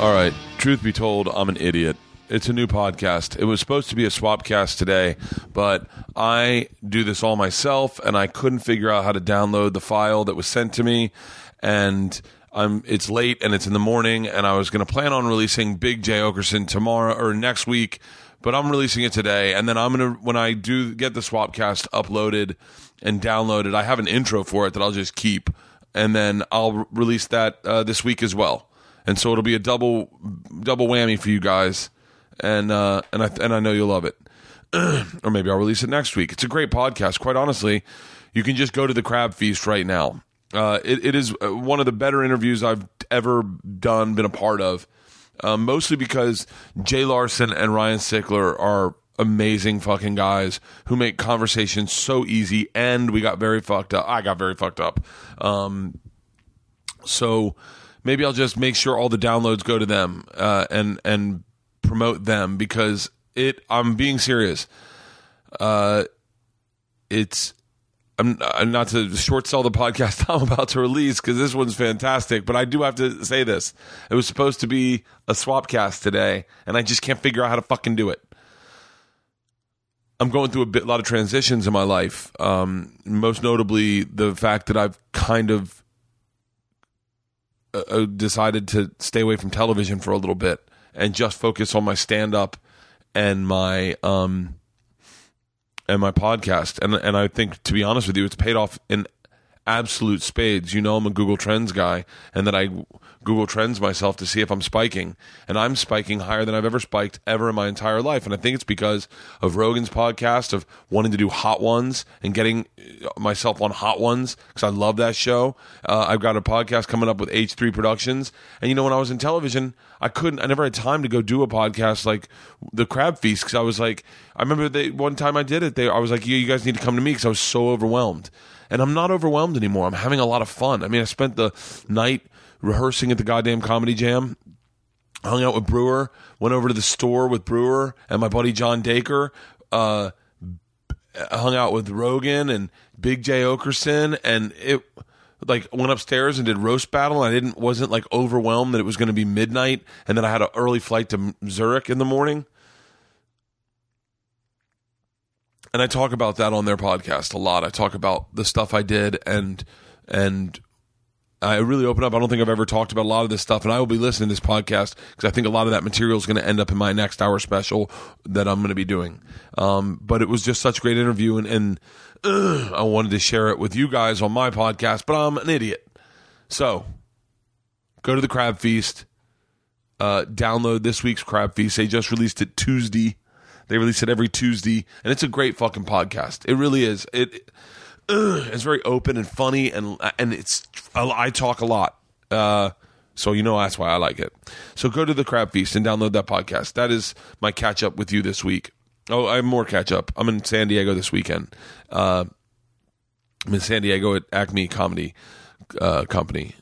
All right. Truth be told, I'm an idiot. It's a new podcast. It was supposed to be a swapcast today, but I do this all myself, and I couldn't figure out how to download the file that was sent to me, and I'm it's late and it's in the morning, and I was going to plan on releasing Big Jay Oakerson tomorrow or next week, but I'm releasing it today, and then I'm gonna when I do get the swapcast uploaded and downloaded, I have an intro for it that I'll just keep, and then I'll release that uh, this week as well and so it'll be a double double whammy for you guys, and uh, and I and I know you'll love it. or maybe I'll release it next week. It's a great podcast. Quite honestly, you can just go to the Crab Feast right now. Uh, it, it is uh, one of the better interviews I've ever done, been a part of. Uh, mostly because Jay Larson and Ryan Sickler are amazing fucking guys who make conversation so easy, and we got very fucked up. I got very fucked up. Um, so maybe I'll just make sure all the downloads go to them uh, and and promote them because it. I'm being serious. Uh, it's. I'm, I'm not to short sell the podcast I'm about to release because this one's fantastic, but I do have to say this. It was supposed to be a swapcast today, and I just can't figure out how to fucking do it. I'm going through a bit, lot of transitions in my life. Um, most notably, the fact that I've kind of uh, decided to stay away from television for a little bit and just focus on my stand up and my um and my podcast. And and I think to be honest with you it's paid off in absolute spades. You know I'm a Google Trends guy and that I Google Trends myself to see if I'm spiking and I'm spiking higher than I've ever spiked ever in my entire life. And I think it's because of Rogan's podcast of wanting to do hot ones and getting myself on hot ones because I love that show. Uh, I've got a podcast coming up with H3 Productions. And you know when I was in television I couldn't I never had time to go do a podcast like the Crab Feast because I was like I remember they one time I did it they I was like yeah you guys need to come to me because I was so overwhelmed. And I'm not overwhelmed anymore. I'm having a lot of fun. I mean I spent the night rehearsing at the goddamn comedy jam hung out with Brewer, went over to the store with Brewer and my buddy John Dacre, uh, hung out with Rogan and Big Jay Oakerson, and it like went upstairs and did roast battle. I didn't wasn't like overwhelmed that it was going to be midnight, and then I had an early flight to Zurich in the morning. And I talk about that on their podcast a lot. I talk about the stuff I did and and I really open up. I don't think I've ever talked about a lot of this stuff, and I will be listening to this podcast because I think a lot of that material is going to end up in my next hour special that I'm going to be doing. Um, but it was just such a great interview, and, and uh, I wanted to share it with you guys on my podcast. But I'm an idiot, so go to the Crab Feast. Uh, download this week's Crab Feast. They just released it Tuesday. They release it every Tuesday, and it's a great fucking podcast. It really is. It uh, it's very open and funny, and and it's I talk a lot. Uh, so you know that's why I like it. So go to the Crab Feast and download that podcast. That is my catch up with you this week. Oh, I have more catch up. I'm in San Diego this weekend. Uh, I'm in San Diego at Acme Comedy uh, Company,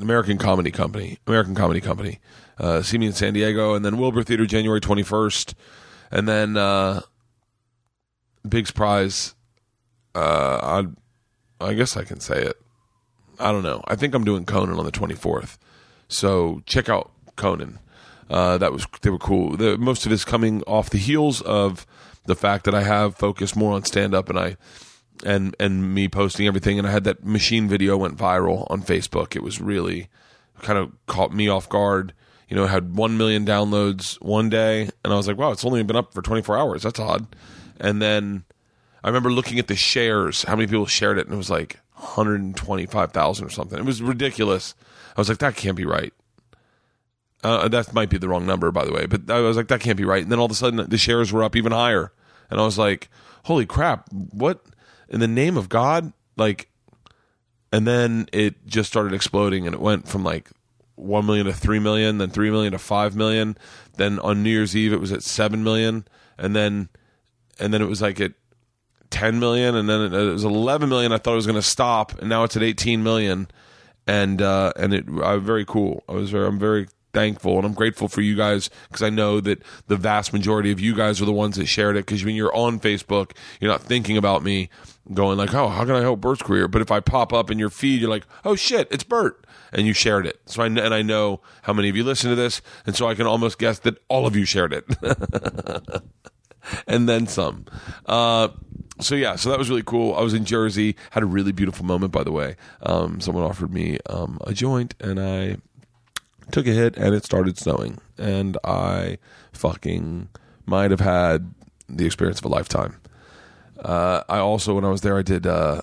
American Comedy Company, American Comedy Company. Uh, see me in San Diego, and then Wilbur Theater January 21st, and then uh, Big Surprise. Uh, I, I guess I can say it. I don't know. I think I'm doing Conan on the 24th, so check out Conan. Uh, that was they were cool. The, most of it's coming off the heels of the fact that I have focused more on stand up and I and and me posting everything and I had that machine video went viral on Facebook. It was really kind of caught me off guard. You know, had 1 million downloads one day and I was like, "Wow, it's only been up for 24 hours. That's odd." And then I remember looking at the shares, how many people shared it and it was like 125,000 or something. It was ridiculous. I was like, that can't be right. Uh, that might be the wrong number, by the way, but I was like, that can't be right. And then all of a sudden, the shares were up even higher, and I was like, holy crap, what in the name of God? Like, and then it just started exploding, and it went from like one million to three million, then three million to five million. Then on New Year's Eve, it was at seven million, and then and then it was like at 10 million and then it, was 11 million i thought it was going to stop and now it's at 18 million and uh and it uh, very cool i was very i'm very thankful and I'm grateful for you guys because I know that the vast majority of you guys are the ones that shared it. Because when you're on Facebook, you're not thinking about me going like, "Oh, how can I help Bert's career?" But if I pop up in your feed, you're like, "Oh shit, it's Bert," and you shared it. So I and I know how many of you listen to this, and so I can almost guess that all of you shared it, and then some. Uh, so yeah, so that was really cool. I was in Jersey, had a really beautiful moment. By the way, um, someone offered me um, a joint, and I took a hit, and it started snowing, and I fucking might have had the experience of a lifetime. Uh, I also, when I was there, I did. Uh,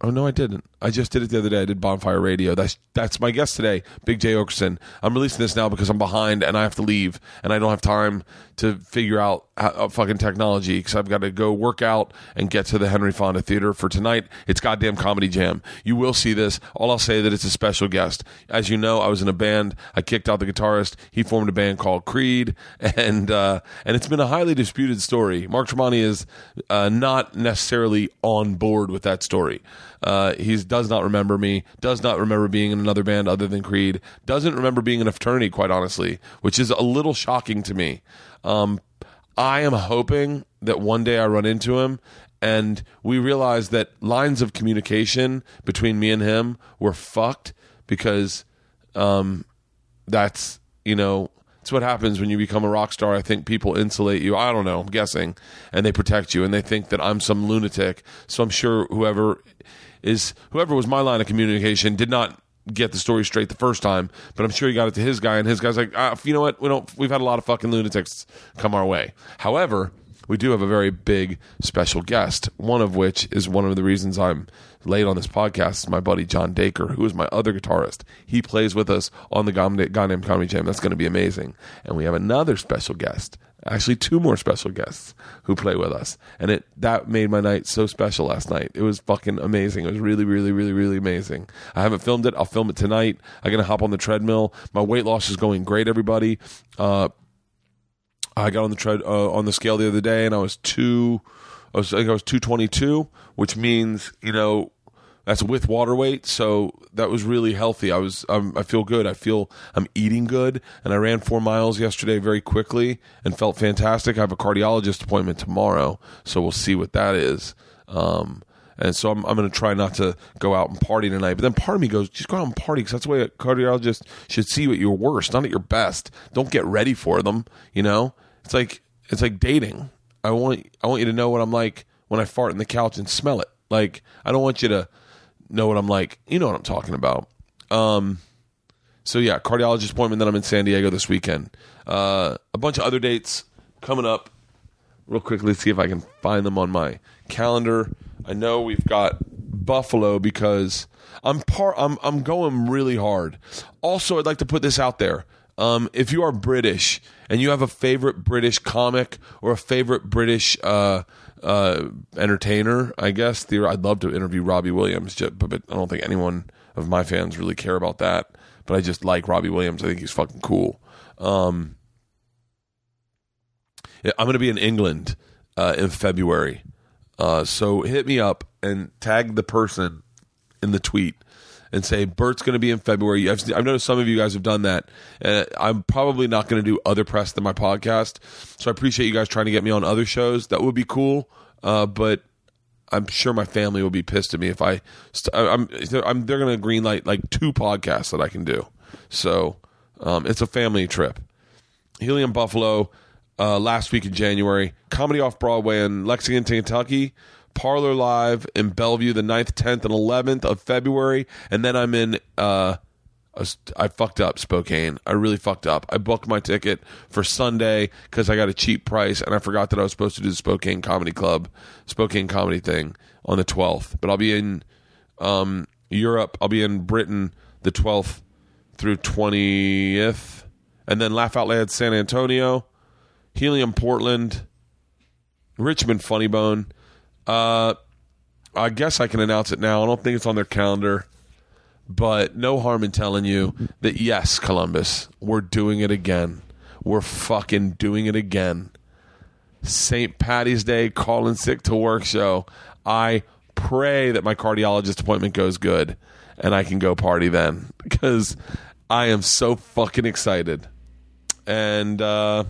oh no, I didn't. I just did it the other day. I did Bonfire Radio. That's that's my guest today, Big Jay Oakerson. I'm releasing this now because I'm behind and I have to leave and I don't have time to figure out uh, fucking technology because I've got to go work out and get to the Henry Fonda Theater for tonight. It's goddamn comedy jam. You will see this. All I'll say that it's a special guest. As you know, I was in a band. I kicked out the guitarist. He formed a band called Creed, and uh, and it's been a highly disputed story. Mark Tremonti is uh, not necessarily on board with that story. Uh, he does not remember me, does not remember being in another band other than Creed, doesn't remember being in a fraternity, quite honestly, which is a little shocking to me. Um, I am hoping that one day I run into him and we realize that lines of communication between me and him were fucked because um, that's, you know, it's what happens when you become a rock star. I think people insulate you. I don't know, I'm guessing, and they protect you, and they think that I'm some lunatic. So I'm sure whoever is whoever was my line of communication did not get the story straight the first time, but I'm sure he got it to his guy, and his guy's like, ah, you know what? We don't. We've had a lot of fucking lunatics come our way. However, we do have a very big special guest. One of which is one of the reasons I'm late on this podcast. Is my buddy John Dacre, who is my other guitarist. He plays with us on the Goddamn Comedy Jam. That's going to be amazing. And we have another special guest actually two more special guests who play with us. And it that made my night so special last night. It was fucking amazing. It was really really really really amazing. I haven't filmed it. I'll film it tonight. I'm gonna hop on the treadmill. My weight loss is going great everybody. Uh, i got on the tread uh, on the scale the other day and i was two I, was, I think i was 222 which means you know that's with water weight, so that was really healthy. I was, I feel good. I feel I'm eating good, and I ran four miles yesterday very quickly and felt fantastic. I have a cardiologist appointment tomorrow, so we'll see what that is. Um, and so I'm, I'm going to try not to go out and party tonight. But then part of me goes, just go out and party because that's the way a cardiologist should see you at your worst, not at your best. Don't get ready for them. You know, it's like it's like dating. I want I want you to know what I'm like when I fart in the couch and smell it. Like I don't want you to know what I'm like. You know what I'm talking about. Um, so yeah, cardiologist appointment. that I'm in San Diego this weekend. Uh, a bunch of other dates coming up. Real quickly, see if I can find them on my calendar. I know we've got Buffalo because I'm par- I'm I'm going really hard. Also, I'd like to put this out there. Um, if you are British and you have a favorite British comic or a favorite British uh, uh, entertainer, I guess. The, I'd love to interview Robbie Williams, but, but I don't think anyone of my fans really care about that. But I just like Robbie Williams. I think he's fucking cool. Um, I'm going to be in England uh, in February. Uh, so hit me up and tag the person in the tweet and say Bert's going to be in February. I've, I've, noticed some of you guys have done that. Uh, I'm probably not going to do other press than my podcast, so I appreciate you guys trying to get me on other shows. That would be cool, uh, but I'm sure my family will be pissed at me if I. St- I'm, I'm, they're going to green light like two podcasts that I can do. So um, it's a family trip. Helium Buffalo uh, last week in January. Comedy off Broadway in Lexington, Kentucky. Parlor Live in Bellevue the 9th, 10th, and 11th of February. And then I'm in, uh, I fucked up Spokane. I really fucked up. I booked my ticket for Sunday because I got a cheap price and I forgot that I was supposed to do the Spokane Comedy Club, Spokane Comedy thing on the 12th. But I'll be in um, Europe. I'll be in Britain the 12th through 20th. And then Laugh Out Loud San Antonio, Helium Portland, Richmond Funny Bone. Uh, I guess I can announce it now. I don't think it's on their calendar, but no harm in telling you that yes, Columbus, we're doing it again. We're fucking doing it again. St. Patty's Day, calling sick to work show. I pray that my cardiologist appointment goes good and I can go party then because I am so fucking excited. And uh,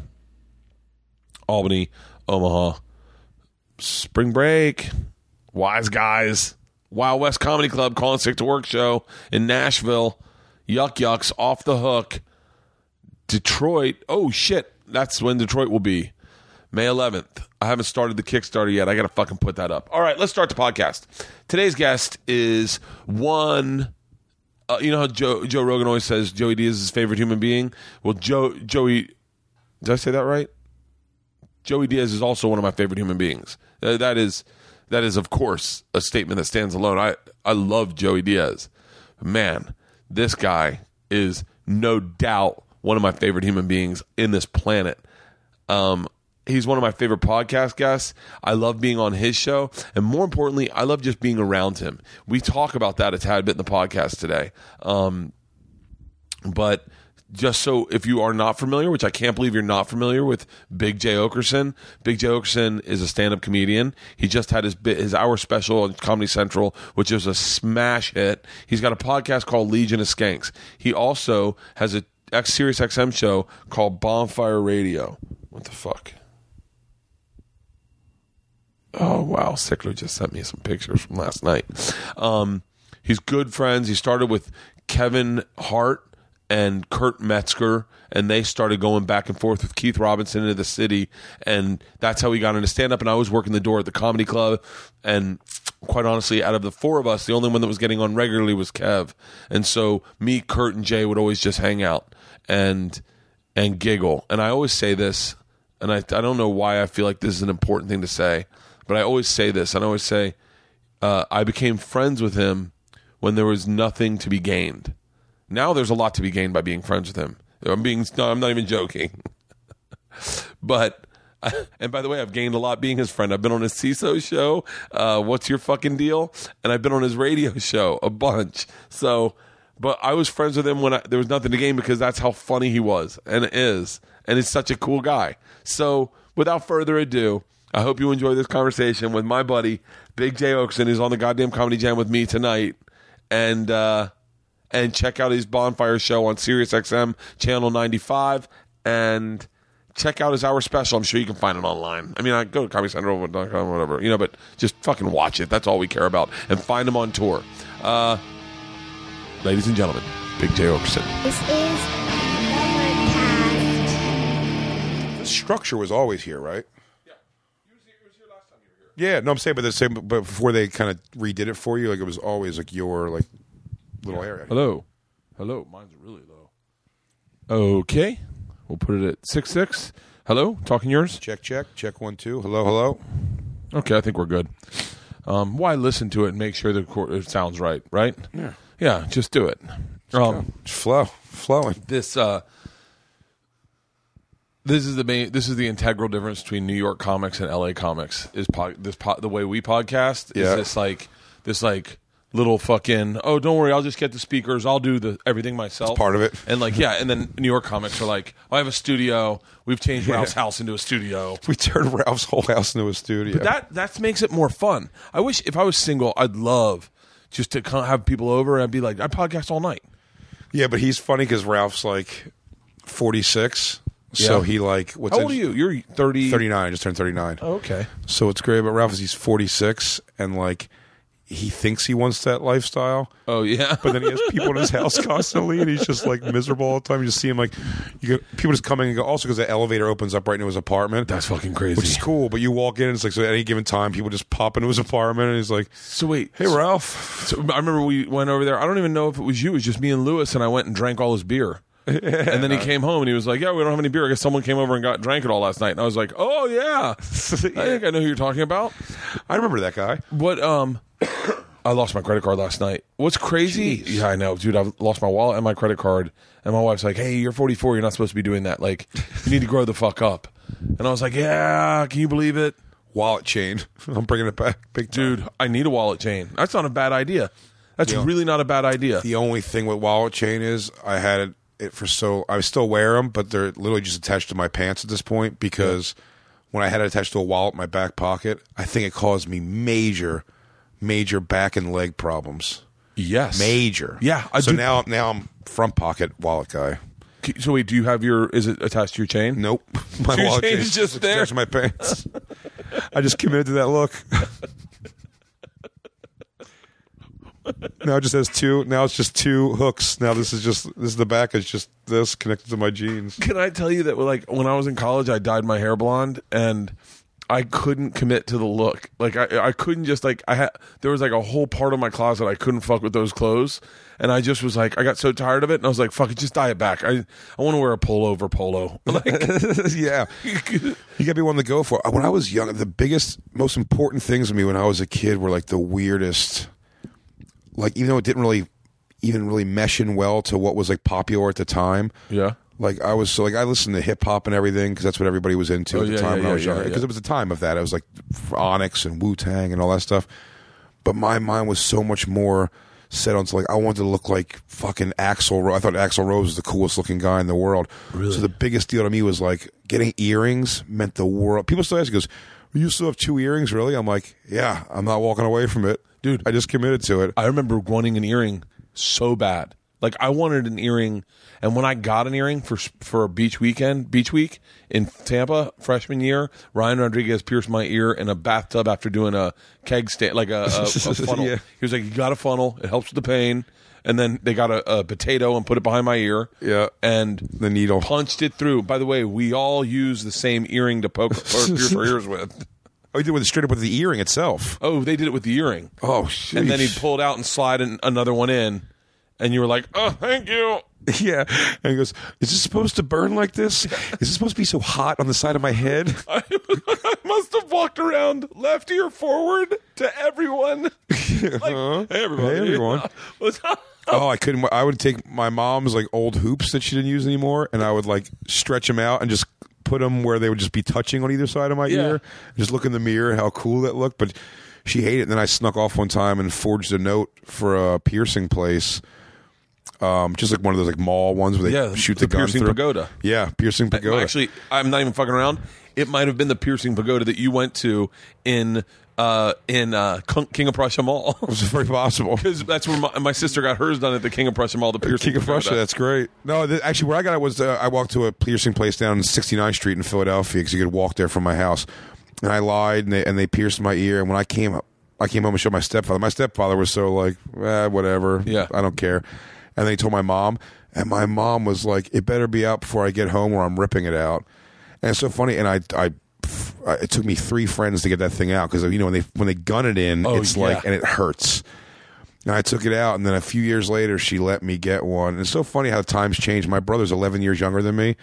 Albany, Omaha, spring break, wise guys, Wild West Comedy Club, calling sick to work show in Nashville, Yuck Yucks off the hook, Detroit. Oh shit, that's when Detroit will be. May 11th. I haven't started the Kickstarter yet. I got to fucking put that up. All right, let's start the podcast. Today's guest is one. Uh, you know how Joe Joe Rogan always says Joey Diaz is his favorite human being. Well, Joe Joey, did I say that right? Joey Diaz is also one of my favorite human beings. Uh, that is that is of course a statement that stands alone. I I love Joey Diaz. Man, this guy is no doubt one of my favorite human beings in this planet. Um, he's one of my favorite podcast guests. I love being on his show, and more importantly, I love just being around him. We talk about that a tad bit in the podcast today. Um, but just so if you are not familiar, which I can't believe you're not familiar with Big Jay Oakerson. Big Jay Oakerson is a stand-up comedian. He just had his his hour special on Comedy Central, which is a smash hit. He's got a podcast called Legion of Skanks. He also has a X Sirius XM show called Bonfire Radio. What the fuck? Oh wow, Sickler just sent me some pictures from last night. Um, he's good friends. He started with Kevin Hart and Kurt Metzger, and they started going back and forth with Keith Robinson into the city, and that's how we got into stand up. And I was working the door at the comedy club, and quite honestly, out of the four of us, the only one that was getting on regularly was Kev, and so me, Kurt, and Jay would always just hang out and and giggle. And I always say this, and I I don't know why I feel like this is an important thing to say, but I always say this, and I always say uh, I became friends with him when there was nothing to be gained. Now there's a lot to be gained by being friends with him. I'm being no, I'm not even joking. but and by the way, I've gained a lot being his friend. I've been on his Seeso show. Uh, What's your fucking deal? And I've been on his radio show a bunch. So, but I was friends with him when I, there was nothing to gain because that's how funny he was and is, and he's such a cool guy. So, without further ado, I hope you enjoy this conversation with my buddy Big Jay Oakerson, who's on the goddamn comedy jam with me tonight, and. uh and check out his bonfire show on SiriusXM channel 95 and check out his hour special. I'm sure you can find it online. I mean, I go to comedycentral.com, whatever, you know, but just fucking watch it. That's all we care about. And find him on tour. Uh, ladies and gentlemen, Big Jay Oakerson. This is Overcast. The structure was always here, right? Yeah, You were it was here last time you were here. Yeah, no, I'm saying, but the same, but before they kind of redid it for you, like it was always like your like little area. Hello. Hello. Mine's really low. Okay. We'll put it at six six. Hello. Talking yours? Check, check, check one, two. Hello, hello. Okay, I think we're good. Um, why listen to it and make sure that it sounds right, right? Yeah. Yeah, just do it. Um, Just flow, flowing. this uh, this is the main this is the integral difference between New York comics and LA comics is po- this po- the way we podcast is Yeah. this like this like little fucking oh don't worry I'll just get the speakers I'll do the everything myself part of it. and like yeah and then New York comics are like oh, I have a studio we've changed Ralph's house into a studio We turned Ralph's whole house into a studio. that that makes it more fun I wish if I was single I'd love just to have people over and be like I podcast all night yeah, but he's funny because Ralph's like 46, so he like what's how old it- are you you're 30 39. Just turned 39. oh, okay So what's great about Ralph is he's 46 and like he thinks he wants that lifestyle. oh yeah But then he has people in his house constantly, and he's just like miserable all the time. You just see him like, you get people just coming and go. Also, because the elevator opens up right into his apartment, That's fucking crazy. which is cool. But you walk in, and it's like so at any given time, people just pop into his apartment, and he's like, So wait, "Hey, Ralph." So I remember we went over there. I don't even know if it was you. It was just me and Lewis, and I went and drank all his beer. and then he came home and he was like, "Yeah, we don't have any beer. I guess someone came over and got drank it all last night." And I was like, "Oh yeah, I think I know who you're talking about." I remember that guy. What? Um, I lost my credit card last night. What's crazy? Yeah, I know, dude. I've lost my wallet and my credit card, and my wife's like, "Hey, you're 44. You're not supposed to be doing that. Like, you need to grow the fuck up." And I was like, "Yeah, can you believe it?" Wallet chain. I'm bringing it back, big time. Dude, I need a wallet chain. That's not a bad idea. That's Yeah. really not a bad idea. The only thing with wallet chain is I had it, it for so I still wear them, but they're literally just attached to my pants at this point because when I had it attached to a wallet in my back pocket, I think it caused me major, major back and leg problems. Yes. major. Yeah, I so do- now now I'm front pocket wallet guy. So wait, do you have your? Is it attached to your chain? Nope, my Your wallet chain's is just there? attached to my pants. I just committed to that look. now it just has two. Now it's just two hooks. Now this is just this is the back is just this connected to my jeans. Can I tell you that? Like when I was in college, I dyed my hair blonde, and I couldn't commit to the look. Like I, I couldn't just like I had. There was like a whole part of my closet I couldn't fuck with those clothes, and I just was like, I got so tired of it, and I was like, fuck it, just dye it back. I, I want to wear a pullover polo. Like, yeah, you gotta be one to go for. When I was young, the biggest, most important things to me when I was a kid were like the weirdest. Like even though it didn't really, even really mesh in well to what was like popular at the time. yeah. Like I was so like I listened to hip hop and everything because that's what everybody was into Oh, at the yeah, time yeah, when I was yeah, younger. Because yeah. it was the time of that. I was like Onyx and Wu Tang and all that stuff. But my mind was so much more set on to like I wanted to look like fucking Axl. Ro- I thought Axl Rose was the coolest looking guy in the world. Really? So the biggest deal to me was like getting earrings meant the world. People still ask, "Goes, you still have two earrings? Really?" I'm like, "Yeah, I'm not walking away from it, Dude. I just committed to it." I remember wanting an earring so bad. Like I wanted an earring, and when I got an earring for for a beach weekend, beach week in Tampa, freshman year, Ryan Rodriguez pierced my ear in a bathtub after doing a keg stand, like a, a, a funnel. Yeah. He was like, "You got a funnel; it helps with the pain." And then they got a, a potato and put it behind my ear. Yeah. and The needle. punched it through. By the way, we all use the same earring to poke or pierce our ears with. Oh, you did it with straight up with the earring itself. Oh, they did it with the earring. Oh, shit. and then he pulled out and slide an, another one in, and you were like, "Oh, thank you." Yeah. And he goes, Is this supposed to burn like this? Is this supposed to be so hot on the side of my head? I, I must have walked around left ear forward to everyone. Like, uh-huh. hey, everybody. Hey, everyone. What's up? Oh, I couldn't. I would take my mom's like old hoops that she didn't use anymore, and I would like stretch them out and just put them where they would just be touching on either side of my Yeah. ear. Just look in the mirror, how cool that looked. But she hated it. And then I snuck off one time and forged a note for a piercing place. Um, just like one of those like mall ones where they Yeah, shoot the, the gun piercing through. pagoda. Yeah, piercing pagoda. Actually, I'm not even fucking around. It might have been the piercing pagoda that you went to in uh, in uh, King of Prussia Mall. it's very possible. Because that's where my, my sister got hers done at the King of Prussia Mall. The piercing King of. Prussia, that's great. No, th- actually, where I got it was uh, I walked to a piercing place down 69th Street in Philadelphia because you could walk there from my house, and I lied and they, and they pierced my ear. And when I came up, I came home and showed my stepfather. My stepfather was so like, eh, whatever, Yeah. I don't care. And then he told my mom, and my mom was like, "It better be out before I get home, or I'm ripping it out." And it's so funny. And I, I, I it took me three friends to get that thing out because you know when they when they gun it in, Oh, it's yeah. like and it hurts. And I took it out, and then a few years later, she let me get one. And it's so funny how times change. My brother's 11 years younger than me.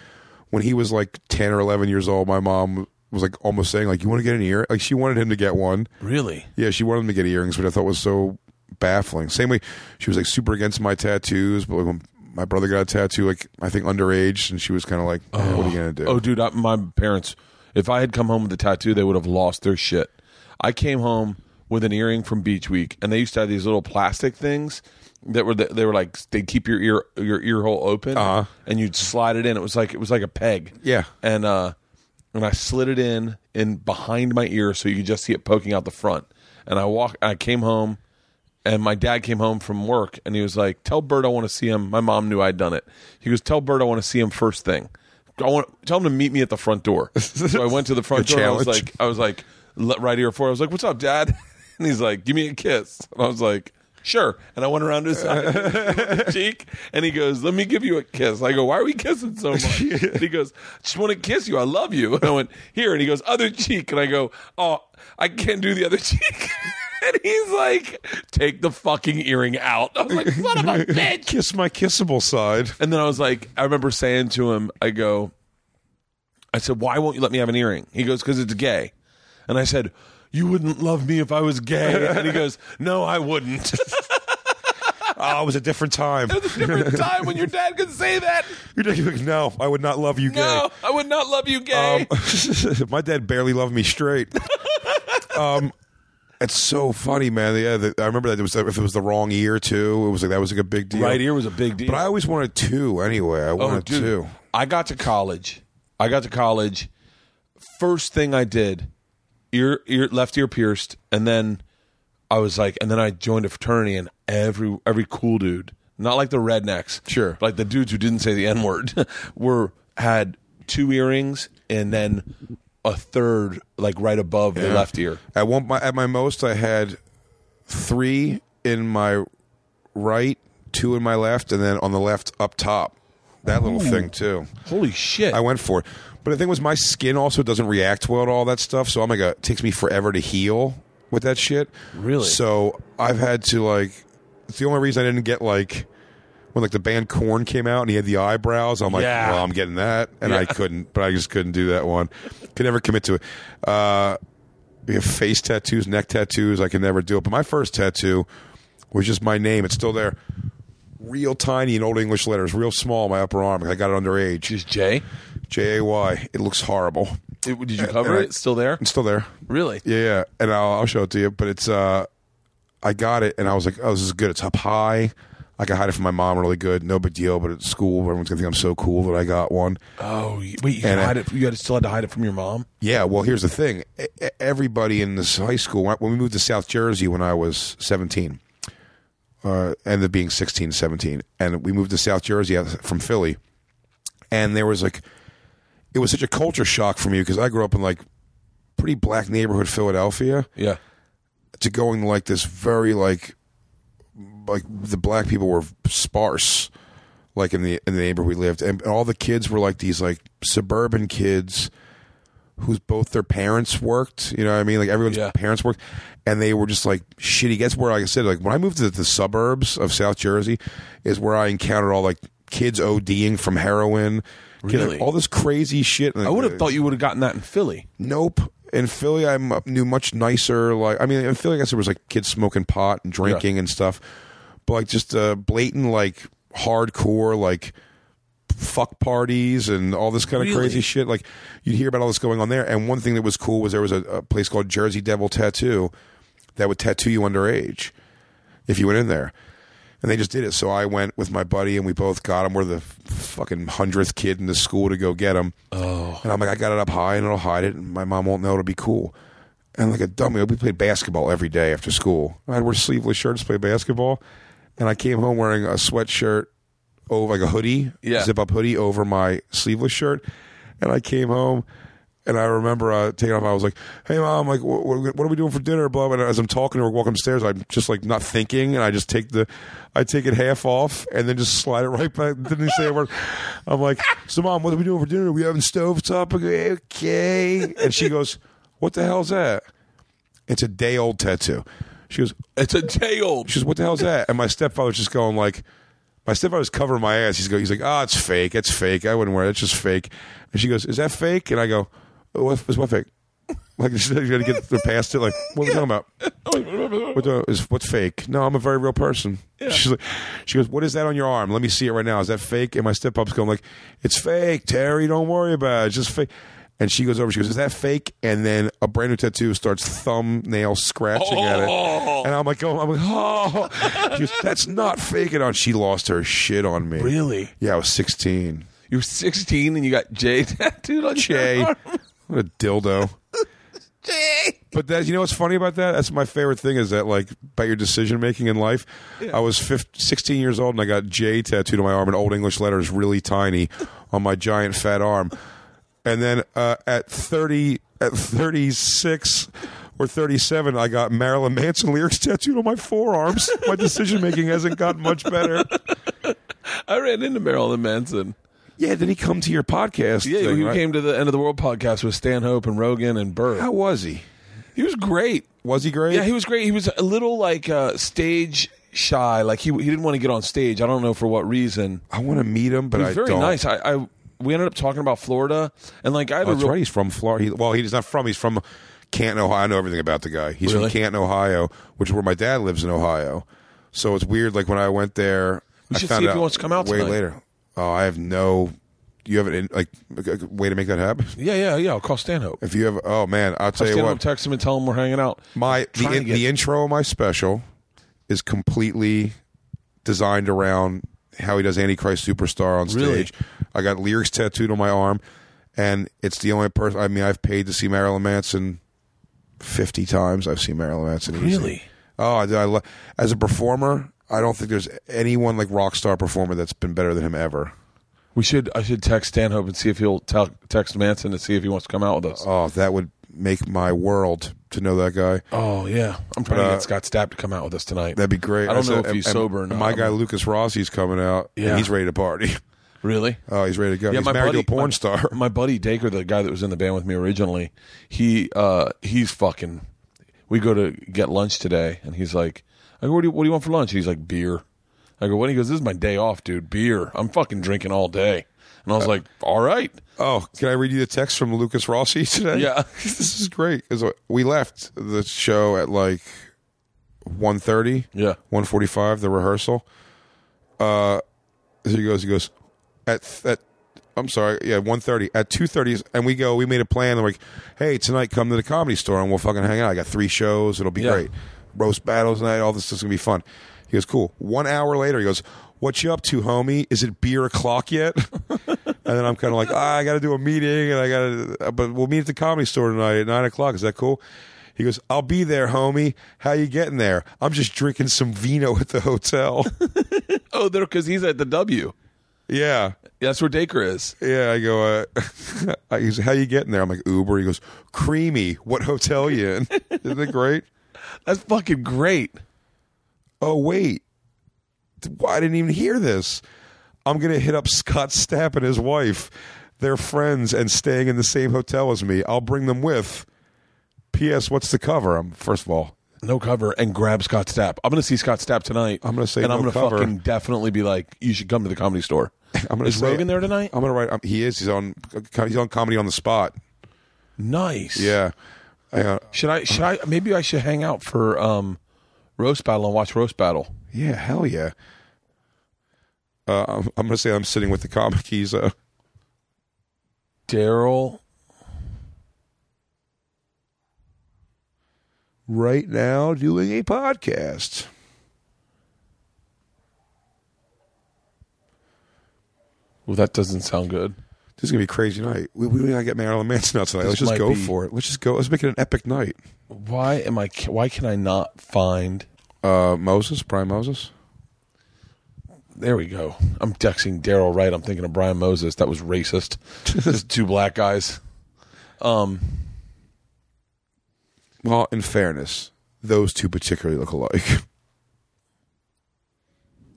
When he was like 10 or 11 years old, my mom was like almost saying, like, you want to get an ear? Like, she wanted him to get one. Really? Yeah, she wanted him to get earrings, which I thought was so baffling. Same way, she was like super against my tattoos, but like, when my brother got a tattoo, like, I think underage, and she was kind of like, eh, what are you going to do? Oh, dude, I, my parents, if I had come home with a tattoo, they would have lost their shit. I came home with an earring from Beach Week, and they used to have these little plastic things that were the, they were like they'd keep your ear your ear hole open, Uh-huh. and you'd slide it in. It was like it was like a peg. Yeah. and uh, and I slid it in in behind my ear so you could just see it poking out the front. And I walk. I came home and my dad came home from work and he was like, "Tell Bert I want to see him." My mom knew I'd done it. He goes, "Tell Bert I want to see him first thing. I want tell him to meet me at the front door." so I went to the front door. I was like, I was like, right ear forward. I was like, "What's up, Dad?" And he's like, "Give me a kiss." And I was like. Sure, and I went around his side cheek, and he goes, "Let me give you a kiss." I go, "Why are we kissing so much?" And he goes, "Just want to kiss you. I love you." And I went, "Here," and he goes, "Other cheek," and I go, "Oh, I can't do the other cheek." And he's like, take the fucking earring out. I was like, son of a bitch. Kiss my kissable side. And then I was like, I remember saying to him, I go, I said, why won't you let me have an earring? He goes, because it's gay. And I said, you wouldn't love me if I was gay. And he goes, no, I wouldn't. Oh, it was a different time. It was a different time when your dad could say that. You're like, no, I would not love you gay. No, I would not love you gay. Um, my dad barely loved me straight. um, it's so funny, man. Yeah, the, I remember that it was if it was the wrong ear too. It was like that was like a big deal. right ear was a big deal. But I always wanted two anyway. I Oh, wanted dude. two. I got to college. I got to college. First thing I did, ear, ear, left ear pierced, and then I was like, and then I joined a fraternity, and every every cool dude, not like the rednecks, Sure. like the dudes who didn't say the n word, were had two earrings and then a third like right above the Yeah. left ear. At one, my, at my most, I had three in my right, two in my left, and then on the left up top. That little thing too. Holy shit! I went for it. But the thing was, my skin also doesn't react well to all that stuff. So I'm like, a, it takes me forever to heal with that shit. Really? So I've had to like. It's the only reason I didn't get like when like the band Korn came out and he had the eyebrows. I'm like, Yeah. well, I'm getting that, and I couldn't. But I just couldn't do that one. Could never commit to it. Uh, we have face tattoos, neck tattoos. I can never do it. But my first tattoo was just my name. It's still there. Real tiny in old English letters, real small, my upper arm. I got it underage. Just Jay. J A Y. It looks horrible. It- did you cover and I- it? Still there? It's still there. Really? Yeah, yeah. And I'll, I'll show it to you. But it's uh, I got it, and I was like, oh, this is good. It's up high. I can hide it from my mom really good. No big deal. But at school, everyone's gonna think I'm so cool that I got one. Oh, wait! You And can I- hide it. You had to still had to hide it from your mom. Yeah. Well, here's the thing. Everybody in this high school, when when we moved to South Jersey when I was 17, uh, ended up being 16, 17, and we moved to South Jersey from Philly, and there was like, it was such a culture shock for me because I grew up in like pretty black neighborhood Philadelphia. Yeah. to going like this very like like the black people were sparse like in the in the neighborhood we lived and all the kids were like these like suburban kids whose both their parents worked you know what i mean like everyone's Yeah. parents worked and they were just like shitty that's where like i said like when i moved to the suburbs of south jersey is where i encountered all like kids oding from heroin kids, Really? all this crazy shit I would have thought you would have gotten that in Philly. Nope. In Philly, I knew much nicer. Like, I mean, in Philly, I guess there was like kids smoking pot and drinking and stuff, but like just uh, blatant, like hardcore, like fuck parties and all this kind of Really? crazy shit. Like, you'd hear about all this going on there. And one thing that was cool was there was a, a place called Jersey Devil Tattoo that would tattoo you underage if you went in there. And they just did it. So I went with my buddy and we both got them. We're the fucking hundredth kid in the school to go get them. Oh, And I'm like, I got it up high and it'll hide it, and my mom won't know it'll be cool. And like a dummy, we played basketball every day after school. I'd wear sleeveless shirts, play basketball, and I came home wearing a sweatshirt over like a hoodie, Yeah. zip up hoodie over my sleeveless shirt. And I came home, and I remember uh, taking off. I was like, "Hey, mom, like, what, what, are we doing for dinner?" Blah. And as I'm talking to her, walking upstairs, I'm just like not thinking, and I just take the, I take it half off, and then just slide it right back. Didn't he say a word. I'm like, "So, mom, what are we doing for dinner? Are we having stovetop?" I go, "Okay." And she goes, "What the hell's that?" It's a day old tattoo. She goes, it's a day old. she goes, "What the hell's that?" And my stepfather's just going like, my stepfather's covering my ass. He's go, he's like, "Oh, it's fake. It's fake. I wouldn't wear it. It's just fake." And she goes, "Is that fake?" And I go, "What is what fake?" Like you got to get the past it. Like, what are we talking about? What the, is what's fake? No, I'm a very real person. She's like, she goes, "What is that on your arm? Let me see it right now. Is that fake?" And my stepup's going like, "It's fake, Terry. Don't worry about it. It's just fake." And she goes over. She goes, "Is that fake?" And then a brand new tattoo starts thumbnail scratching at it, oh. and I'm like, "Oh, I'm like, oh." She goes, "That's not fake." And on, she lost her shit on me. Really? Yeah, I was 16. You were 16 and you got Jay tattooed on Jay, your arm. what a dildo. Jay. But that you know what's funny about that? That's my favorite thing is that like about your decision making in life. I was 15, 16 years old and I got J tattooed on my arm in old English letters, really tiny, on my giant fat arm. And then uh, at thirty, at thirty six. Or 37, I got Marilyn Manson lyrics tattooed on my forearms. My decision making hasn't gotten much better. I ran into Marilyn Manson. Yeah, did he come to your podcast? Yeah, thing, he right? came to the End of the World podcast with Stanhope and Rogan and Burr. How was he? He was great. Was he great? Yeah, he was great. He was a little like uh, stage shy. Like he he didn't want to get on stage. I don't know for what reason. I want to meet him, but I very don't. nice. I, I we ended up talking about Florida and like I have Oh, a real right. He's from Florida. He, well, he's not from. He's from Canton, Ohio. I know everything about the guy. He's Really? from Canton, Ohio, which is where my dad lives in Ohio. So it's weird. Like when I went there, We I should found see if out he wants to come out way tonight. later. Oh, I have no. You have an like a way to make that happen. yeah yeah yeah. I'll call Stanhope. If you have, oh man, I'll tell you Stanhope what. text him and tell him we're hanging out. My the, in, get- the intro of my special is completely designed around how he does Antichrist Superstar on Really? I got lyrics tattooed on my arm, and it's the only person. I mean, I've paid to see Marilyn Manson fifty times. I've seen Marilyn Manson. easy. Really? Oh, I, I as a performer, I don't think there's anyone like rock star performer that's been better than him ever. We should. I should text Stanhope and see if he'll tell text Manson to see if he wants to come out with us. Oh, that would make my world to know that guy. Oh yeah, I'm trying But, to uh, get Scott Stapp to come out with us tonight. That'd be great. I don't As know if he's and- sober or not. My guy Lukas Rossi's coming out. and Yeah. he's ready to party. Really? Oh, he's ready to go. Yeah, he's my married buddy, to a porn my, star. My buddy Dacre, the guy that was in the band with me originally, he uh he's fucking. We go to get lunch today, and he's like, "I go, what do you, what do you want for lunch?" And He's like, "Beer." I go, "What?" He goes, "This is my day off, dude. Beer. I'm fucking drinking all day." And I was like, "All right." Oh, can I read you the text from Lukas Rossi today? Yeah. this is great because we left the show at like 1.30, Yeah. 1.45, the rehearsal. Uh, so he goes, he goes, at at I'm sorry, yeah, 1.30 at two thirty, and we go. We made a plan. We're like, hey, tonight come to the comedy store and we'll fucking hang out. I got three shows. It'll be Yeah. great. Roast battles night. All this is gonna be fun. He goes, cool. One hour later, he goes, what you up to, homie? Is it beer o'clock yet? and then I'm kind of like, ah, I got to do a meeting, and I got to, but we'll meet at the comedy store tonight at nine o'clock. Is that cool? He goes, I'll be there, homie. How you getting there? I'm just drinking some vino at the hotel. Oh, there because he's at the W. yeah. That's where Dacre is. Yeah, I go. Uh, I how you getting there? I'm like Uber. He goes, creamy. What hotel you in? Isn't it great? That's fucking great. Oh wait, I didn't even hear this. I'm gonna hit up Scott Stapp and his wife. They're friends and staying in the same hotel as me. I'll bring them with. P.S. What's the cover? I'm first of all. No cover and grab Scott Stapp. I'm going to see Scott Stapp tonight. I'm gonna say and I'm going to cover. fucking definitely be like, you should come to the comedy store. I'm gonna Is say- Rogan there tonight? I'm gonna write. Um, he is. He's on. He's on comedy on the spot. Nice. Yeah. On. Should I? Should I? Maybe I should hang out for um, roast battle and watch roast battle. Yeah. Hell yeah. Uh, I'm, I'm gonna say I'm sitting with the comic. He's uh, Daryl. Right now doing a podcast. Well, that doesn't sound good. This is gonna be a crazy night. We, we gotta get Marilyn Manson out tonight. This Let's just might go be- for it. Let's just go. Let's make it an epic night. Why am I? Why can I not find? Uh, Moses, Brian Moses. There we go. I'm texting Daryl right. I'm thinking of Brian Moses. That was racist. Just two black guys. Um, Well, in fairness, those two particularly look alike.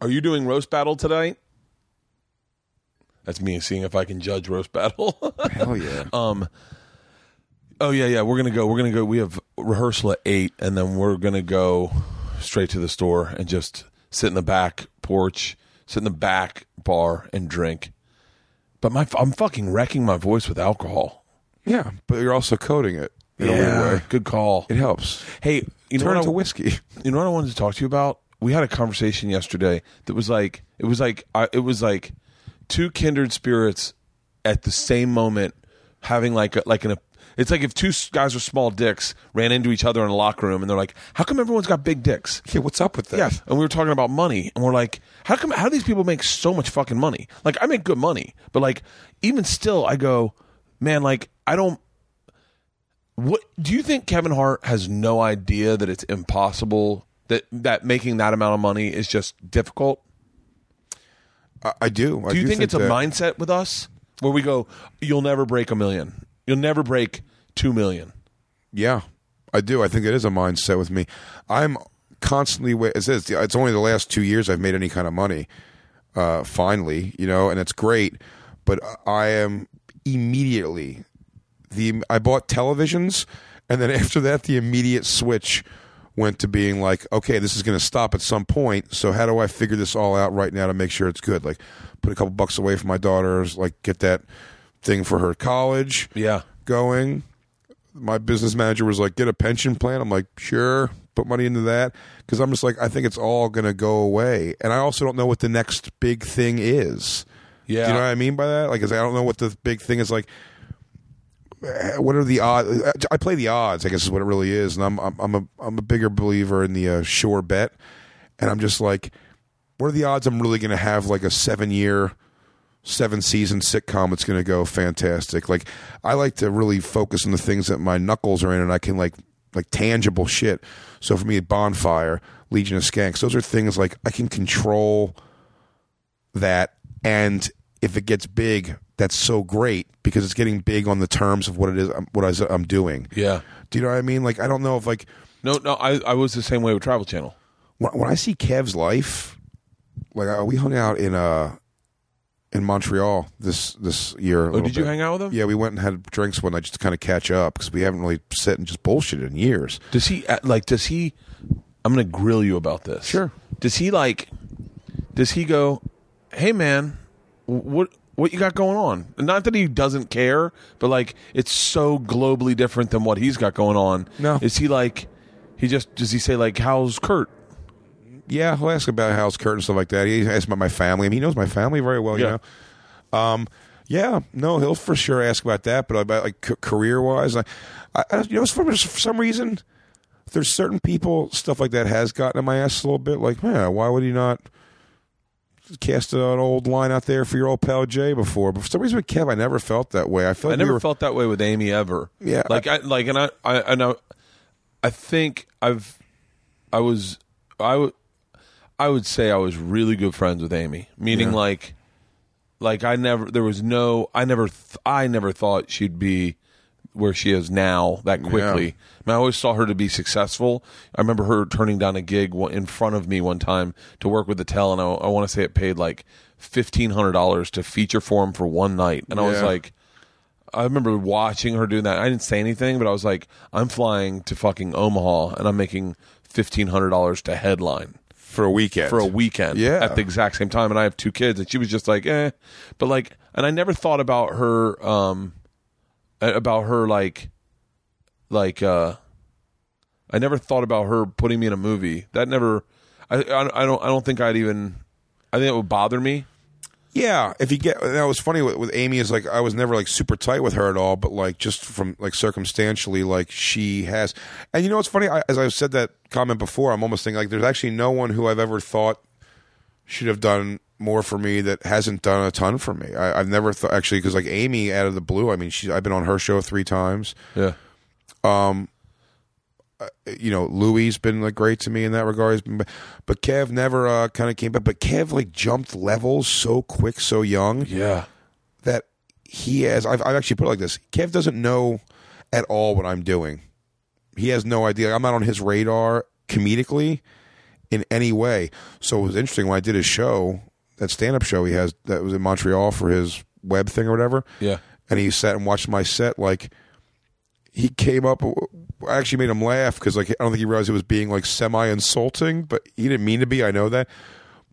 are you doing roast battle tonight? That's me seeing if I can judge roast battle. Hell yeah. Um. Oh yeah, yeah. We're gonna go. We're gonna go. We have rehearsal at eight, and then we're gonna go straight to the store and just sit in the back porch, sit in the back bar, and drink. But my, I'm fucking wrecking my voice with alcohol. yeah, but you're also coating it in a weird way. good call. It helps. Hey, you know Turn what to I, whiskey. you know what I wanted to talk to you about? We had a conversation yesterday that was like it was like I, it was like two kindred spirits at the same moment having like a, like an it's like if two guys with small dicks ran into each other in a locker room and they're like, "How come everyone's got big dicks?" Yeah, what's up with that? Yeah, and we were talking about money, and we're like, "How come? How do these people make so much fucking money? Like, I make good money, but like, even still, I go, man, like, I don't. What do you think? Kevin Hart has no idea that it's impossible that that making that amount of money is just difficult. I, I do. I Do you think, it's a mindset with us where we go, "You'll never break a million. You'll never break two million. Yeah, I do. I think it is a mindset with me. I'm constantly. wa- It says it's only the last two years I've made any kind of money. Uh, finally, you know, and it's great. But I am immediately the. I bought televisions, and then after that, the immediate switch went to being like, okay, this is going to stop at some point. So how do I figure this all out right now to make sure it's good? Like, put a couple bucks away for my daughters. Like, get that thing for her college Yeah, going. My business manager was like, "Get a pension plan." I'm like, "Sure, put money into that," because I'm just like, I think it's all going to go away, and I also don't know what the next big thing is. yeah. Do you know what I mean by that? Like, I don't know what the big thing is. Like, what are the odds? I play the odds. I guess is what it really is, and I'm I'm, I'm a I'm a bigger believer in the uh, sure bet, and I'm just like, what are the odds I'm really going to have like a seven year seven season sitcom that's going to go fantastic. Like I like to really focus on the things that my knuckles are in and I can like like tangible shit. So for me, Bonfire, Legion of Skanks, those are things like I can control that, and if it gets big, that's so great because it's getting big on the terms of what it is, what I I'm doing. Yeah. Do you know what I mean? Like I don't know if like No, no, I, I was the same way with Travel Channel. when, when I see Kev's life, like uh, we hung out in uh in Montreal this this year. Oh, did you bit. hang out with him? Yeah, we went and had drinks one night just to kind of catch up because we haven't really sat and just bullshit in years. Does he uh, like? Does he? I'm going to grill you about this. Sure. Does he like? Does he go? Hey, man, what what you got going on? Not that he doesn't care, but like it's so globally different than what he's got going on. No. Is he like? He just does he say like how's Kurt? Yeah, he'll ask about How's Kurt and stuff like that. He asks about my family. I mean, he knows my family very well. Yeah. You know. Um. Yeah. No, he'll for sure ask about that. But about like c- career wise, I, I, you know, for, for some reason, there's certain people stuff like that has gotten in my ass a little bit. Like, man, why would he not? Cast an old line out there for your old pal Jay before, but for some reason with Kev, I never felt that way. I felt I like never we were, felt that way with Amy ever. Yeah, like I, like, and I, I, and I, I think I've, I was, I would, I would say I was really good friends with Amy. Meaning, Yeah. like, like I never, there was no, I never, th- I never thought she'd be where she is now that quickly. Yeah. I, mean, I always saw her to be successful. I remember her turning down a gig in front of me one time to work with Attell, and I, I want to say it paid like fifteen hundred dollars to feature for him for one night, and I was like. I remember watching her doing that. I didn't say anything, but I was like, I'm flying to fucking Omaha and I'm making fifteen hundred dollars to headline for a weekend. for a weekend Yeah. at the exact same time. And I have two kids, and she was just like, eh. But like, and I never thought about her, um, about her like, like, uh, I never thought about her putting me in a movie. That never, I, I, I don't, I don't think I'd even. I think it would bother me. Yeah, if you get that was funny with, with Amy is like I was never like super tight with her at all, but like just from like circumstantially, like she has. And you know what's funny? I, as I've said that comment before, I'm almost thinking like there's actually no one who I've ever thought should have done more for me that hasn't done a ton for me. I, I've never thought actually because like Amy out of the blue. I mean, she I've been on her show three times. Yeah. Um. you know, Louis's been like great to me in that regard. Been- But Kev never uh, kind of came back. But Kev like jumped levels so quick, so young. Yeah. that he has I've, I've actually put it like this kev doesn't know at all what i'm doing he has no idea i'm not on his radar comedically in any way so it was interesting when i did his show that stand-up show he has that was in montreal for his web thing or whatever. Yeah. and he sat and watched my set like he came up i actually made him laugh because like i don't think he realized it was being like semi-insulting but he didn't mean to be i know that.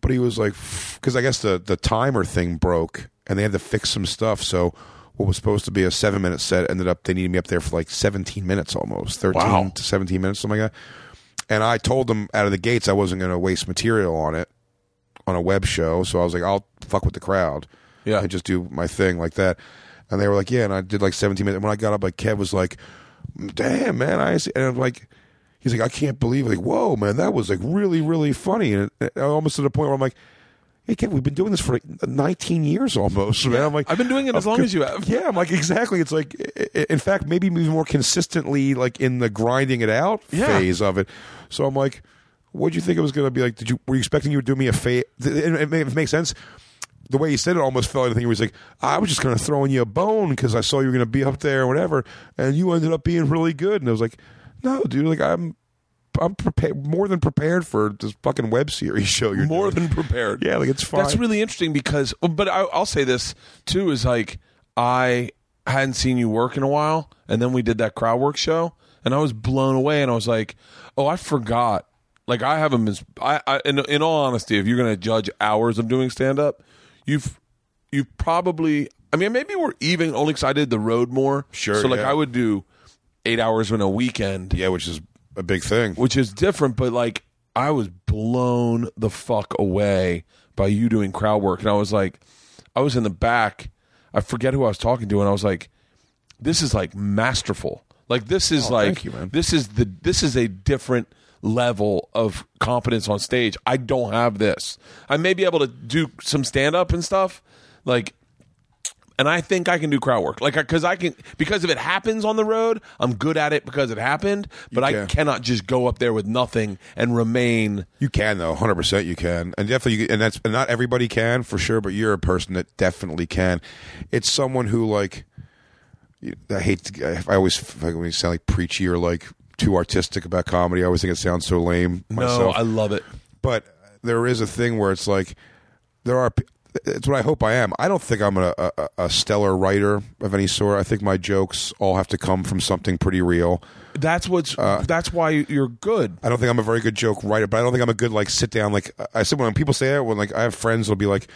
But he was like because i guess the the timer thing broke and they had to fix some stuff. So what was supposed to be a seven minute set ended up they needed me up there for like 17 minutes almost 13 Wow. to 17 minutes something like that. And i told them out of the gates i wasn't going to waste material on it on a web show so i was like i'll fuck with the crowd Yeah. and just do my thing like that. And they were like, yeah, and I did like 17 minutes. And when I got up, like Kev was like, damn, man, I see. And I'm like, he's like, I can't believe it. Like, whoa, man, that was like really, really funny. And almost to the point where I'm like, hey, Kev, we've been doing this for like 19 years almost, man. I'm like, I've been doing it as long as you have. yeah, I'm like, exactly. It's like, in fact, maybe even more consistently, like in the grinding it out Yeah. phase of it. So I'm like, what'd you think it was going to be like? Did you were you expecting you would do me a favor? It, it, it makes sense. The way he said it almost felt like the thing. He was like, I was just going to throw in you a bone because I saw you were going to be up there or whatever, and you ended up being really good. And I was like, no, dude, like I'm. I'm prepared, more than prepared for this fucking web series show. You're More doing. than prepared. yeah, like it's fine. That's really interesting because, but I, I'll say this too is like I hadn't seen you work in a while, and then we did that crowd work show, and I was blown away, and I was like, oh, I forgot. Like I haven't been. I, I in, in all honesty, if you're going to judge hours of doing stand up, you've you've probably. I mean, maybe we're even only because I did the road more. Sure, So like yeah. I would do eight hours in a weekend yeah, which is a big thing. which is different, but like I was blown the fuck away by you doing crowd work. And I was like, I was in the back. I forget who I was talking to, and I was like, this is like masterful. Like this is Oh, like thank you, man. this is the this is a different level of competence on stage. I don't have this. I may be able to do some stand up and stuff, like and I think I can do crowd work. Like, because I can, because if it happens on the road, I'm good at it because it happened. But I can. cannot just go up there with nothing and remain. You can though, hundred percent. You can, and definitely, you, and that's and not everybody can for sure. But you're a person that definitely can. It's someone who like. I hate. To, I always like when sound like preachy or like too artistic about comedy. I always think it sounds so lame. No, I love it. but there is a thing where it's like there are. It's what I hope I am. I don't think I'm a, a, a stellar writer of any sort. I think my jokes all have to come from something pretty real. That's what's. Uh, that's why you're good. I don't think I'm a very good joke writer, but I don't think I'm a good like sit down. Like I said, when people say that, when like I have friends, will be like,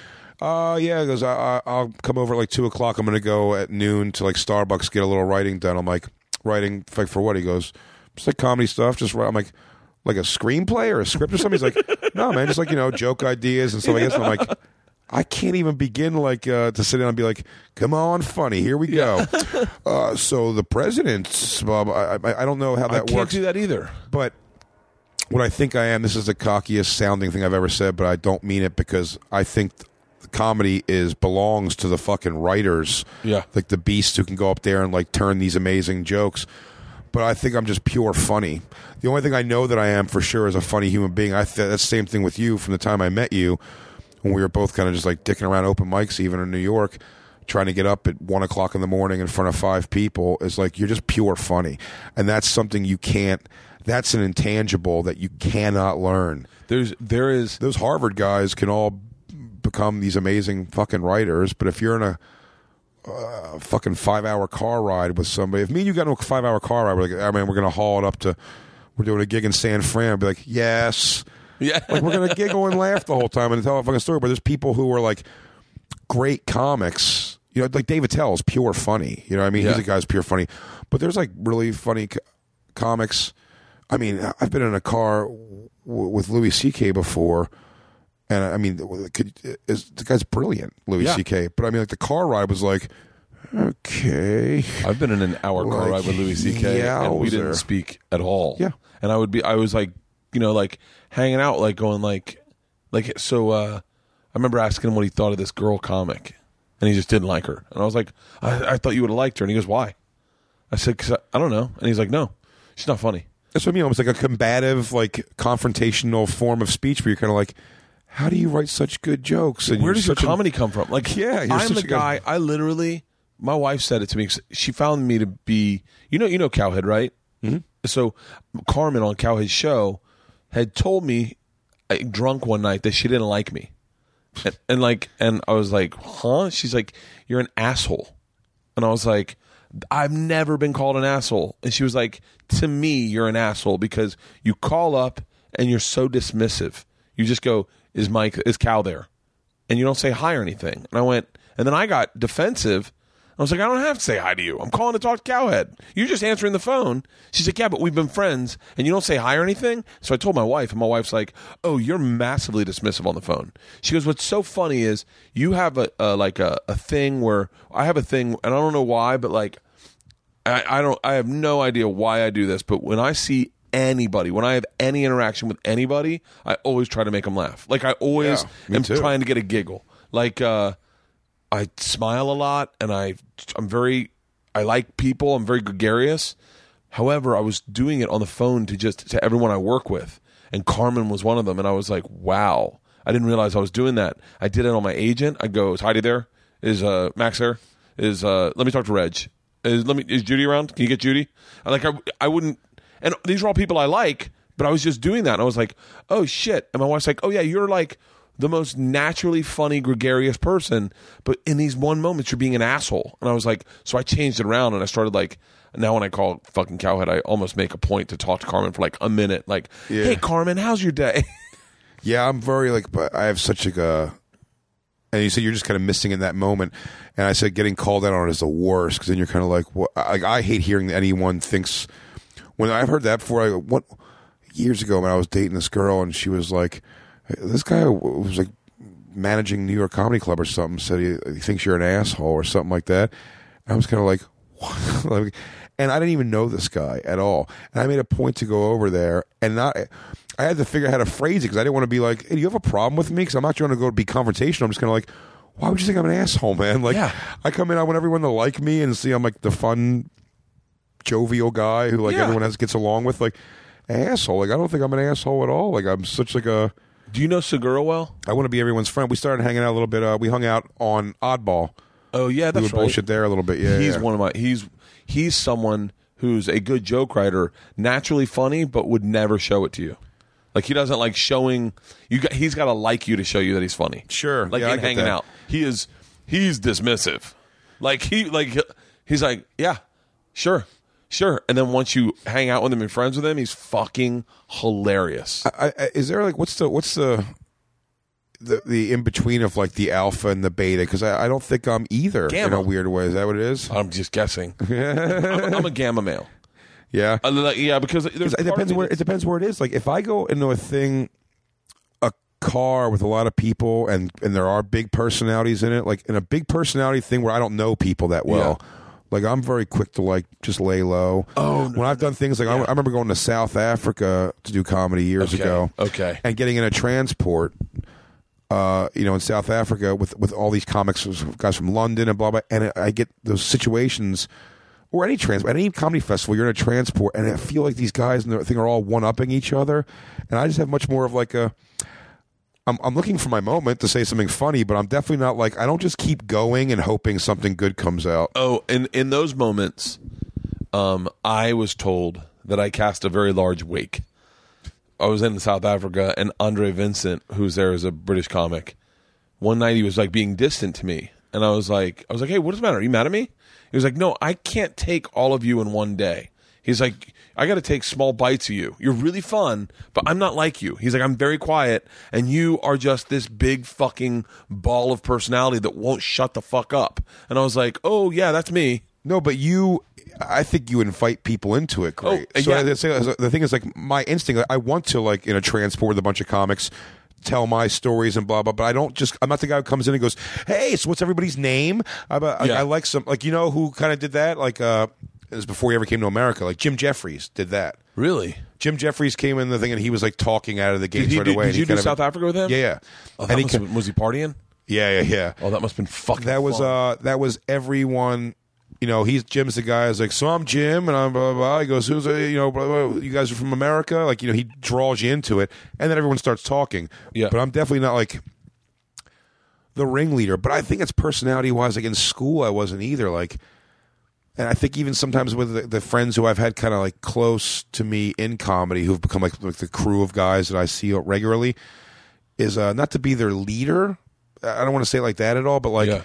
"Uh, yeah," goes, I, I, "I'll come over at like two o'clock. I'm going to go at noon to like Starbucks get a little writing done." I'm like, "Writing like for what?" He goes, "Just like comedy stuff." Just write. I'm like, "Like a screenplay or a script or something?" He's like, "No, man, just like you know, joke ideas and stuff like this." And I'm like. I can't even begin like uh, to sit down and be like, "Come on, funny, here we go." uh, so the president's, Bob, I, I, I don't know how that works. I can't works do that either. but what I think I am, this is the cockiest sounding thing I've ever said, but I don't mean it because I think the comedy is belongs to the fucking writers, Yeah. like the beasts who can go up there and like turn these amazing jokes. But I think I'm just pure funny. The only thing I know that I am for sure is a funny human being. I th- that's the same thing with you from the time I met you when we were both kind of just like dicking around open mics, even in New York, trying to get up at one o'clock in the morning in front of five people. Is like you're just pure funny, and that's something you can't. That's an intangible that you cannot learn. There's there is Those Harvard guys can all become these amazing fucking writers, but if you're in a uh, fucking five hour car ride with somebody, if me and you got a five hour car ride, we're like, I mean, we're gonna haul it up to. We're doing a gig in San Fran. I'd be like, yes, yeah. like we're gonna giggle and laugh the whole time and tell a fucking story. But there's people who are like great comics. You know, like Dave Attell is pure funny. You know, what I mean, Yeah. he's a guy's pure funny. But there's like really funny co- comics. I mean, I've been in a car w- with Louis C.K. before, and I mean, could, is, the guy's brilliant, Louis Yeah. C.K. But I mean, like the car ride was like, okay, I've been in an hour car Like, ride with Louis C.K. and we didn't speak at all. Yeah. and I would be, I was like, you know, like hanging out, like going, like, like so. uh I remember asking him what he thought of this girl comic, and he just didn't like her. And I was like, I, I thought you would have liked her. And he goes, Why? I said, Cause I, I don't know. And he's like, No, she's not funny. That's what I mean. Almost like a combative, like confrontational form of speech, where you're kind of like, how do you write such good jokes? And Where does your comedy come from? Like, Yeah, I'm the a good- guy. I literally, my wife said it to me. She found me to be, you know, you know, Cowhead, right? Mm-hmm. So Carmen on Cowhead's show had told me, drunk one night, that she didn't like me, and, and like, and I was like, huh? She's like, you're an asshole, and I was like. I've never been called an asshole. And she was like, To me, you're an asshole because you call up and you're so dismissive. You just go, Is Mike, is Cal there? and you don't say hi or anything. And I went, and then I got defensive. I was like, I don't have to say hi to you. I'm calling to talk to Cowhead. You're just answering the phone. She's like, Yeah, but we've been friends, and you don't say hi or anything. So I told my wife, and my wife's like, Oh, you're massively dismissive on the phone. She goes, What's so funny is you have a, a like a, a thing where I have a thing, and I don't know why, but like I, I don't I have no idea why I do this, but when I see anybody, when I have any interaction with anybody, I always try to make them laugh. Like I always Yeah, me am too. trying to get a giggle. Like uh I smile a lot and I I'm very I like people, I'm very gregarious. However, I was doing it on the phone to just to everyone I work with. And Carmen was one of them and I was like, "Wow. I didn't realize I was doing that." I did it on my agent. I go, "Is Heidi there? Is uh Max there? Is uh let me talk to Reg. Is let me is Judy around? Can you get Judy?" I like I I wouldn't and these are all people I like, but I was just doing that and I was like, "Oh shit." And my wife's like, "Oh yeah, you're like the most naturally funny, gregarious person, but in these one moments, you're being an asshole. And I was like, so I changed it around and I started like, now when I call fucking Cowhead, I almost make a point to talk to Carmen for like a minute. Like, Yeah. hey, Carmen, how's your day? Yeah, I'm very like, but I have such like a. And you said you're just kind of missing in that moment, and I said getting called out on it is the worst because then you're kind of like, what? Like I hate hearing that anyone thinks. When I've heard that before, I what? Years ago, when I was dating this girl, and she was like, this guy was like managing New York Comedy Club or something. Said he, he thinks you're an asshole or something like that. And I was kind of like, what? Like, and I didn't even know this guy at all. And I made a point to go over there and not. I had to figure out how to phrase it because I didn't want to be like, hey, "Do you have a problem with me?" Because I'm not trying to go be confrontational. I'm just kind of like, why would you think I'm an asshole, man? Like, Yeah. I come in, I want everyone to like me and see I'm like the fun, jovial guy who like Yeah. everyone has gets along with. Like, asshole. Like, I don't think I'm an asshole at all. Like, I'm such like a. Do you know Segura well? I want to be everyone's friend. We started hanging out a little bit. Uh, we hung out on Oddball. Oh yeah, We that's would right. bullshit there a little bit. Yeah, he's yeah. one of my he's he's someone who's a good joke writer, naturally funny, but would never show it to you. Like he doesn't like showing you. Got, he's got to like you to show you that he's funny. Sure. like Yeah, I in get hanging that. out, he is he's dismissive. Like he like he's like yeah, sure, sure. And then once you hang out with him and friends with him, he's fucking hilarious. I, I, is there like what's the what's the the, the in between of like the alpha and the beta? Because I, I don't think I'm either in a weird way. Is that what it is? I'm just guessing. I'm, I'm a gamma male. Yeah. Uh, like, yeah, because it depends where it depends where it is. Like if I go into a thing, a car with a lot of people, and and there are big personalities in it, like in a big personality thing where I don't know people that well. Like I'm very quick to like just lay low. Oh, when I've done things like I, I remember going to South Africa to do comedy years Okay, ago. okay. and getting in a transport. Uh, you know, in South Africa with with all these comics, guys from London and blah blah, and I get those situations or any trans any comedy festival, you're in a transport, and I feel like these guys and the thing are all one upping each other, and I just have much more of like a. I'm, I'm looking for my moment to say something funny, but I'm definitely not like I don't just keep going and hoping something good comes out. Oh, in in those moments, um, I was told that I cast a very large wake. I was in South Africa, and Andre Vincent, who's there as a British comic, one night he was like being distant to me, and I was like, I was like, hey, what is the matter? Are you mad at me? He was like, no, I can't take all of you in one day. He's like, I got to take small bites of you. You're really fun, but I'm not like you. He's like, I'm very quiet, and you are just this big fucking ball of personality that won't shut the fuck up. And I was like, oh yeah, that's me. No, but you, I think you invite people into it. Great. Oh, so yeah. I- the thing is, like, my instinct, I want to, like, in a transport with a bunch of comics, tell my stories and blah blah. But I don't just. I'm not the guy who comes in and goes, "Hey, so what's everybody's name?" I, I, Yeah. I like some, like, you know, who kind of did that, like, uh, it was before he ever came to America. Like Jim Jeffries did that. Really? Jim Jeffries came in the thing and he was like talking out of the Did, gates he, right did, away. did you do kind of- South Africa with him? Yeah, yeah. Oh, and he have- was he partying? yeah, yeah, yeah. Oh, that must have been fucking. That was fun. uh that was everyone. You know, he's Jim's the guy. who's like, so I'm Jim, and I'm blah blah. blah. He goes, who's a, you know, blah, blah, you guys are from America. Like, you know, he draws you into it, and then everyone starts talking. Yeah. but I'm definitely not like the ringleader. But I think it's personality wise. Like in school, I wasn't either. Like, and I think even sometimes with the, the friends who I've had kind of like close to me in comedy, who've become like, like the crew of guys that I see regularly, is uh, not to be their leader. I don't want to say it like that at all, but like. yeah.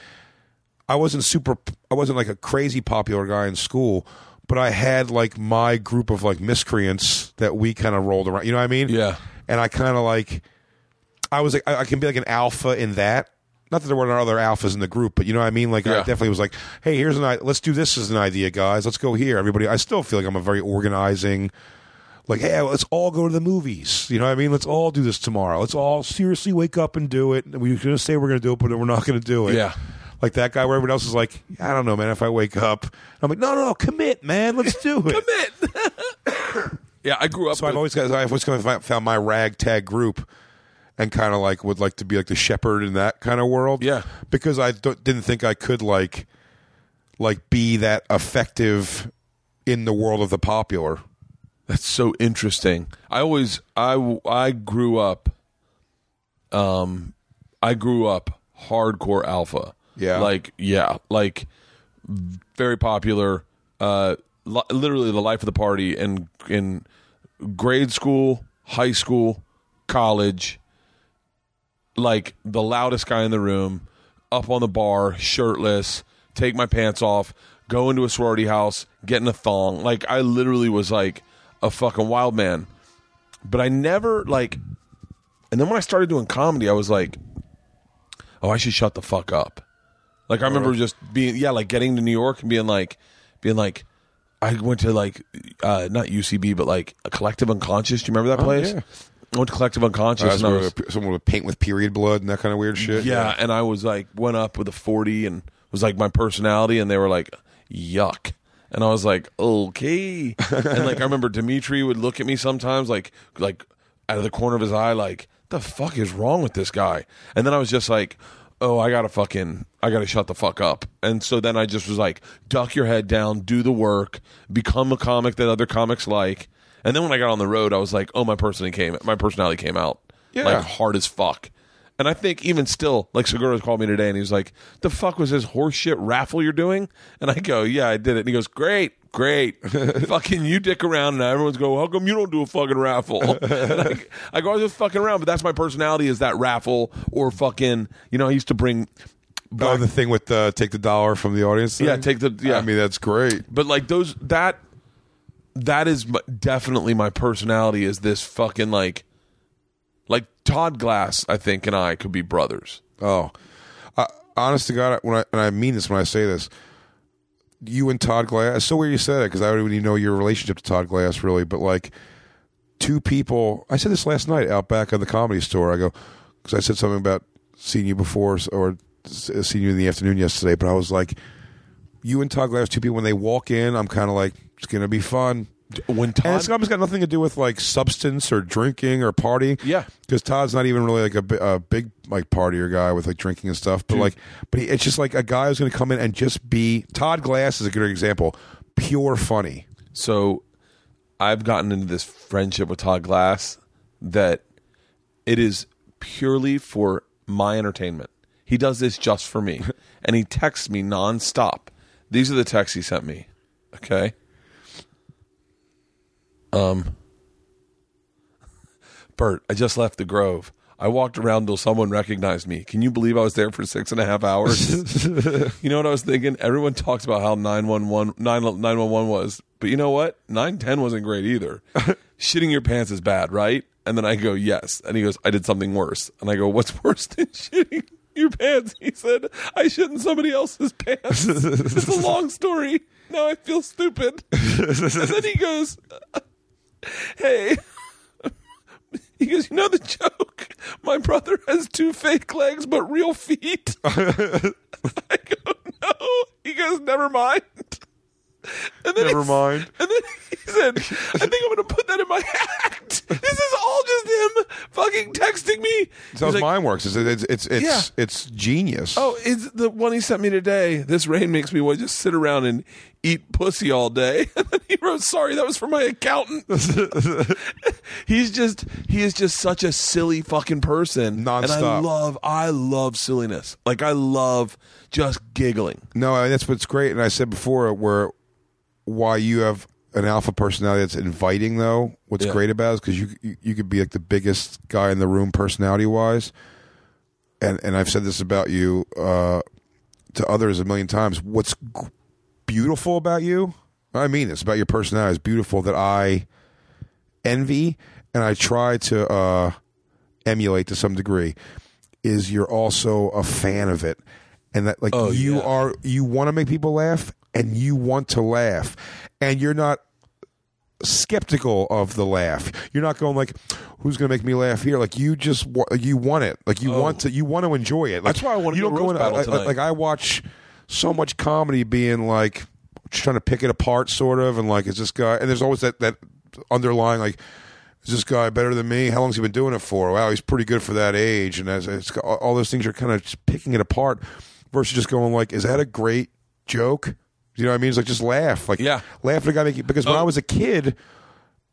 I wasn't super. I wasn't like a crazy popular guy in school, but I had like my group of like miscreants that we kind of rolled around. You know what I mean? Yeah. And I kind of like, I was like, I, I can be like an alpha in that. Not that there weren't other alphas in the group, but you know what I mean. Like I definitely was like, hey, here's an idea. Let's do this as an idea, guys. Let's go here, everybody. I still feel like I'm a very organizing. Like, hey, let's all go to the movies. You know what I mean? Let's all do this tomorrow. Let's all seriously wake up and do it. We're going to say we're going to do it, but we're not going to do it Yeah. like that guy where everyone else is like, I don't know, man. If I wake up, I'm like, no, no, no, commit, man. Let's do it. Commit. yeah, I grew up. so I've always got, I've always kind of found my ragtag group, and kind of like would like to be like the shepherd in that kind of world. Yeah. because I didn't think I could like, like be that effective in the world of the popular. That's so interesting. I always I I grew up um I grew up hardcore alpha. Yeah. Like yeah, like very popular uh li- literally the life of the party in in grade school, high school, college like the loudest guy in the room, up on the bar, shirtless, take my pants off, go into a sorority house, get in a thong. Like I literally was like a fucking wild man. But I never like and then when I started doing comedy, I was like, Oh, I should shut the fuck up. Like I remember just being yeah, like getting to New York and being like being like I went to like uh not UCB but like a collective unconscious. Do you remember that place? yeah. I went to collective unconscious and I was, someone would paint with period blood and that kind of weird shit. yeah, and I was like, went up with a 40 and was like my personality, and they were like, yuck. And I was like, okay. and like, I remember Dimitri would look at me sometimes, like, like out of the corner of his eye, like, the fuck is wrong with this guy? And then I was just like, oh, I gotta fucking, I gotta shut the fuck up. And so then I just was like, duck your head down, do the work, become a comic that other comics like. And then when I got on the road, I was like, oh, my personality came, my personality came out, Yeah. like hard as fuck. And I think even still, like Segura called me today, and he was like, "The fuck was this horseshit raffle you're doing?" And I go, "Yeah, I did it." And he goes, "Great, great, fucking you dick around." And everyone's go, "How come you don't do a fucking raffle?" And I, I go, "I was just fucking around," but that's my personality is that raffle or fucking. You know, I used to bring. Oh, the thing with uh, take the dollar from the audience. Yeah, take the- yeah. I mean, that's great. but like those that that is m- definitely my personality is this fucking like like Todd Glass I think and I could be brothers. Oh, I, honest to God, when I and I mean this when I say this, you and Todd Glass. It's so weird you said it because I don't even know your relationship to Todd Glass really, but like two people. I said this last night out back at the comedy store. I go because I said something about seeing you before or seeing you in the afternoon yesterday, but I was like, you and Todd Glass, two people. When they walk in, I'm kind of like, it's gonna be fun. When And Todd it's almost got nothing to do with like substance or drinking or partying. Yeah. because Todd's not even really like a, a big like partier guy with like drinking and stuff. But like, but he, it's just like a guy who's going to come in and just be. Todd Glass is a good example. Pure funny. So I've gotten into this friendship with Todd Glass that it is purely for my entertainment. He does this just for me. and he texts me nonstop. These are the texts he sent me. Okay. Um Bert, I just left the Grove. I walked around till someone recognized me. Can you believe I was there for six and a half hours? you know what I was thinking? Everyone talks about how 911, 911 was, but you know what? 910 wasn't great either. Shitting your pants is bad, right? And then I go, yes. And he goes, I did something worse. And I go, what's worse than shitting your pants? He said, I shit in somebody else's pants. it's a long story. Now I feel stupid. and then he goes, hey. He goes, you know the joke? My brother has two fake legs but real feet. I go, no. He goes, never mind. And then Never he- mind. And then he said, I think I'm going to put that in my act. This is all just him fucking texting me. That's how like, mine works. It's it's it's it's, Yeah. it's genius. Oh, it's the one he sent me today. This rain makes me want to just sit around and eat pussy all day. And then he wrote, "Sorry, that was for my accountant." He's just he is just such a silly fucking person. And I love I love silliness. Like I love just giggling. No, and that's what's great. And I said before, where why you have an alpha personality that's inviting, though. What's Yeah. great about it is because you, you you could be like the biggest guy in the room, personality wise. And and I've said this about you uh, to others a million times. What's beautiful about you? I mean this about your personality is beautiful that I envy and I try to uh, emulate to some degree. Is you're also a fan of it, and that like Oh, you yeah. are you want to make people laugh and you want to laugh, and you're not skeptical of the laugh. You're not going like, "Who's going to make me laugh here?" Like you just wa- you want it. Like you want to you want to enjoy it. Like, Oh. That's why I wanna you don't roast in- battle like, tonight. like I watch so much comedy being like trying to pick it apart, sort of, and like is this guy? And there's always that that underlying like. Is this guy better than me? How long's he been doing it for? Wow, he's pretty good for that age. And as it's all all those things are kind of just picking it apart versus just going like, is that a great joke? You know what I mean? It's like just laugh, like Yeah. laugh at a guy making. Because when Oh. I was a kid,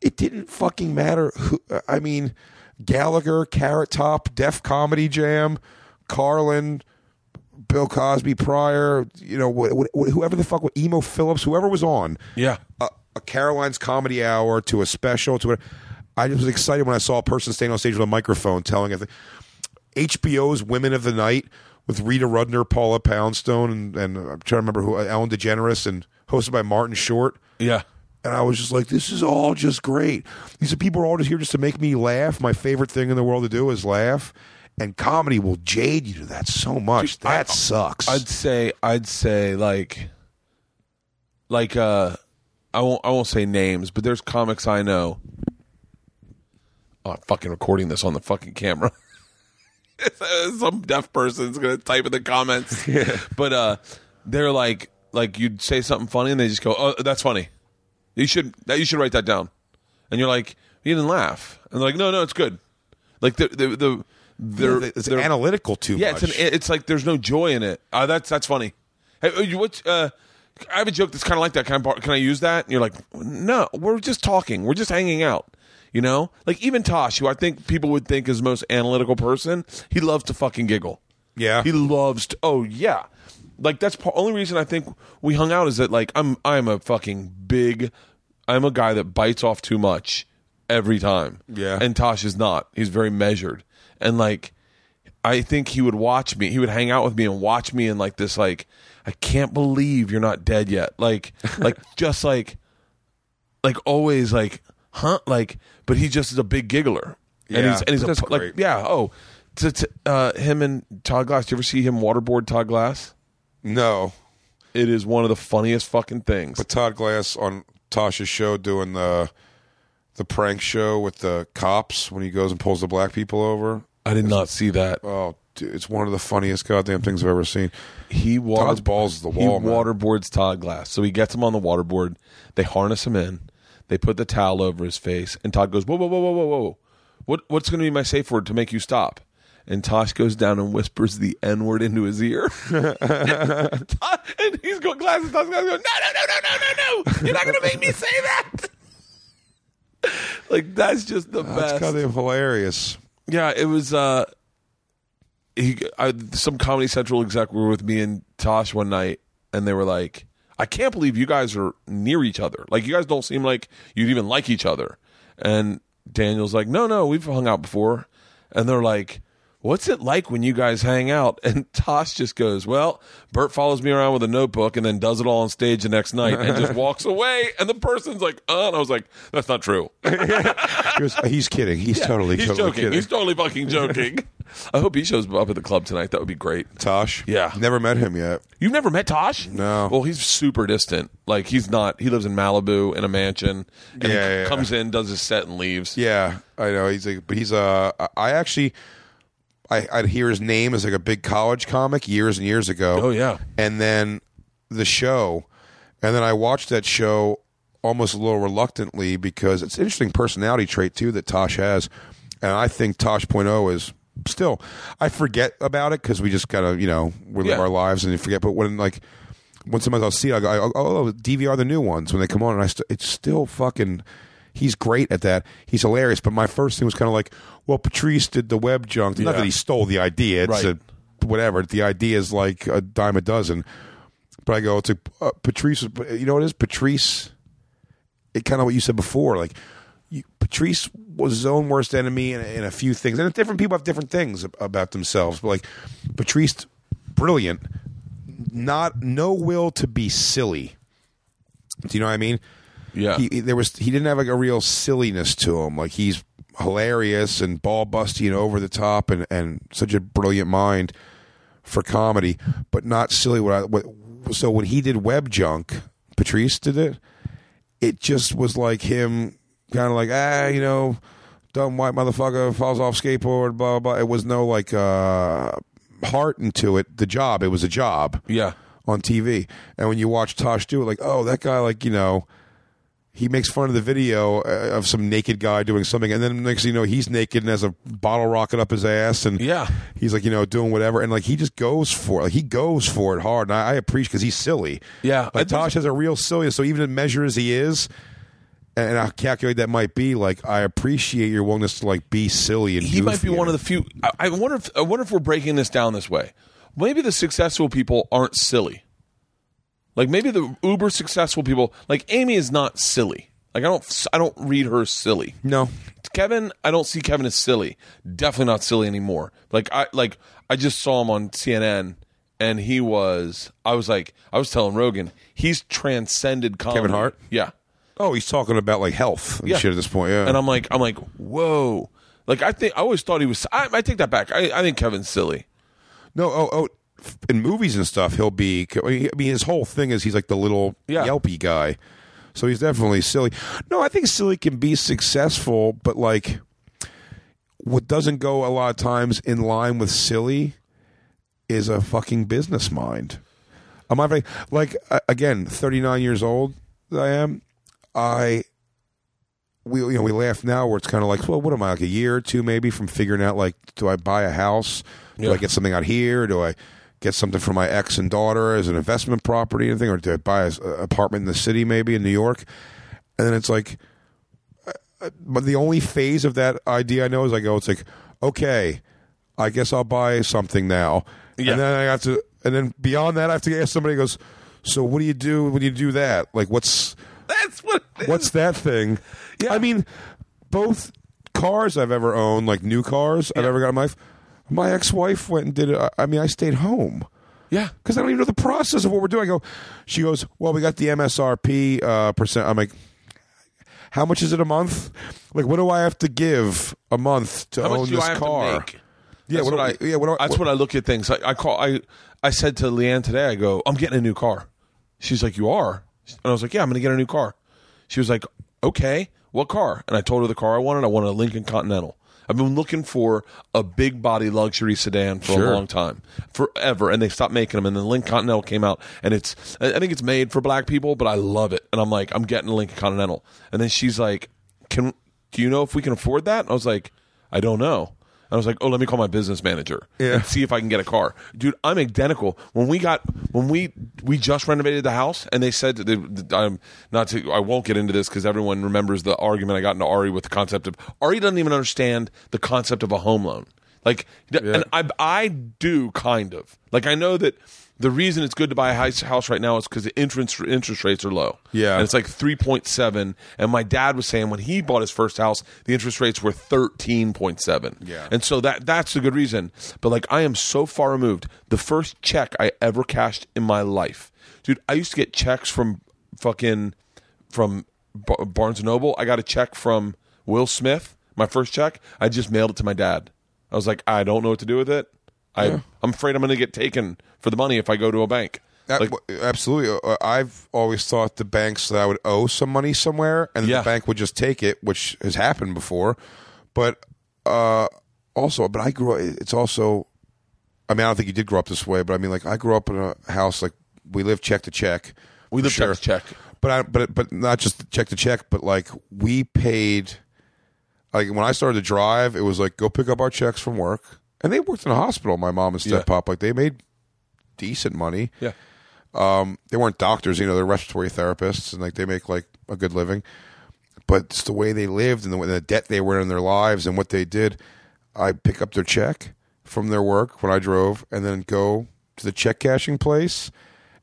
it didn't fucking matter. Who, I mean, Gallagher, Carrot Top, Def Comedy Jam, Carlin, Bill Cosby, Pryor, you know, wh- wh- whoever the fuck, Emo Phillips, whoever was on Yeah. a, a Caroline's Comedy Hour to a special to a. I just was excited when I saw a person standing on stage with a microphone telling. I think HBO's Women of the Night with Rita Rudner, Paula Poundstone, and, and I'm trying to remember who Ellen DeGeneres, and hosted by Martin Short. Yeah. And I was just like, this is all just great. These are people are all just here just to make me laugh. My favorite thing in the world to do is laugh. And comedy will jade you to that so much. Dude, I- that sucks. I'd say I'd say like like uh I won't I won't say names, but there's comics I know. Oh, I'm fucking recording this on the fucking camera. Some deaf person's gonna type in the comments. But uh they're like like you'd say something funny and they just go, Oh, that's funny. You should that you should write that down. And you're like, You didn't laugh. And they're like, No, no, it's good. Like the the the they're it's they're- analytical too yeah, much. it's an, it's like there's no joy in it. Uh, that's that's funny. Hey, uh, what? Uh, I have a joke that's kind of like that. Can I, bar- can I use that? And you're like, no, we're just talking. We're just hanging out. You know, like even Tosh, who I think people would think is the most analytical person, he loves to fucking giggle. Yeah. he loves to. Oh yeah, like that's the only reason I think we hung out is that like I'm I'm a fucking big, I'm a guy that bites off too much every time. Yeah. and Tosh is not. He's very measured and like. I think he would watch me. He would hang out with me and watch me in like this like I can't believe you're not dead yet. Like like just like like always like huh like but he just is a big giggler. and Yeah, he's and he's a, like yeah, oh. To, to, uh, him and Todd Glass. Do you ever see him waterboard Todd Glass? no, It is one of the funniest fucking things. but Todd Glass on Tosh's show doing the the prank show with the cops when he goes and pulls the black people over. I did not see that. Oh, dude, it's one of the funniest goddamn things I've ever seen. He water, Todd's balls the he wall, man. waterboards Todd Glass. So he gets him on the waterboard. They harness him in. They put the towel over his face, and Todd goes, "Whoa, whoa, whoa, whoa, whoa, whoa! What, what's going to be my safe word to make you stop?" And Tosh goes down and whispers the N word into his ear. Todd- and he's going, glasses, Todd's going, no, no, no, no, no, no, no! You're not going to make me say that. like that's just the best. That's best. goddamn hilarious. Yeah, it was. uh he, I, some Comedy Central exec were with me and Tosh one night, and they were like, "I can't believe you guys are near each other. Like, you guys don't seem like you'd even like each other." And Daniel's like, "No, no, we've hung out before." And they're like, "What's it like when you guys hang out?" And Tosh just goes, "Well, Bert follows me around with a notebook and then does it all on stage the next night and just walks away." And the person's like, "Uh," and I was like, "That's not true." Goes, he's kidding. He's totally, He's totally joking. kidding. He's totally fucking joking. I hope he shows up at the club tonight. That would be great. Tosh. Yeah. never met him yet. You've never met Tosh? No. Well, he's super distant. Like he's not. He lives in Malibu in a mansion, and he Yeah, yeah, comes in, does his set, and leaves. Yeah, I know. He's like, but he's uh, I actually, I I'd hear his name as like a big college comic years and years ago. Oh, yeah. and then the show, and then I watched that show almost a little reluctantly because it's an interesting personality trait too that Tosh has, and I think Tosh.0 is still. I forget about it because we just gotta you know we live Yeah. our lives and you forget. But when like when sometimes I'll see, it, I go, oh, oh, DVR the new ones when they come on, and I st- it's still fucking. He's great at that. He's hilarious. But my first thing was kind of like, well, Patrice did the web junk. Not Yeah. that he stole the idea. It's Right. a whatever. The idea is like a dime a dozen. But I go, it's a uh, Patrice. was- You know what it is? Patrice. It kind of what you said before. Like you, Patrice was his own worst enemy in, in a few things, and different people have different things ab- about themselves. But like Patrice, brilliant. Not no will to be silly. Do you know what I mean? Yeah. He, he- there was he didn't have like a real silliness to him. Like he's hilarious and ball busty and over the top and and such a brilliant mind for comedy, but not silly. What I what, so when he did web junk, Patrice did it. It just was like him, kind of like ah, you know, dumb white motherfucker falls off skateboard, blah blah. blah. It was no like uh, heart into it. The job, it was a job yeah. on TV. And when you watch Tosh do it, like, oh, that guy, like, you know, he makes fun of the video uh, of some naked guy doing something, and then next thing you know, he's naked and has a bottle rocket up his ass, and Yeah. he's like, you know, doing whatever, and like he just goes for it. Like he goes for it hard, and I, I appreciate because he's silly. Yeah. like Tosh has a real silliness. So even in measure as he is. And I calculate that might be like I appreciate your willingness to like be silly and He might be one of the few. I, I wonder if I wonder if we're breaking this down this way. Maybe the successful people aren't silly. Like maybe the uber successful people, like Amy, is not silly. Like I don't, I don't read her silly. no. Kevin, I don't see Kevin as silly. Definitely not silly anymore. Like I like I just saw him on CNN and he was I was like I was telling Rogan, he's transcended comedy. Kevin Hart? Yeah. Oh, he's talking about like health and Yeah. shit at this point. Yeah, And I'm like I'm like, "Whoa." Like I think I always thought he was I, I take that back. I, I think Kevin's silly. No, oh, oh, in movies and stuff, he'll be. I mean, his whole thing is he's like the little Yeah. yelpy guy, so he's definitely silly. No, I think silly can be successful, but like, what doesn't go a lot of times in line with silly is a fucking business mind. I'm like again, 39 years old. I am. I we you know we laugh now where it's kind of like, well, what am I like a year or two maybe from figuring out like, do I buy a house? Do Yeah. I get something out here? Do I get something for my ex and daughter as an investment property, anything, or to buy an apartment in the city maybe in New York? And then it's like, uh, but the only phase of that idea I know is I go, it's like, okay, I guess I'll buy something now, Yeah. and then I have to, and then beyond that, I have to ask somebody. Goes, so what do you do when you do that? Like, what's That's what. what's that thing? Yeah. I mean, both cars I've ever owned, like new cars I've ever got in my life, my ex-wife went and did it. I mean, I stayed home Yeah. because I don't even know the process of what we're doing. I go, she goes, well, we got the MSRP uh, percent. I'm like, how much is it a month? Like, what do I have to give a month to How own much do this I have car? to make? Yeah, That's what what, I. yeah, what that's what I look at things. Like I call. I I said to Leanne today. I go. I'm getting a new car. She's like, you are, and I was like, yeah, I'm going to get a new car. She was like, okay, what car? And I told her the car I wanted. I wanted a Lincoln Continental. I've been looking for a big body luxury sedan for Sure. a long time, forever, and they stopped making them. And then the Lincoln Continental came out, and it's I I think it's made for black people, but I love it. And I'm like, I'm getting a Lincoln Continental. And then she's like, can do you know if we can afford that? And I was like, I don't know. I was like, oh, let me call my business manager Yeah. and see if I can get a car, dude. I'm identical. When we got when we we just renovated the house, and they said they, I'm um, not to. I won't get into this because everyone remembers the argument I got into Ari with the concept of Ari doesn't even understand the concept of a home loan. Like, and I I do kind of like I know that. The reason it's good to buy a house right now is because the interest interest rates are low. Yeah. and it's like three point seven. And my dad was saying when he bought his first house, the interest rates were thirteen point seven. Yeah. And so that that's a good reason. But like I am so far removed. The first check I ever cashed in my life, dude. I used to get checks from fucking from Barnes and Noble. I got a check from Will Smith. My first check. I just mailed it to my dad. I was like, I don't know what to do with it. I I'm afraid I'm going to get taken for the money if I go to a bank. Like, absolutely. Uh, I've always thought the banks that I would owe some money somewhere, and Yeah. the bank would just take it, which has happened before. But uh, also, but I grew up. It's also. I mean, I don't think you did grow up this way, but I mean, like I grew up in a house like we lived check to check. we for live check to check. But I, but but not just check to check, but like we paid. Like when I started to drive, it was like go pick up our checks from work, and they worked in a hospital. My mom and step Yeah. pop, like they made decent money Yeah. um, they weren't doctors, you know, they're respiratory therapists, and like they make like a good living. But it's the way they lived and the, the debt they were in their lives and what they did. I pick up their check from their work when I drove, and then go to the check cashing place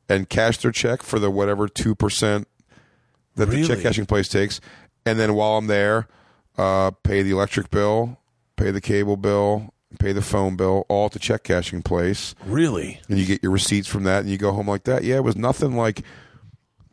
and cash their check for the whatever two percent that the check cashing place takes. And then while I'm there, uh, pay the electric bill, pay the cable bill, pay the phone bill, all at the check cashing place Really? and you get your receipts from that, and you go home like that. Yeah, it was nothing like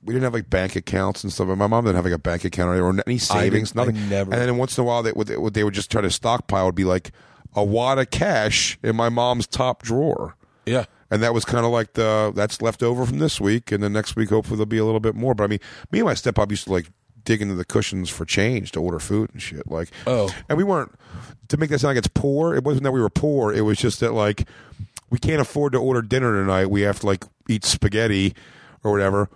we didn't have like bank accounts and stuff. My mom didn't have like a bank account or any savings, I nothing. never- And then once in a while, they would they would just try to stockpile would be like a wad of cash in my mom's top drawer. Yeah. And that was kind of like the that's left over from this week, and then next week hopefully there'll be a little bit more. But I mean, me and my stepmom used to like dig into the cushions for change to order food and shit. Like, Oh. and we weren't to make that sound like it's poor. It wasn't that we were poor. It was just that like we can't afford to order dinner tonight. We have to like eat spaghetti or whatever.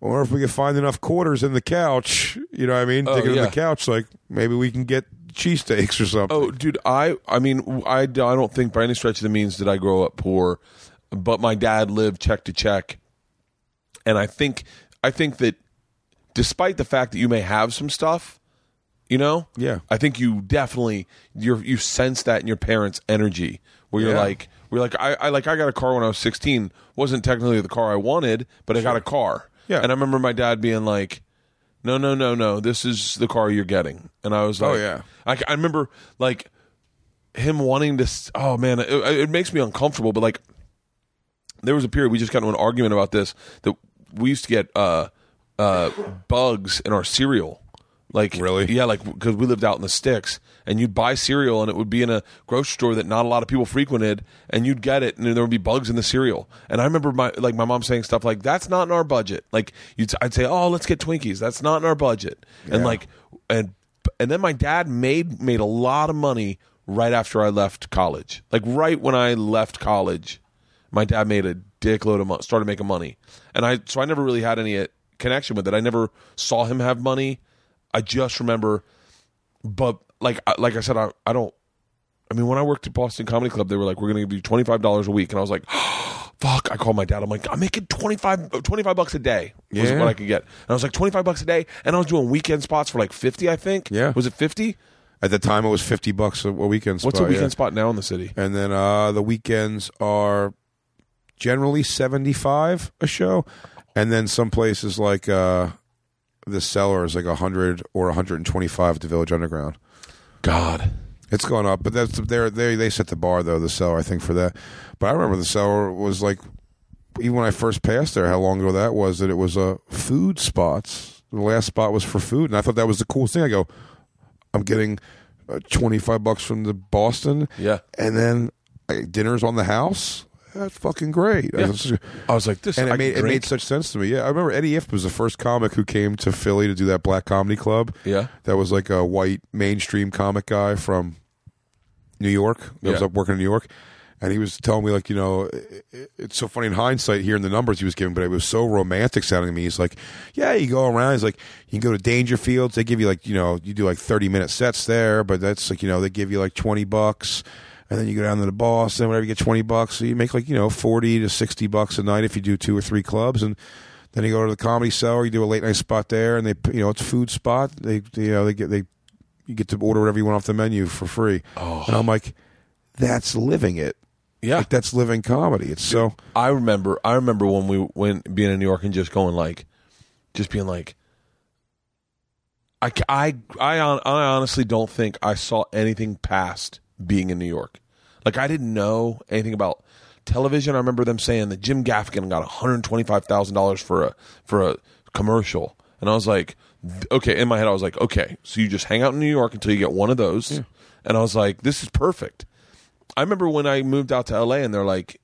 Or if we can find enough quarters in the couch, you know what I mean? Oh, Digging in the couch, like maybe we can get cheesesteaks or something. Oh, dude, I I mean, I, I don't think by any stretch of the means did I grow up poor, but my dad lived check to check, and I think I think that despite the fact that you may have some stuff, you know, Yeah. I think you definitely you you sense that in your parents' energy where you're Yeah. like we're like I, I like I got a car when I was 16 wasn't technically the car I wanted, but I got a car. Yeah. and I remember my dad being like. No, no, no, no. This is the car you're getting, and I was like, Oh, yeah. I, I remember like him wanting to. Oh man, it, it makes me uncomfortable. But like, there was a period we just got into an argument about this that we used to get uh, uh, bugs in our cereal. Like Really? Yeah, like because we lived out in the sticks, and you'd buy cereal, and it would be in a grocery store that not a lot of people frequented, and you'd get it, and there would be bugs in the cereal. And I remember my like my mom saying stuff like, "That's not in our budget." Like you'd, I'd say, "Oh, let's get Twinkies." That's not in our budget. And like, and and then my dad made made a lot of money right after I left college. Like right when I left college, my dad made a dickload of money, started making money, and I so I never really had any connection with it. I never saw him have money. I just remember, but like I- like I said, I I don't. I mean, when I worked at Boston Comedy Club, they were like, "We're going to give you twenty five dollars a week," and I was like, "Fuck!" I called my dad. I'm like, "I'm making 25, 25 bucks a day." Was Yeah. what I could get, and I was like, 25 bucks a day," and I was doing weekend spots for like fifty, I think. Yeah. was it fifty? At the time, it was fifty bucks a, a weekend. What's spot, a weekend yeah. spot now in the city? And then uh, the weekends are generally seventy five a show, and then some places like uh, the cellar is like hundred or hundred and twenty five at the Village Underground. God, It's gone up, but that's they they they set the bar though the cellar I think for that. But I remember the cellar was like even when I first passed there, how long ago that was that it was a uh, food spots. The last spot was for food, and I thought that was the coolest thing. I go, I'm getting uh, twenty five bucks from the Boston, Yeah. and then uh, dinner's on the house. That's fucking great. Yeah. It's- I was like, this. and it made it made such sense to me. Yeah, I remember Eddie Ifft was the first comic who came to Philly to do that Black Comedy Club. Yeah. that was like a white mainstream comic guy from New York. That was up working in New York, and he was telling me like, you know, it, it- it's so funny in hindsight hearing the numbers he was giving, but it was so romantic sounding to me. He's like, yeah, you go around. He's like, you can go to Dangerfields. They give you like, you know, you do like thirty minute sets there, but that's like, you know, they give you like twenty bucks. And then you go down to the Boston, whatever, you get 20 bucks. So you make like, you know, 40 to 60 bucks a night if you do two or three clubs. And then you go to the comedy cellar, you do a late night spot there, and they, you know, it's a food spot. They, you know, they get, they, you get to order whatever you want off the menu for free. Oh. And I'm like, that's living it. Yeah. Like, that's living comedy. It's so, I remember I remember when we went being in New York and just going like just being like I I I, I honestly don't think I saw anything past being in New York. Like I didn't know anything about television. I remember them saying that Jim Gaffigan got $125,000 for a for a commercial. And I was like okay, in my head I was like, okay, so you just hang out in New York until you get one of those. And I was like, this is perfect. I remember when I moved out to LA and they're like,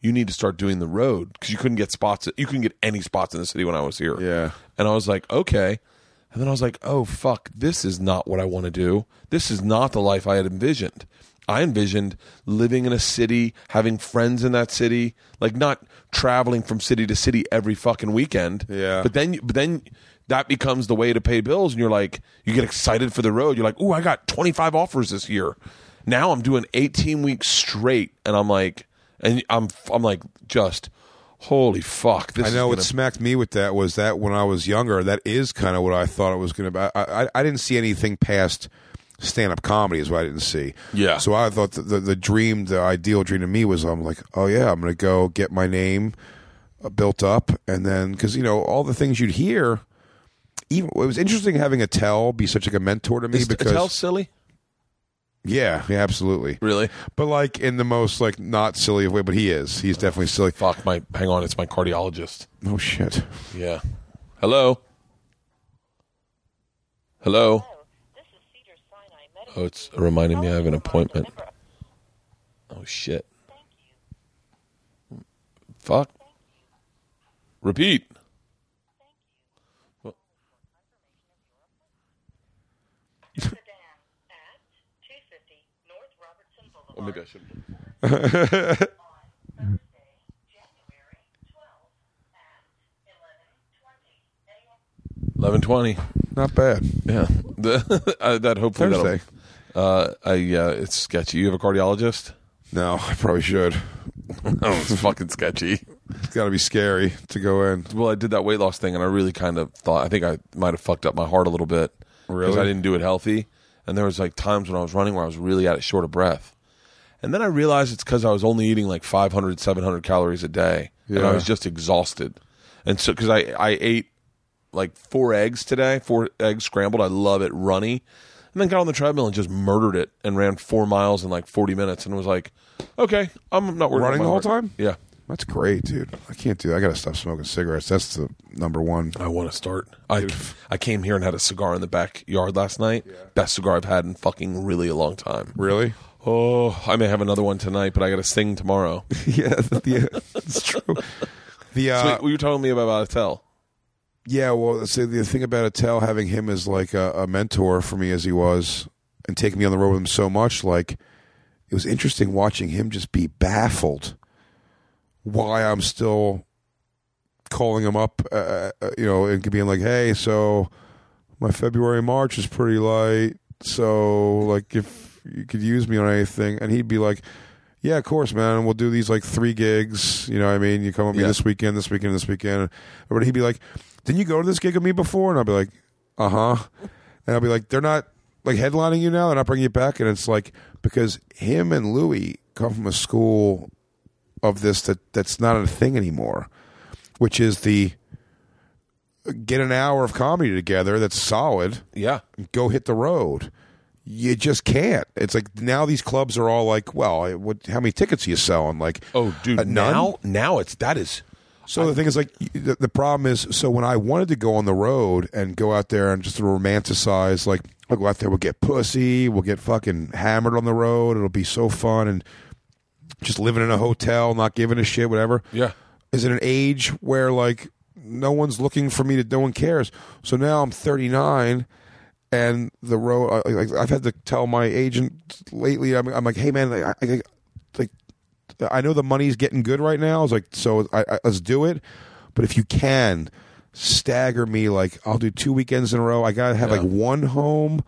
you need to start doing the road because you couldn't get spots. You couldn't get any spots in the city when I was here. Yeah. And I was like, okay. And then I was like, oh, fuck, this is not what I want to do. This is not the life I had envisioned. I envisioned living in a city, having friends in that city, like not traveling from city to city every fucking weekend. Yeah. But then, but then that becomes the way to pay bills, and you're like, you get excited for the road. You're like, ooh, I got 25 offers this year. Now I'm doing 18 weeks straight, and I'm like, and I'm, I'm like, just holy fuck. This I know what gonna- smacked me with that was that when I was younger, that is kind of what I thought it was going to be. I, I, I didn't see anything past stand up comedy, is what I didn't see. Yeah. So I thought the, the, the dream, the ideal dream to me was I'm like, oh yeah, I'm going to go get my name uh, built up. And then, because, you know, all the things you'd hear, even it was interesting having Attell be such like a mentor to me Is because, Attell silly? Yeah, yeah, absolutely. Really? But like in the most like not silly of way, but he is. He's definitely silly. Fuck my. Hang on, it's my cardiologist. Oh shit. Yeah. Hello. Hello. This is Cedar Sinai Oh, it's reminding me I have an appointment. Oh shit. Fuck. Repeat. Sedan at 250 North Boulevard. maybe I should. Thursday, January 12th at 11:20 a.m. Eleven twenty. Not bad. Yeah. Uh, that hopefully Thursday. Uh, I yeah, it's sketchy. You have a cardiologist? No, I probably should. oh, it's fucking sketchy. It's got to be scary to go in. Well, I did that weight loss thing, and I really kind of thought I think I might have fucked up my heart a little bit because Really? I didn't do it healthy. And there was like times when I was running where I was really out of short of breath. And then I realized it's because I was only eating like 500, 700 calories a day, and I was just exhausted. And so because I I ate like four eggs today, four eggs scrambled. I love it, runny. And then got on the treadmill and just murdered it and ran four miles in like 40 minutes and was like, okay, I'm not worried Running the whole heart. time? Yeah. That's great, dude. I can't do that. I got to stop smoking cigarettes. That's the number one. I want to start. I I came here and had a cigar in the backyard last night. Best cigar I've had in fucking really a long time. Really? Oh, I may have another one tonight, but I got to sing tomorrow. yeah, yeah, it's true. The uh, so you telling me about Attell? yeah, well, see, the thing about Attell having him as like a, a mentor for me as he was, and taking me on the road with him so much, like it was interesting watching him just be baffled why I'm still calling him up, uh, uh, you know, and being like, "Hey, so." my February March is pretty light, so like if you could use me on anything, and he'd be like, yeah, of course, man. We'll do these like three gigs. You know what I mean? You come with me Yeah. this weekend, this weekend, this weekend. But he'd be like, didn't you go to this gig with me before? And I'll be like, uh huh. And I'll be like, they're not like headlining you now. They're not bringing you back. And it's like because him and Louis come from a school of this that that's not a thing anymore, which is the get an hour of comedy together that's solid Yeah. go hit the road. You just can't. It's like now these clubs are all like, well, what? How many tickets are you selling? Like, Oh, dude. uh, now, now it's that is. So the thing is, like, the, the problem is, so when I wanted to go on the road and go out there and just romanticize, like, I'll go out there, we'll get pussy, we'll get fucking hammered on the road, it'll be so fun, and just living in a hotel, not giving a shit, whatever. Yeah. Is it an age where like no one's looking for me to, no one cares? So now I'm 39, and the road, I, like, I've had to tell my agent lately, I'm, I'm like, hey man, I, I, like, I know the money's getting good right now. I was like, so I, I, let's do it. But if you can stagger me, like I'll do two weekends in a row. I gotta have Yeah. like one home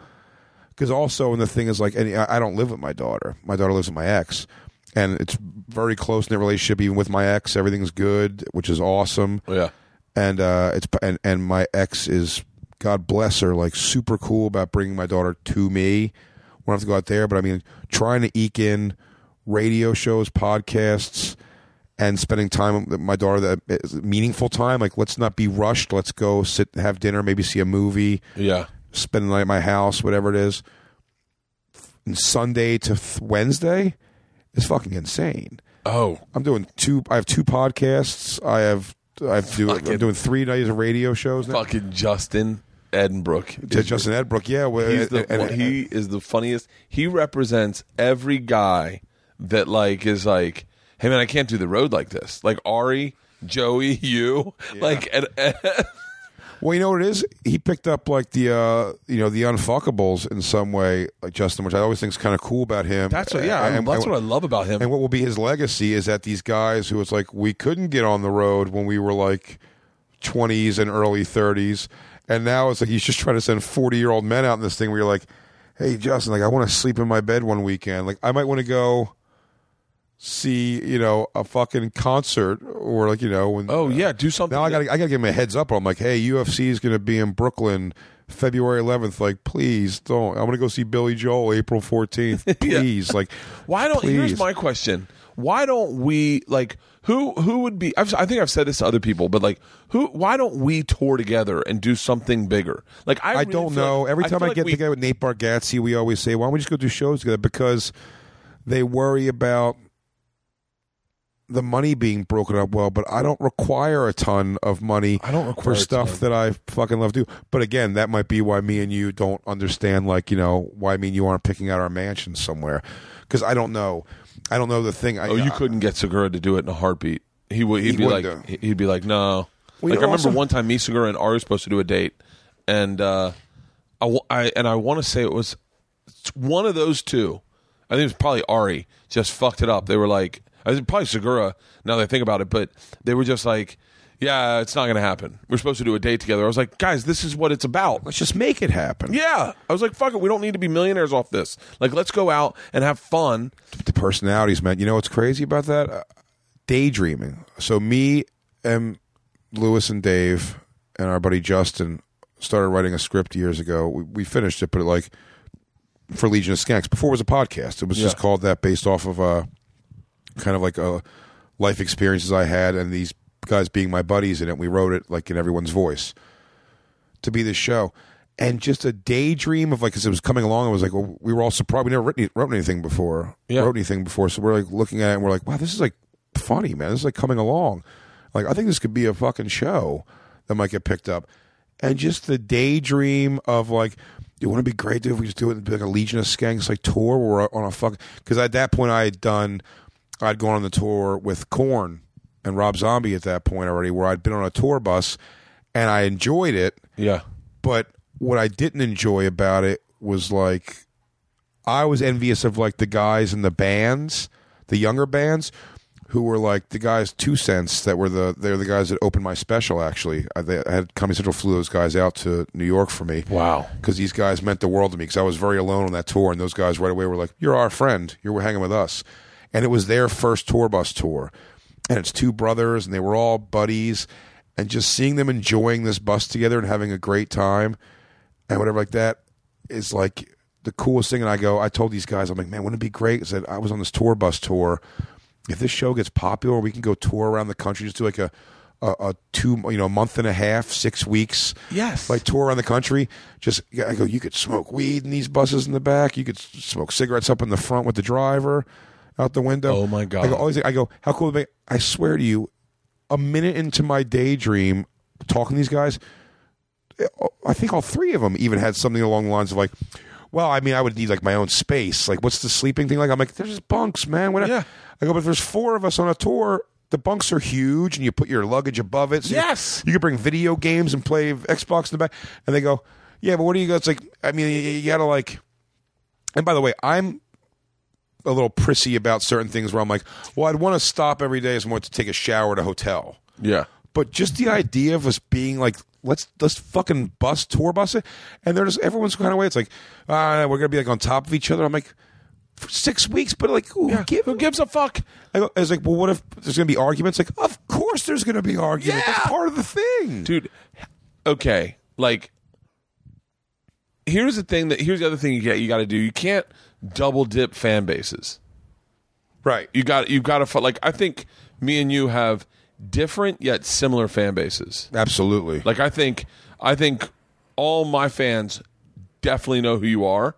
because also, and the thing is, like, and I I don't live with my daughter. My daughter lives with my ex, and it's very close in the relationship. Even with my ex, everything's good, which is awesome. Yeah. And uh, it's and and my ex is God bless her, like super cool about bringing my daughter to me. We don't have to go out there, but I mean, trying to eke in radio shows, podcasts, and spending time with my daughter that is meaningful time. Like, let's not be rushed. Let's go sit, have dinner, maybe see a movie Yeah. spend the night at my house, whatever it is. And Sunday to th- Wednesday is fucking insane. Oh. I'm doing two. I have two podcasts. I have. I do, I'm doing three nights of radio shows now. Fucking Justin Edinbrook. To Justin Edbrook, yeah. well, He's the and- and- he is the funniest. He represents every guy that like is like, hey man, I can't do the road like this. Like Ari, Joey, you, like, and, and- well, you know what it is? He picked up like the uh, you know the unfuckables in some way, like Justin, which I always think is kind of cool about him. that's what. Yeah, And- that's and- what I love about him. And what will be his legacy is that these guys who it's like we couldn't get on the road when we were like 20s and early 30s, and now it's like he's just trying to send 40 year old men out in this thing where you're like, hey Justin, like I want to sleep in my bed one weekend, like I might want to go see you know a fucking concert or like you know when oh yeah, uh, do something. now I gotta I gotta give him a heads up. I'm like, hey, UFC is gonna be in Brooklyn. February 11th, like, please don't. I'm gonna go see Billy Joel April 14th. Please, like, Why don't? Here's please. my question. Why don't we like who who would be? I've, I think I've said this to other people, but like who? Why don't we tour together and do something bigger? Like I, I really don't know. like- Every time I like get we- together with Nate Bargatze, we always say, "Why don't we just go do shows together?" Because they worry about the money being broken up well. But I don't require a ton of money. I don't require for stuff that I fucking love to do. But again, that might be why me and you don't understand. Like you know, why me and you aren't picking out our mansion somewhere. Because I don't know. I don't know the thing. I, Oh, you couldn't get Segura to do it in a heartbeat. He would. He'd He be like. do. He'd be like, no. Well, like I remember also- one time, me, Segura, and Ari were supposed to do a date, and uh, I, I and I want to say it was one of those two. I think it was probably Ari. Just fucked it up. They were like, I think probably Segura. Now that I think about it, but they were just like, yeah, it's not going to happen. We're supposed to do a date together. I was like, guys, this is what it's about. Let's just make it happen. Yeah, I was like, fuck it. We don't need to be millionaires off this. Like, let's go out and have fun. the personalities, man. You know what's crazy about that? Uh, daydreaming. So me and Luis and Dave and our buddy Justin started writing a script years ago. We, we finished it, but like for Legion of Skanks before it was a podcast. It was just called that based off of a kind of like a life experiences I had and these guys being my buddies in it. We wrote it like in everyone's voice to be this show. And just a daydream of like, as it was coming along, I was like, well, we were all surprised. We never written, wrote anything before. Yeah. Wrote anything before. So we're like looking at it and we're like, wow, this is like funny, man. This is like coming along. Like, I think this could be a fucking show that might get picked up. And just the daydream of like, it wouldn't it be great dude, if we just do it like a Legion of Skanks like tour where we're on a fuck. Because at that point, I had done, I'd gone on the tour with Korn and Rob Zombie at that point already, where I'd been on a tour bus and I enjoyed it. Yeah. but what I didn't enjoy about it was like I was envious of like the guys in the bands, the younger bands, who were like the guys two cents that were the they're the guys that opened my special actually. I, they, I had comedy central flew those guys out to new york for me. Wow. because these guys meant the world to me because i was very alone on that tour and those guys right away were like you're our friend. You're hanging with us. And it was their first tour bus tour and it's two brothers and they were all buddies and just seeing them enjoying this bus together and having a great time and whatever like that is like the coolest thing. And I go, I told these guys, I'm like, man, wouldn't it be great? I said, I was on this tour bus tour. If this show gets popular, we can go tour around the country, just do like a, a, a two, you know, a month and a half, six weeks. Yes. Like tour around the country. Just, I go, you could smoke weed in these buses in the back. You could smoke cigarettes up in the front with the driver out the window. Oh, my God. I go, always, I go, how cool would it be? I swear to you, a minute into my daydream talking to these guys, I think all three of them even had something along the lines of like, well, I mean, I would need like my own space. Like, what's the sleeping thing like? I'm like, there's just bunks, man. Whatever. Yeah. I go, but if there's four of us on a tour, the bunks are huge, and you put your luggage above it. So Yes. you, can bring video games and play Xbox in the back. And they go, yeah, but what do you go? It's like, I mean, you, you gotta like. And by the way, I'm a little prissy about certain things where I'm like, well, I'd want to stop every day as want to take a shower at a hotel. Yeah. But just the idea of us being like, let's let's fucking bus tour bus it, and they're just everyone's kind of way. It's like, ah, we're gonna be like on top of each other. I'm like, for six weeks, but like, who, give, Who gives a fuck? I, go, I was like, well, what if there's gonna be arguments? Like, of course there's gonna be arguments. That's Yeah. part of the thing, dude okay like here's the thing that here's the other thing you got you got to do you can't double dip fan bases Right. you got you got to like i think me and you have different yet similar fan bases Absolutely. like i think i think all my fans definitely know who you are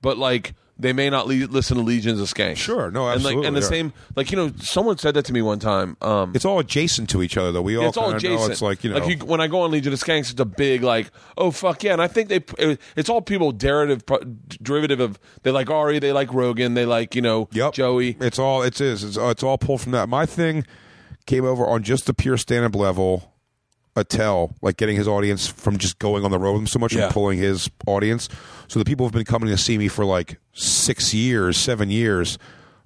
but like they may not le- listen to legions of skanks Sure, no, and like absolutely, and the same like you know someone said that to me one time um it's all adjacent to each other, though. We all it's all kinda know adjacent. it's like you know. when I go on Legion of Skanks, it's a big like, oh fuck yeah, and I think they, it's all people derivative, derivative of they like Ari, they like Rogan, they like you know Yep. Joey. It's all it is. It's, it's all pulled from that. My thing came over on just the pure stand up level. Attell, like getting his audience from just going on the road with him so much Yeah. and pulling his audience. So the people who've been coming to see me for like six years, seven years,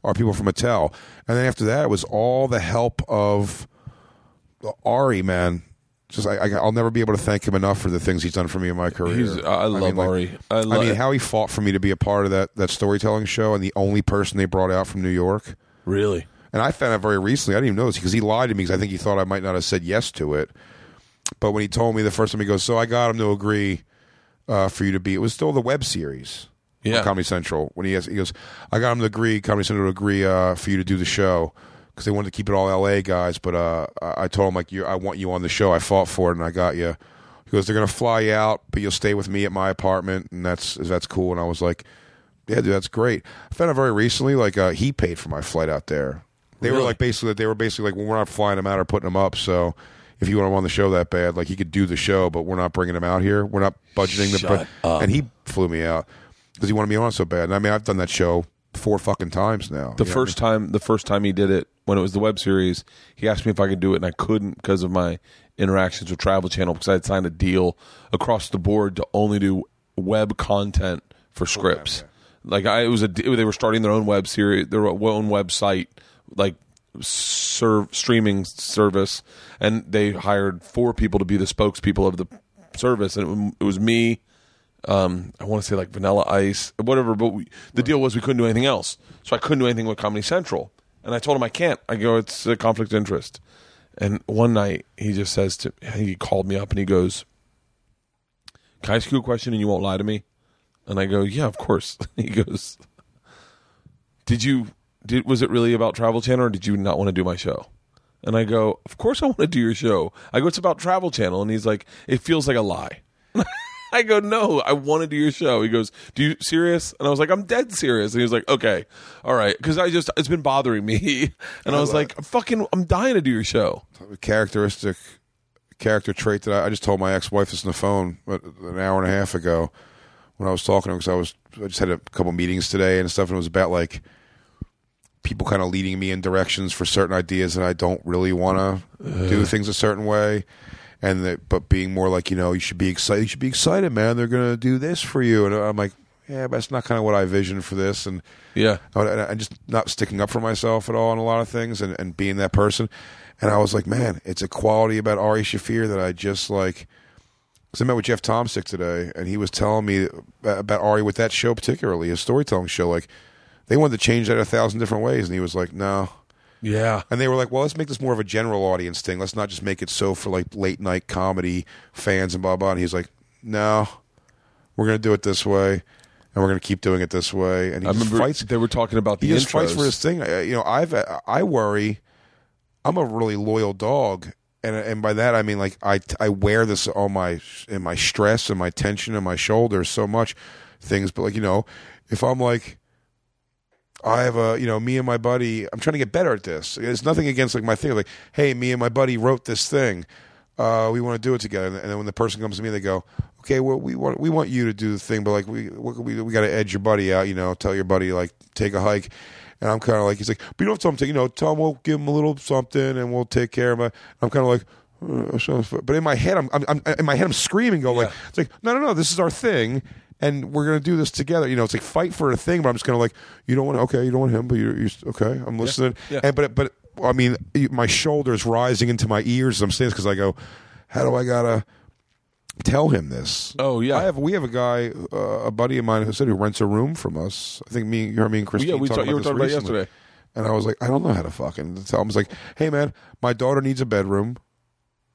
are people from Attell. And then after that, it was all the help of Ari, man. Just I, I, I'll never be able to thank him enough for the things he's done for me in my career. He's- I love mean, like, Ari. I, I lo- mean, how he fought for me to be a part of that that storytelling show, and the only person they brought out from New York. really. And I found out very recently. I didn't even know this because he lied to me because I think he thought I might not have said yes to it. But when he told me the first time, he goes, "So I got him to agree uh, for you to be." It was still the web series, on Yeah. Comedy Central. When he has, he goes, "I got him to agree, Comedy Central to agree uh, for you to do the show." Because they wanted to keep it all L.A. guys, but uh, I I told him like, you, "I want you on the show. I fought for it, and I got you." He goes, "They're gonna fly you out, but you'll stay with me at my apartment, and that's that's cool." And I was like, "Yeah, dude, that's great." I found out very recently, like uh, he paid for my flight out there. They were like basically they were basically like, well, we're not flying him out or putting him up. So if you want him on the show that bad, like he could do the show, but we're not bringing him out here. We're not budgeting the. Shut up. And he flew me out because he wanted me on so bad. And I mean, I've done that show four fucking times now. The You know first time, the first time he did it when it was the web series, he asked me if I could do it, and I couldn't because of my interactions with Travel Channel because I had signed a deal across the board to only do web content for scripts. Like I, it was a they were starting their own web series, their own website, like serve streaming service, and they hired four people to be the spokespeople of the service, and it, was me, um, I want to say like Vanilla Ice, whatever. But we, the deal was we couldn't do anything else, so I couldn't do anything with Comedy Central. And I told him I can't. I go, it's a conflict of interest. And one night he just says to, he called me up and he goes, "Can I ask you a question and you won't lie to me?" And I go, "Yeah, of course." he goes, "Did you did was it really about Travel Channel or did you not want to do my show?" And I go, "Of course I want to do your show." I go, "It's about Travel Channel." And he's like, "It feels like a lie." I go, no, I want to do your show. He goes, do you serious? And I was like, I'm dead serious. And he was like, okay, all right, because I just it's been bothering me, and I was like, I'm fucking, I'm dying to do your show. characteristic character trait that I, I just told my ex-wife this on the phone an hour and a half ago when I was talking to her because I was I just had a couple meetings today and stuff and it was about like people kind of leading me in directions for certain ideas that I don't really want to do things a certain way and that but being more like you know you should be excited you should be excited man they're gonna do this for you and I'm like yeah, but that's not kind of what I visioned for this, and Yeah. And just not sticking up for myself at all on a lot of things, and, and being that person. And I was like, man, it's a quality about Ari Shaffir that I just like. Because I met with Jeff Tomsic today, and he was telling me about Ari with that show particularly, his storytelling show. Like, they wanted to change that a thousand different ways, and he was like, no. Yeah. And they were like, well, let's make this more of a general audience thing. Let's not just make it so for like late night comedy fans and blah blah. And he's like, no, we're gonna do it this way, and we're gonna keep doing it this way. And he I just fights. they were talking about the He just fights for his thing. You know, I've I worry. I'm a really loyal dog, and and by that I mean like I I wear this on my in my stress and my tension and my shoulders so much things. But like you know, if I'm like. I have a, you know, me and my buddy. I'm trying to get better at this. It's nothing against like my thing. Like, hey, me and my buddy wrote this thing. Uh, we want to do it together. And then when the person comes to me, they go, okay, well, we want we want you to do the thing, but like we we we got to edge your buddy out. You know, tell your buddy like take a hike. And I'm kind of like, he's like, but you don't have to tell him, to, you know, tell him we'll give him a little something and we'll take care of him. I'm kind of like, uh, but in my head, I'm, I'm, I'm in my head, I'm screaming, go like, it's like, no, no, no, this is our thing, and we're gonna do this together. You know, it's like fight for a thing, but I'm just of like, you don't want, okay, you don't want him, but you're, you're okay. I'm listening, Yeah. and but but I mean, my shoulders rising into my ears as I'm saying this because I go, how do I gotta tell him this? Oh, yeah. I have. We have a guy, uh, a buddy of mine who said who rents a room from us. I think me, you heard me and Christine. yeah, we talked you were talking about yesterday. And I was like, I don't know how to fucking tell him. I was like, hey man, my daughter needs a bedroom.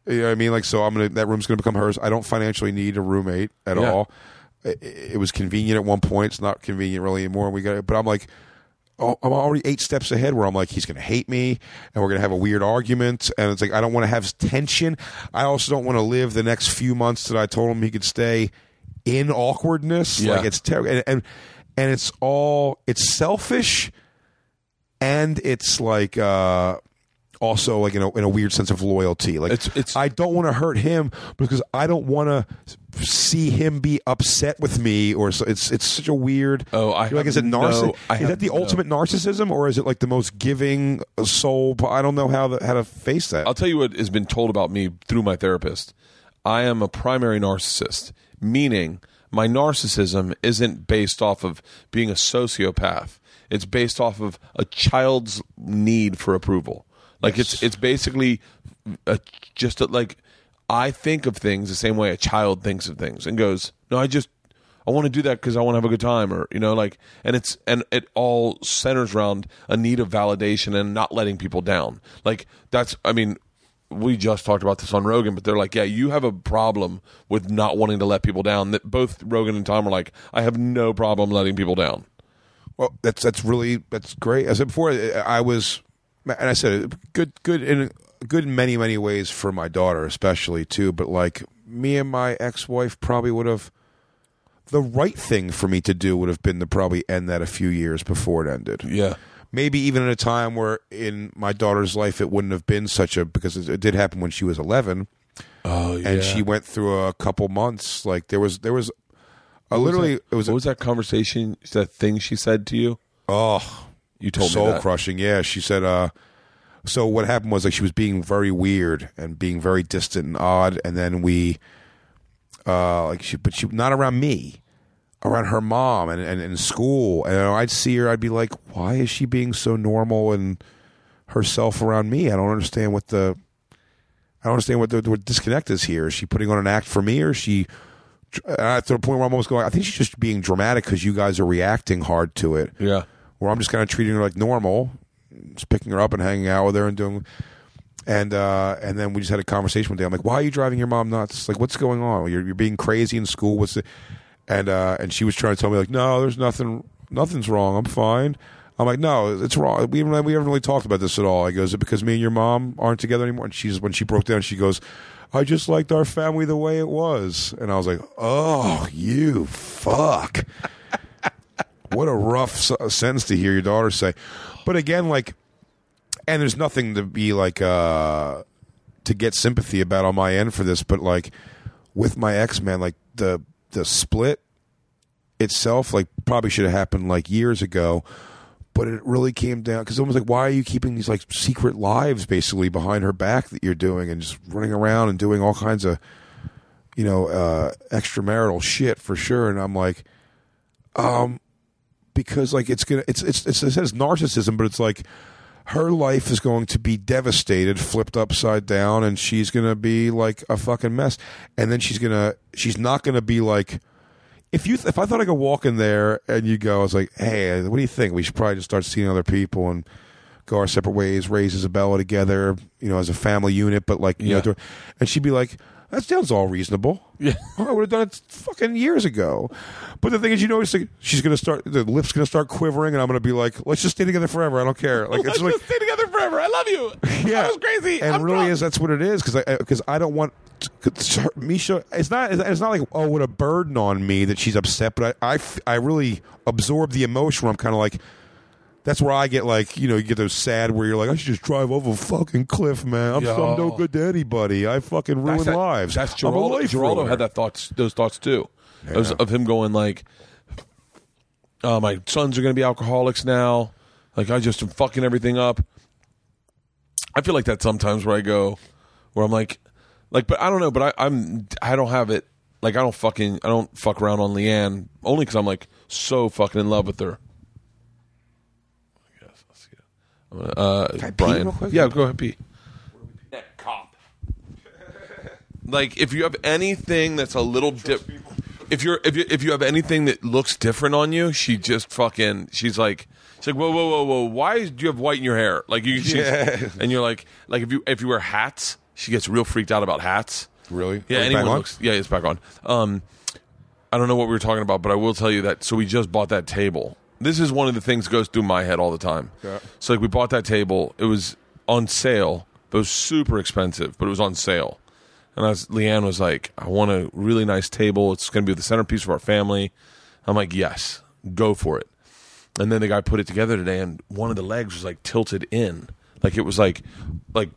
You know what I mean? Like, so I'm gonna that room's gonna become hers. I don't financially need a roommate at Yeah. all. It, it was convenient at one point. It's not convenient really anymore. We got, but I'm like, oh, I'm already eight steps ahead. Where I'm like, he's gonna hate me, and we're gonna have a weird argument. And it's like, I don't want to have tension. I also don't want to live the next few months that I told him he could stay in awkwardness. Yeah. Like it's terrible, and, and and it's all it's selfish and it's like uh also like in a, in a weird sense of loyalty like It's- it's- i don't want to hurt him because i don't want to see him be upset with me or so it's it's such a weird Oh, I like is it no- narciss- I is that the no- ultimate narcissism or is it like the most giving soul i don't know how the, how to face that I'll tell you what has been told about me through my therapist. I am a primary narcissist, meaning my narcissism isn't based off of being a sociopath. It's based off of a child's need for approval. Like it's it's basically a, just a, like I think of things the same way a child thinks of things and goes, "No, I just I want to do that because I want to have a good time," or you know, like, and it's and it all centers around a need of validation and not letting people down. Like that's, I mean, we just talked about this on Rogan, but they're like, "Yeah, you have a problem with not wanting to let people down." That both Rogan and Tom are like, "I have no problem letting people down." Well, that's that's really that's great. As I said before, I was, and I said good, good in good in many many ways for my daughter, especially too. But like me and my ex wife probably would have. The right thing for me to do would have been to probably end that a few years before it ended. Yeah, Maybe even at a time where in my daughter's life it wouldn't have been such a because it, did happen when she was eleven oh yeah. and she went through a couple months. Like there was there was a literally it was what was that conversation? That thing she said to you? oh You told me soul crushing. Yeah, she said. uh So what happened was like she was being very weird and being very distant and odd, and then we, uh like she, but she not around me, around her mom and and in school, and I'd see her, I'd be like, why is she being so normal and herself around me? I don't understand what the. I don't understand what the, what disconnect is here. Is she putting on an act for me, or is she to the point where I'm almost going? I think she's just being dramatic because you guys are reacting hard to it Yeah, where I'm just kind of treating her like normal, picking her up and hanging out with her and doing. And uh, and then we just had a conversation one day. I'm like, "Why are you driving your mom nuts? Like, what's going on? You're you're being crazy in school. What's the?" And uh, and she was trying to tell me like, "No, there's nothing. Nothing's wrong. I'm fine." I'm like, "No, it's wrong. We haven't we haven't really talked about this at all." I goes, "Is it because me and your mom aren't together anymore?" And she's when she broke down, she goes, "I just liked our family the way it was." And I was like, "Oh, you fuck." what a rough s- sentence to hear your daughter say. But again, like, and there's nothing to be like uh to get sympathy about on my end for this, but like with my ex man, like the the split itself, like probably should have happened like years ago. But it really came down because it was like, why are you keeping these like secret lives basically behind her back that you're doing and just running around and doing all kinds of, you know, uh, extramarital shit for sure. And I'm like, um, because like it's gonna it's it's, it's it says narcissism, but it's like her life is going to be devastated, flipped upside down, and she's gonna be like a fucking mess. And then she's gonna she's not gonna be like if you if I thought I could walk in there and you go, I was like, hey, what do you think? We should probably just start seeing other people and go our separate ways, raise Isabella together, you know, as a family unit, but like, you Yeah. know, and she'd be like, that sounds all reasonable. Yeah. I would have done it fucking years ago. But the thing is, you know, like she's going to start, the lips going to start quivering, and I'm going to be like, let's just stay together forever. I don't care. Like, it's like, stay together forever. I love you. yeah, That was crazy. And I'm really drunk. is that's what it is because I uh, because I don't want to- Misha. It's not it's not like oh what a burden on me that she's upset, but I I really absorb the emotion. Where I'm kind of like. That's where I get like, you know, you get those sad where you're like, I should just drive over a fucking cliff, man. I'm, I'm no good to anybody. I fucking ruin That's that- lives. That's I'm a Geraldo. life Geraldo ruiner. had that thoughts, those thoughts too, of, of him going like, "Oh, my sons are going to be alcoholics now. Like I just am fucking everything up." I feel like that sometimes where I go, where I'm like, like, but I don't know, but I, I'm I don't have it. Like I don't fucking I don't fuck around on LeeAnn only because I'm like so fucking in love with her. I guess. Let's see. I'm gonna, uh, I pee Brian. real quick? Yeah, go ahead, pee. Cop. like if you have anything that's a little dip if you're if you if you have anything that looks different on you she just fucking she's like she's like whoa whoa whoa whoa why do you have white in your hair like you she's, Yeah. and you're like like if you if you wear hats she gets real freaked out about hats Really? yeah Oh, it's anyone on? looks yeah it's back on um I don't know what we were talking about but I will tell you that so we just bought that table this is one of the things that goes through my head all the time Yeah. so like we bought that table it was on sale it was super expensive but it was on sale and I was, LeeAnn was like, I want a really nice table. It's going to be the centerpiece of our family. I'm like, yes, go for it. And then the guy put it together today, and one of the legs was like tilted in, like it was like, like,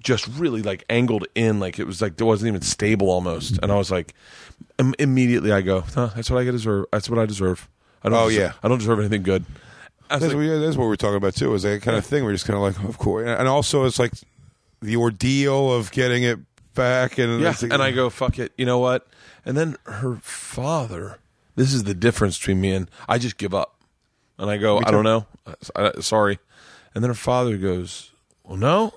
just really like angled in, like it was like it wasn't even stable almost. And I was like, im- immediately I go, huh, that's what I deserve. That's what I deserve. I don't. Oh, deserve- yeah. I don't deserve anything good. That's, like, what, yeah, that's what we're talking about too. Is that kind of thing? We're just kind of like, of course, and also it's like the ordeal of getting it back, and Yeah, like- and I go, fuck it. You know what? And then her father. This is the difference between me and I just give up, and I go, I don't know, uh, I, sorry. And then her father goes, well, no.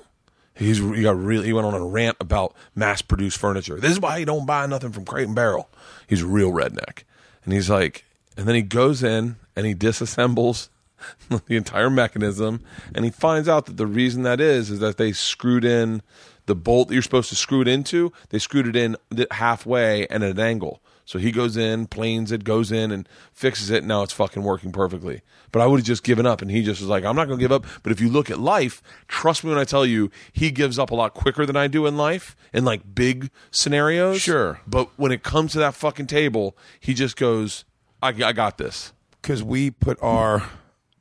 He's he got really he went on a rant about mass produced furniture. This is why you don't buy nothing from Crate and Barrel. He's a real redneck, and he's like, and then he goes in and he disassembles the entire mechanism, and he finds out that the reason that is is that they screwed in the bolt that you're supposed to screw it into. They screwed it in halfway and at an angle. So he goes in, planes it, goes in and fixes it. And now it's fucking working perfectly. But I would have just given up, and he just was like, "I'm not going to give up." But if you look at life, trust me when I tell you, he gives up a lot quicker than I do in life in like big scenarios. Sure. But when it comes to that fucking table, he just goes, "I, I got this." because we put our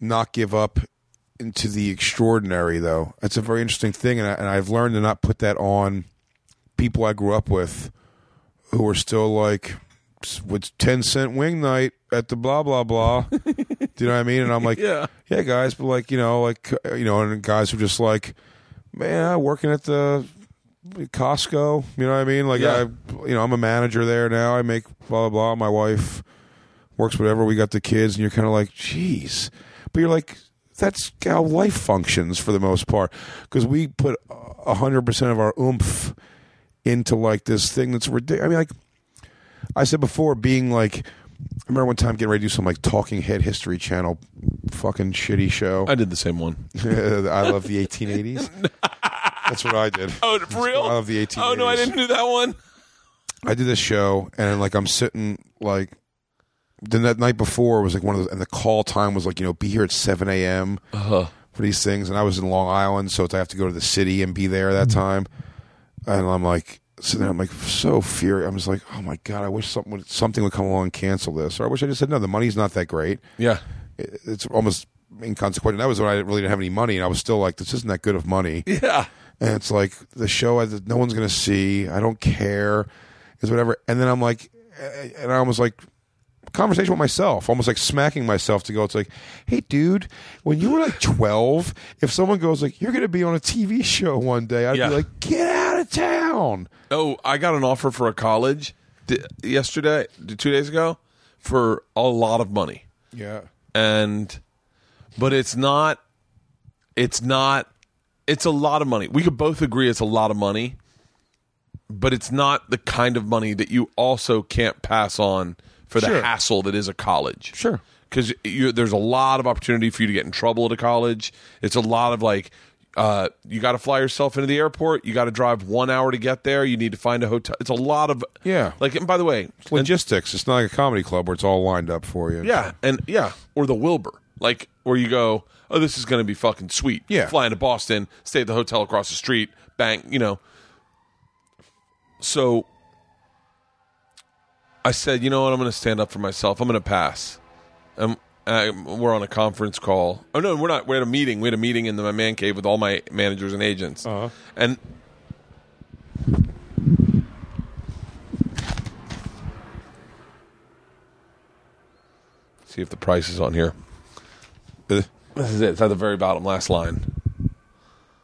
not give up into the extraordinary though. That's a very interesting thing and, I, and i've learned to not put that on people i grew up with who are still like with 10 cent wing night at the blah blah blah. Do you know what i mean? And i'm like Yeah. yeah guys but like you know like uh, you know and guys who just like man working at the costco. You know what i mean? Like Yeah. i you know i'm a manager there now. I make blah blah blah. My wife works whatever. We got the kids, and you're kind of like, geez. But you're like, that's how life functions for the most part. Because we put a hundred percent of our oomph into like this thing that's ridiculous. I mean, like I said before, being like, I remember one time getting ready to do some like Talking Head History Channel, fucking shitty show. I did the same one. I love the 1880s. That's what I did. Oh, for real? I love the 1880s. Oh no, I didn't do that one. I did this show, and like I'm sitting like. Then that night before was like one of those, and the call time was like you know be here at seven a.m. Uh-huh. for these things, and I was in Long Island, so I have to go to the city and be there that Mm-hmm. time. And I'm like sitting there, I'm like so furious. I'm just like, oh my god, I wish something would, something would come along and cancel this, or I wish I just said no. The money's not that great. Yeah. It- It's almost inconsequential. That was when I really didn't have any money, and I was still like, this isn't that good of money. Yeah. and it's like the show that no one's gonna see. I don't care. is whatever. And then I'm like, and I was like, conversation with myself, almost like smacking myself to go. It's like, hey, dude, when you were like 12, if someone goes like, you're gonna be on a TV show one day, I'd Yeah. be like, get out of town. Oh, I got an offer for a college yesterday, d- two days ago, for a lot of money Yeah. and but it's not it's not it's a lot of money we could both agree it's a lot of money but it's not the kind of money that you also can't pass on for the Sure. hassle that is a college Sure. because there's a lot of opportunity for you to get in trouble at a college it's a lot of like uh, you got to fly yourself into the airport. You got to drive one hour to get there. You need to find a hotel. It's a lot of Yeah. Like, and by the way, It's logistics. It's not like a comedy club where it's all lined up for you. yeah, and yeah, or the Wilbur, like where you go, oh, this is going to be fucking sweet. Yeah. fly into Boston, stay at the hotel across the street, bang, you know. So I said, you know what, I'm going to stand up for myself. I'm going to pass. Um, uh, we're on a conference call. Oh no, we're not. We're at a meeting. We had a meeting in the, my man cave with all my managers and agents, Uh-huh. and see if the price is on here. This is it. It's at the very bottom, last line.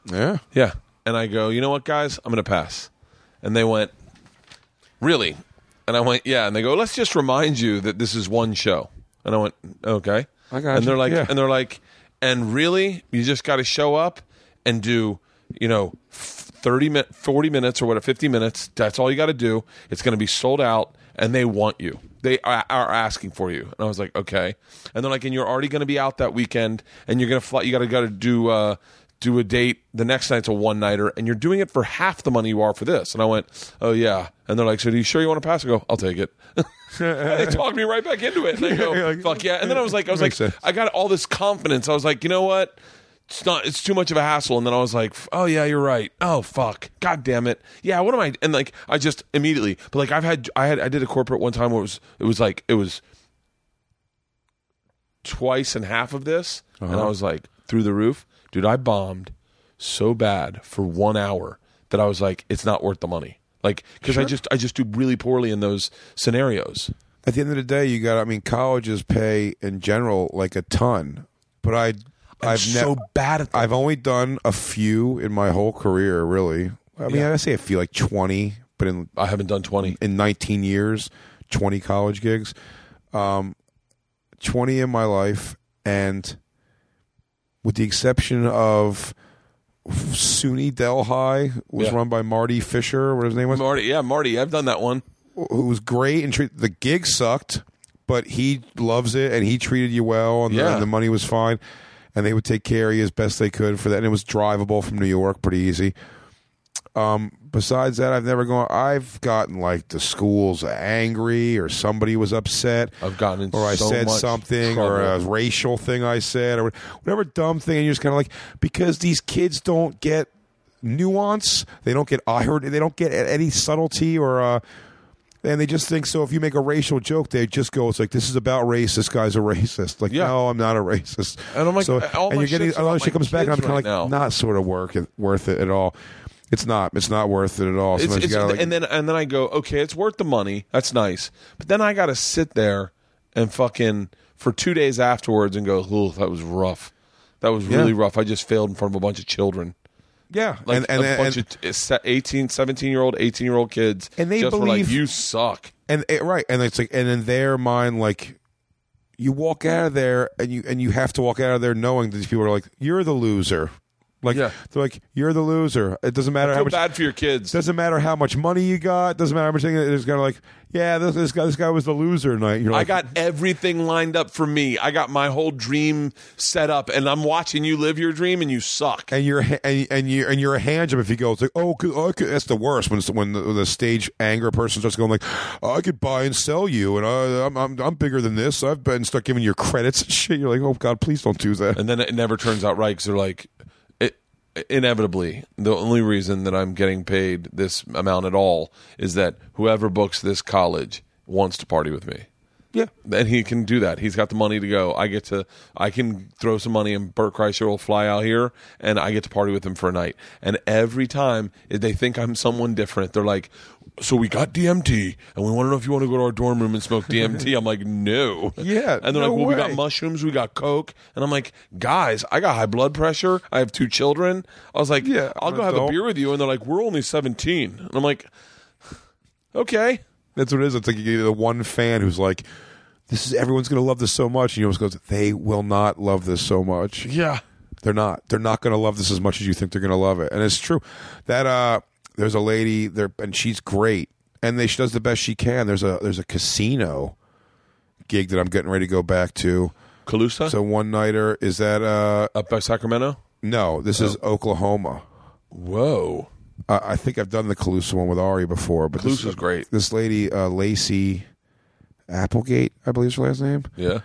Yeah. Yeah. And I go, you know what, guys? I'm going to pass. And they went, really? And I went, yeah. And they go, let's just remind you that this is one show. And I went, okay. I got and they're you. like, Yeah. and they're like, and really, you just got to show up and do, you know, thirty minutes, forty minutes, or what, fifty minutes. That's all you got to do. It's going to be sold out, and they want you. They are, are asking for you. And I was like, okay. And they're like, and you're already going to be out that weekend, and you're going to fly. You got to got to do. Uh, do a date the next night's a one nighter and you're doing it for half the money you are for this. And i went oh yeah. And they're like so do you sure you want to pass? I go i'll take it. They talked me right back into it and i go fuck yeah. And then i was like i was like sense. i got all this confidence. I was like you know what? It's not it's too much of a hassle. And then i was like oh yeah you're right. Oh fuck. God damn it. Yeah what am i? And like i just immediately but like i've had i had i did a corporate one time where it was it was like it was twice and half of this and Uh-huh. i was like through the roof dude i bombed so bad for one hour that i was like it's not worth the money like because i just i just do really poorly in those scenarios At the end of the day, you got. I mean, colleges pay in general like a ton, but I, i'm I've so never. bad at that I've only done a few in my whole career. Really, I mean, Yeah. I say a few, like twenty, but in i haven't done 20 in 19 years, 20 college gigs, um, 20 in my life, and with the exception of SUNY Delhi, was Yeah. run by Marty Fisher, what his name was, marty yeah marty i've done that one. Who was great and treat, the gig sucked, but he loves it and he treated you well and, the, and the money was fine, and they would take care of you as best they could for that, and it was drivable from New York, pretty easy. Um, besides that, I've never gone. I've gotten like the schools angry, or somebody was upset, I've gotten or I so said something, or a racial thing I said, or whatever dumb thing, and you're just kind of like because these kids don't get nuance, they don't get irony, they don't get any subtlety, or uh, and they just think so. If you make a racial joke, they just go, "It's like this is about race. This guy's a racist." Like, Yeah. no, I'm not a racist. And I'm like, so, all and you're getting a lot of shit comes back, and I'm kind of right like, now. not sort of work worth it at all. It's not. It's not worth it at all. It's, it's, gotta, like, and then and then I go, okay, it's worth the money. That's nice. But then I got to sit there and fucking for two days afterwards and go, "Ooh, that was rough. That was really Yeah. rough. I just failed in front of a bunch of children, yeah, like and and a and, bunch of t- se- 18, 17 year old, eighteen year old kids, And they just were like, believe- you suck. and it, right, and it's like, and in their mind, like you walk out of there, and you and you have to walk out of there knowing that these people are like, you're the loser. Like Yeah. they're like, you're the loser. It doesn't matter I how much. bad for your kids. Doesn't matter how much money you got. Doesn't matter how much thing. It's kind of like, yeah, this, this guy, this guy was the loser tonight. You're I got everything lined up for me. I got my whole dream set up, and I'm watching you live your dream, and you suck. and you're and, and you and you're a hand job if you go. It's like, oh, oh that's the worst when when the, the stage anger person starts going like, I could buy and sell you, and I, I'm, I'm I'm bigger than this. I've been start giving you credits and shit. You're like, oh God, please don't do that. and then it never turns out right because they're like inevitably the only reason that i'm getting paid this amount at all is that whoever books this college wants to party with me Yeah, and he can do that he's got the money to go i get to i can throw some money and bert kreischer will fly out here and i get to party with him for a night and every time they think i'm someone different they're like so we got DMT, and we want to know if you want to go to our dorm room and smoke DMT. I'm like, no. Yeah, and they're no like, well, we got mushrooms, we got coke, and I'm like, guys, I got high blood pressure. I have two children. I was like, Yeah, I'll go an have a beer with you, and they're like, we're only 17, and I'm like, okay. That's what it is. It's like you get the one fan who's like, this is everyone's going to love this so much. And you almost goes, they will not love this so much. Yeah. They're not. They're not going to love this as much as you think they're going to love it. And it's true that uh, there's a lady there, and she's great, and they, she does the best she can. There's a there's a casino gig that I'm getting ready to go back to. Calusa? So one nighter is that uh Up by Sacramento? no, this is Oklahoma. Whoa. Uh, I think I've done the Calusa one with Ari before, but this Calusa's is- great. This lady, uh, Lacey Applegate, I believe is her last name. Yeah.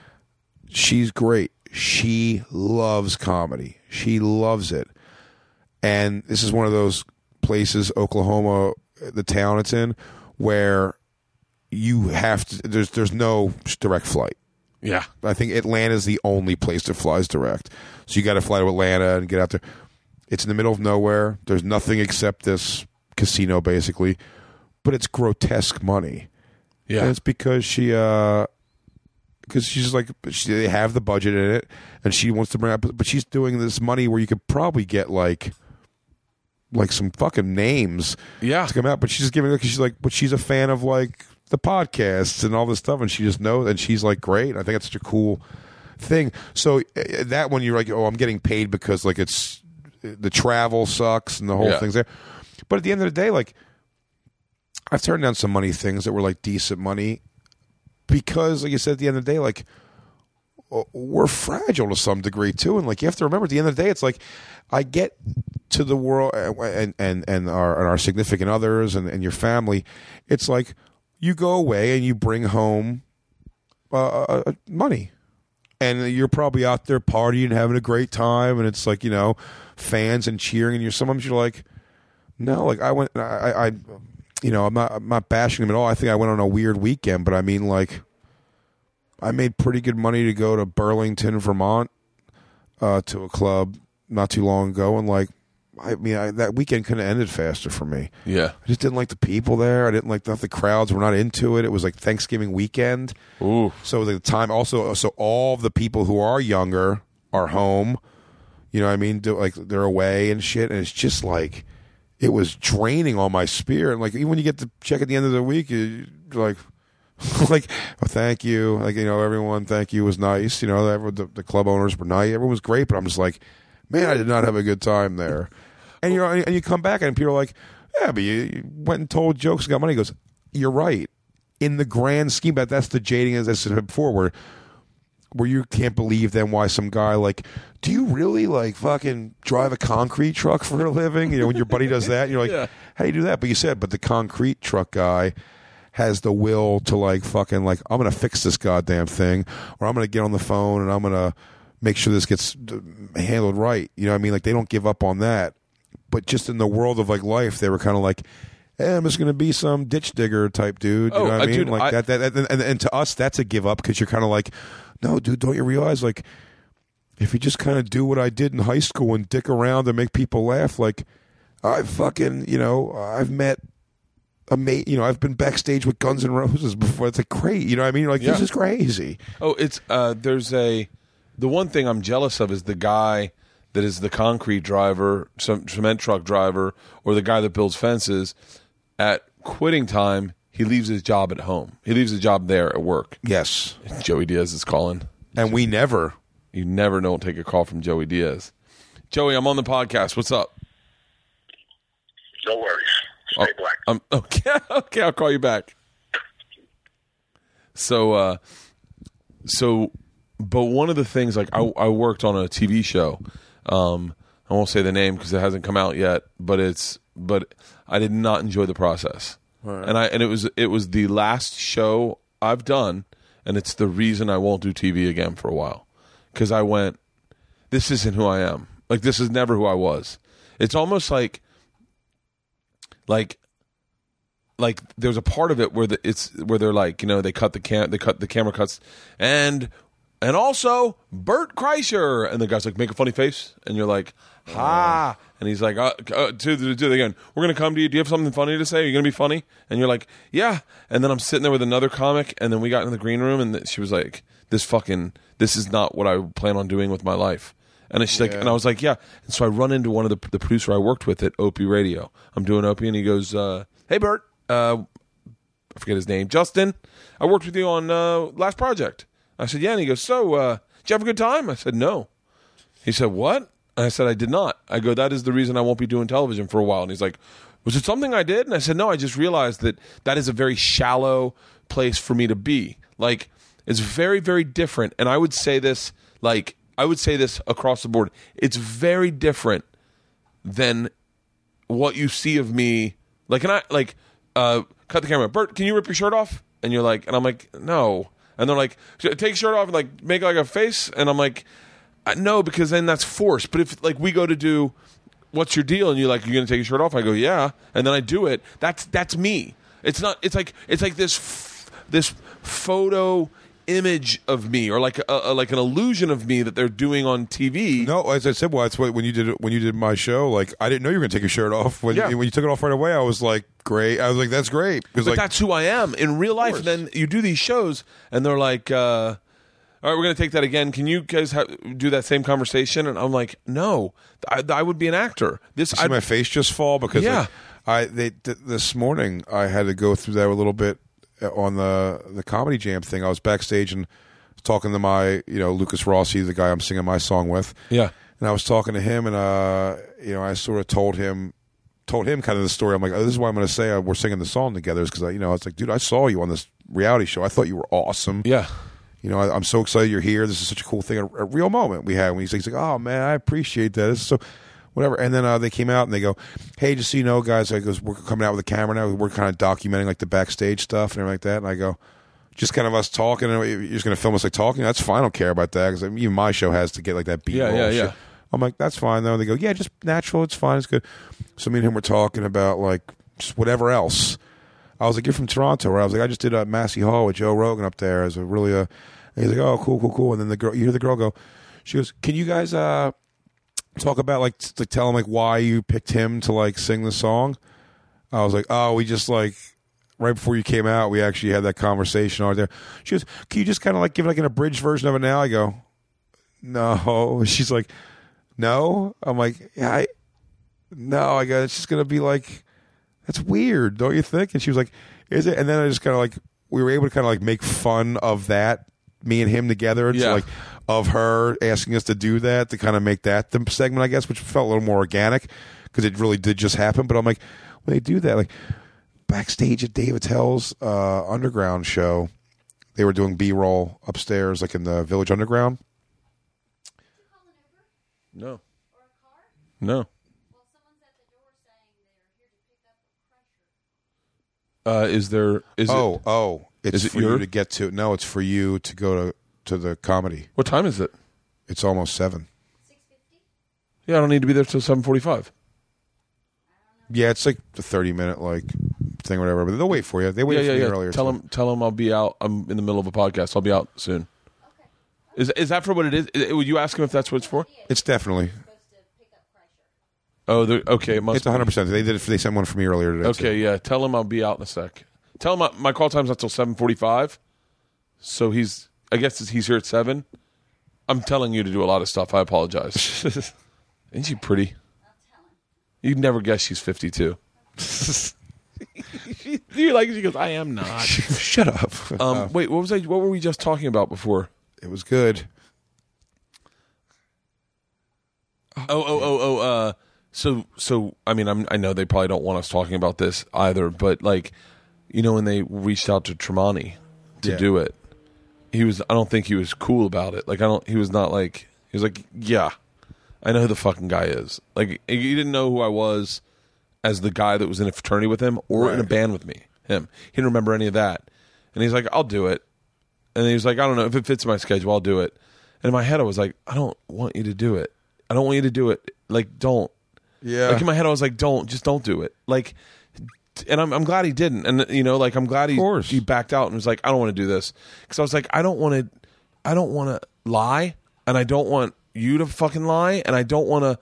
she's great. She loves comedy. She loves it. And this is one of those places, Oklahoma, the town it's in, where you have to. There's there's no direct flight. Yeah. I think Atlanta's the only place that flies direct. So you got to fly to Atlanta and get out there. It's in the middle of nowhere. There's nothing except this casino, basically, but it's grotesque money. Yeah. And it's because she, uh, because she's like, she, they have the budget in it, and she wants to bring up, but she's doing this money where you could probably get like, like some fucking names Yeah. to come out, but she's just giving it because she's like, but she's a fan of like the podcasts and all this stuff, and she just knows, and she's like, great. I think it's such a cool thing. So uh, that one, you're like, oh, I'm getting paid because like it's the travel sucks and the whole Yeah. thing's there. But at the end of the day, like I've turned down some money things that were like decent money because, like you said, at the end of the day, like uh, we're fragile to some degree too, and like you have to remember at the end of the day, it's like I get to the world and and and our and our significant others and, and your family, it's like you go away and you bring home uh, uh, money, and you're probably out there partying, having a great time, and it's like you know fans and cheering, and you're sometimes you're like, no, like I went, I, I you know, I'm not I'm not bashing them at all. I think I went on a weird weekend, but I mean like. I made pretty good money to go to Burlington, Vermont, uh, to a club not too long ago, and like, I mean, I, that weekend could have ended faster for me. Yeah. I just didn't like the people there. I didn't like that the crowds were not into it. It was like Thanksgiving weekend, Ooh. so the time also, so all the people who are younger are home. You know what I mean? Do, like they're away and shit, and it's just like it was draining on my spirit. And like even when you get to check at the end of the week, you you're like. like, oh, thank you. Like, you know, everyone, thank you was nice. You know, the, the club owners were nice. Everyone was great, but I'm just like, man, I did not have a good time there. And you and you come back and people are like, yeah, but you, you went and told jokes and got money. He goes, you're right. In the grand scheme, but that's the jading as I said before, where where you can't believe then why some guy like, do you really like fucking drive a concrete truck for a living? You know, when your buddy does that, you're like, Yeah. how do you do that? But you said, but the concrete truck guy has the will to like fucking like I'm gonna fix this goddamn thing, or I'm gonna get on the phone and I'm gonna make sure this gets uh, handled right. You know what I mean? Like they don't give up on that. But just in the world of like life, they were kind of like, "Hey, I'm just gonna be some ditch digger type dude." You Oh, know what uh, I mean? dude, like I- that. That, that and, and to us, that's a give up because you're kind of like, "No, dude, don't you realize like." If you just kind of do what I did in high school and dick around and make people laugh, like I fucking, you know, I've met a ama- you know, I've been backstage with Guns N' Roses before. It's like crazy. you know what I mean? You're like this is crazy. Oh, it's uh there's a the one thing I'm jealous of is the guy that is the concrete driver, some cement truck driver, or the guy that builds fences. At quitting time, he leaves his job at home. He leaves his job there at work. Yes, Joey Diaz is calling. and we never. You never don't take a call from Joey Diaz. Joey, I'm on the podcast. What's up? No worries. Stay black. Um, okay, okay, I'll call you back. So, uh, so, but one of the things, like, I, I worked on a TV show. Um, I won't say the name because it hasn't come out yet, but it's, but I did not enjoy the process, right. and I, and it was, it was the last show I've done, and it's the reason I won't do TV again for a while, because I went, this isn't who I am. Like, this is never who I was. It's almost like, like like there's a part of it where the, it's where they're like you know they cut the cam they cut the camera cuts and and also Bert Kreischer. And the guy's like make a funny face. And you're like ha. And he's like uh, uh, to the to the again we're gonna come to you. Do you have something funny to say? Are you gonna be funny? And you're like yeah. And then I'm sitting there with another comic and then we got in the green room and she was like this fucking this is not what I plan on doing with my life. And she's like, and I was like, yeah. And so I run into one of the the producer I worked with at Opie Radio. I'm doing Opie, and he goes, uh, "Hey, Bert, uh, I forget his name, Justin. I worked with you on uh, last project. I said, yeah. And he goes, so uh, did you have a good time? I said, no. He said, what? And I said, I did not. I go, that is the reason I won't be doing television for a while. And he's like, was it something I did? And I said, no, I just realized that that is a very shallow place for me to be. Like, it's very, very different. And I would say this, like, I would say this across the board. It's very different than what you see of me. Like, and I, like, uh, cut the camera. Bert, can you rip your shirt off? And you're like, and I'm like, no. And they're like, take shirt off and like make like a face. And I'm like, uh, no, because then that's forced. But if like we go to do, what's your deal? And you're like, you're gonna take your shirt off. I go, yeah. And then I do it. That's that's me. It's not. It's like it's like this f- this photo image of me or like a, a, like an illusion of me that they're doing on TV. No, as I said, well, that's what when you did it, when you did my show. Like, I didn't know you were going to take your shirt off. When, Yeah. when you took it off right away, I was like, great. I was like, that's great because but like that's who I am in real life. And then you do these shows, and they're like, uh, "All right, we're going to take that again. Can you guys ha- do that same conversation?" And I'm like, "No, I, I would be an actor. This, see I, my face just fall because Yeah. like, I they th- this morning I had to go through that a little bit on the the comedy jam thing. I was backstage and talking to my you know Lukas Rossi, the guy I'm singing my song with. yeah, and I was talking to him, and uh, you know, I sort of told him, told him kind of the story. I'm like, oh, this is why I'm going to say uh, we're singing the song together, is because you know, it's like, dude, I saw you on this reality show. I thought you were awesome. yeah." You know, I, I'm so excited you're here. This is such a cool thing, a, a real moment we had. When he's, he's like, oh man, I appreciate that. It's so. Whatever, and then uh, they came out and they go, "Hey, just so you know, guys, I goes, we're coming out with a camera now. We're kind of documenting like the backstage stuff and everything like that." And I go, just kind of us talking. and You're just going to film us like talking. That's fine. I don't care about that because even my show has to get like that beat Yeah, roll yeah, shit. yeah. I'm like, that's fine though. And they go, yeah, just natural. It's fine. It's good. So me and him were talking about like just whatever else. I was like, you're from Toronto, right? I was like, I just did a Massey Hall with Joe Rogan up there as a really uh and he's like, oh, cool, cool, cool. And then the girl, you hear the girl go, she goes, can you guys uh talk about like t- like tell him like why you picked him to like sing the song? I was like, oh, we just like right before you came out, we actually had that conversation out there. She goes, can you just kind of like give like an abridged version of it now? I go, no. She's like, no. I'm like, yeah, I, no. I go, it's just gonna be like, that's weird, don't you think? And she was like, is it? And then I just kind of like, we were able to kind of like make fun of that, me and him together. So Yeah. like, of her asking us to do that to kind of make that the segment, I guess, which felt a little more organic because it really did just happen. But I'm like, when they do that, like backstage at Dave Attell's uh, underground show, they were doing B roll upstairs, like in the Village Underground. No, no. Uh, is there? Is oh, it? oh, it's Is it for your- you to get to. No, it's for you to go to to the comedy. What time is it? It's almost seven. Yeah, I don't need to be there till seven forty-five. Yeah, it's like the thirty minute like thing, or whatever. But they'll wait for you. They Yeah, waited yeah, for me yeah. earlier. Tell too. him, tell him I'll be out. I'm in the middle of a podcast. I'll be out soon. Is is that for what it is? Would you ask him if that's what it's for? It's definitely. Oh, the, okay. It must. It's one hundred percent. They did it. For, they sent one for me earlier today. too. Okay, yeah. Tell him I'll be out in a sec. Tell him I, my call time's not till seven forty-five. So he's. I guess he's here at seven. I'm telling you to do a lot of stuff. I apologize. Isn't she pretty? You'd never guess she's fifty-two. you like? She goes. I am not. Shut up. Um, wait, what was I? What were we just talking about before? it was good. Oh, oh, oh, oh. Uh, so, so I mean, I'm, I know they probably don't want us talking about this either, but like, you know, when they reached out to Tremonti to Yeah. do it, he was. I don't think he was cool about it. Like, I don't. He was not like. He was like, yeah, I know who the fucking guy is. Like, he didn't know who I was as the guy that was in a fraternity with him or in a band with me. Him. He didn't remember any of that. And he's like, I'll do it. And he was like, I don't know if it fits my schedule, I'll do it. And in my head, I was like, I don't want you to do it. I don't want you to do it. Like, don't. Yeah. Like in my head, I was like, don't, just don't do it. Like, and I'm, I'm glad he didn't. And you know, like I'm glad he he backed out and was like, I don't want to do this because I was like, I don't want to, I don't want to lie, and I don't want you to fucking lie, and I don't want to.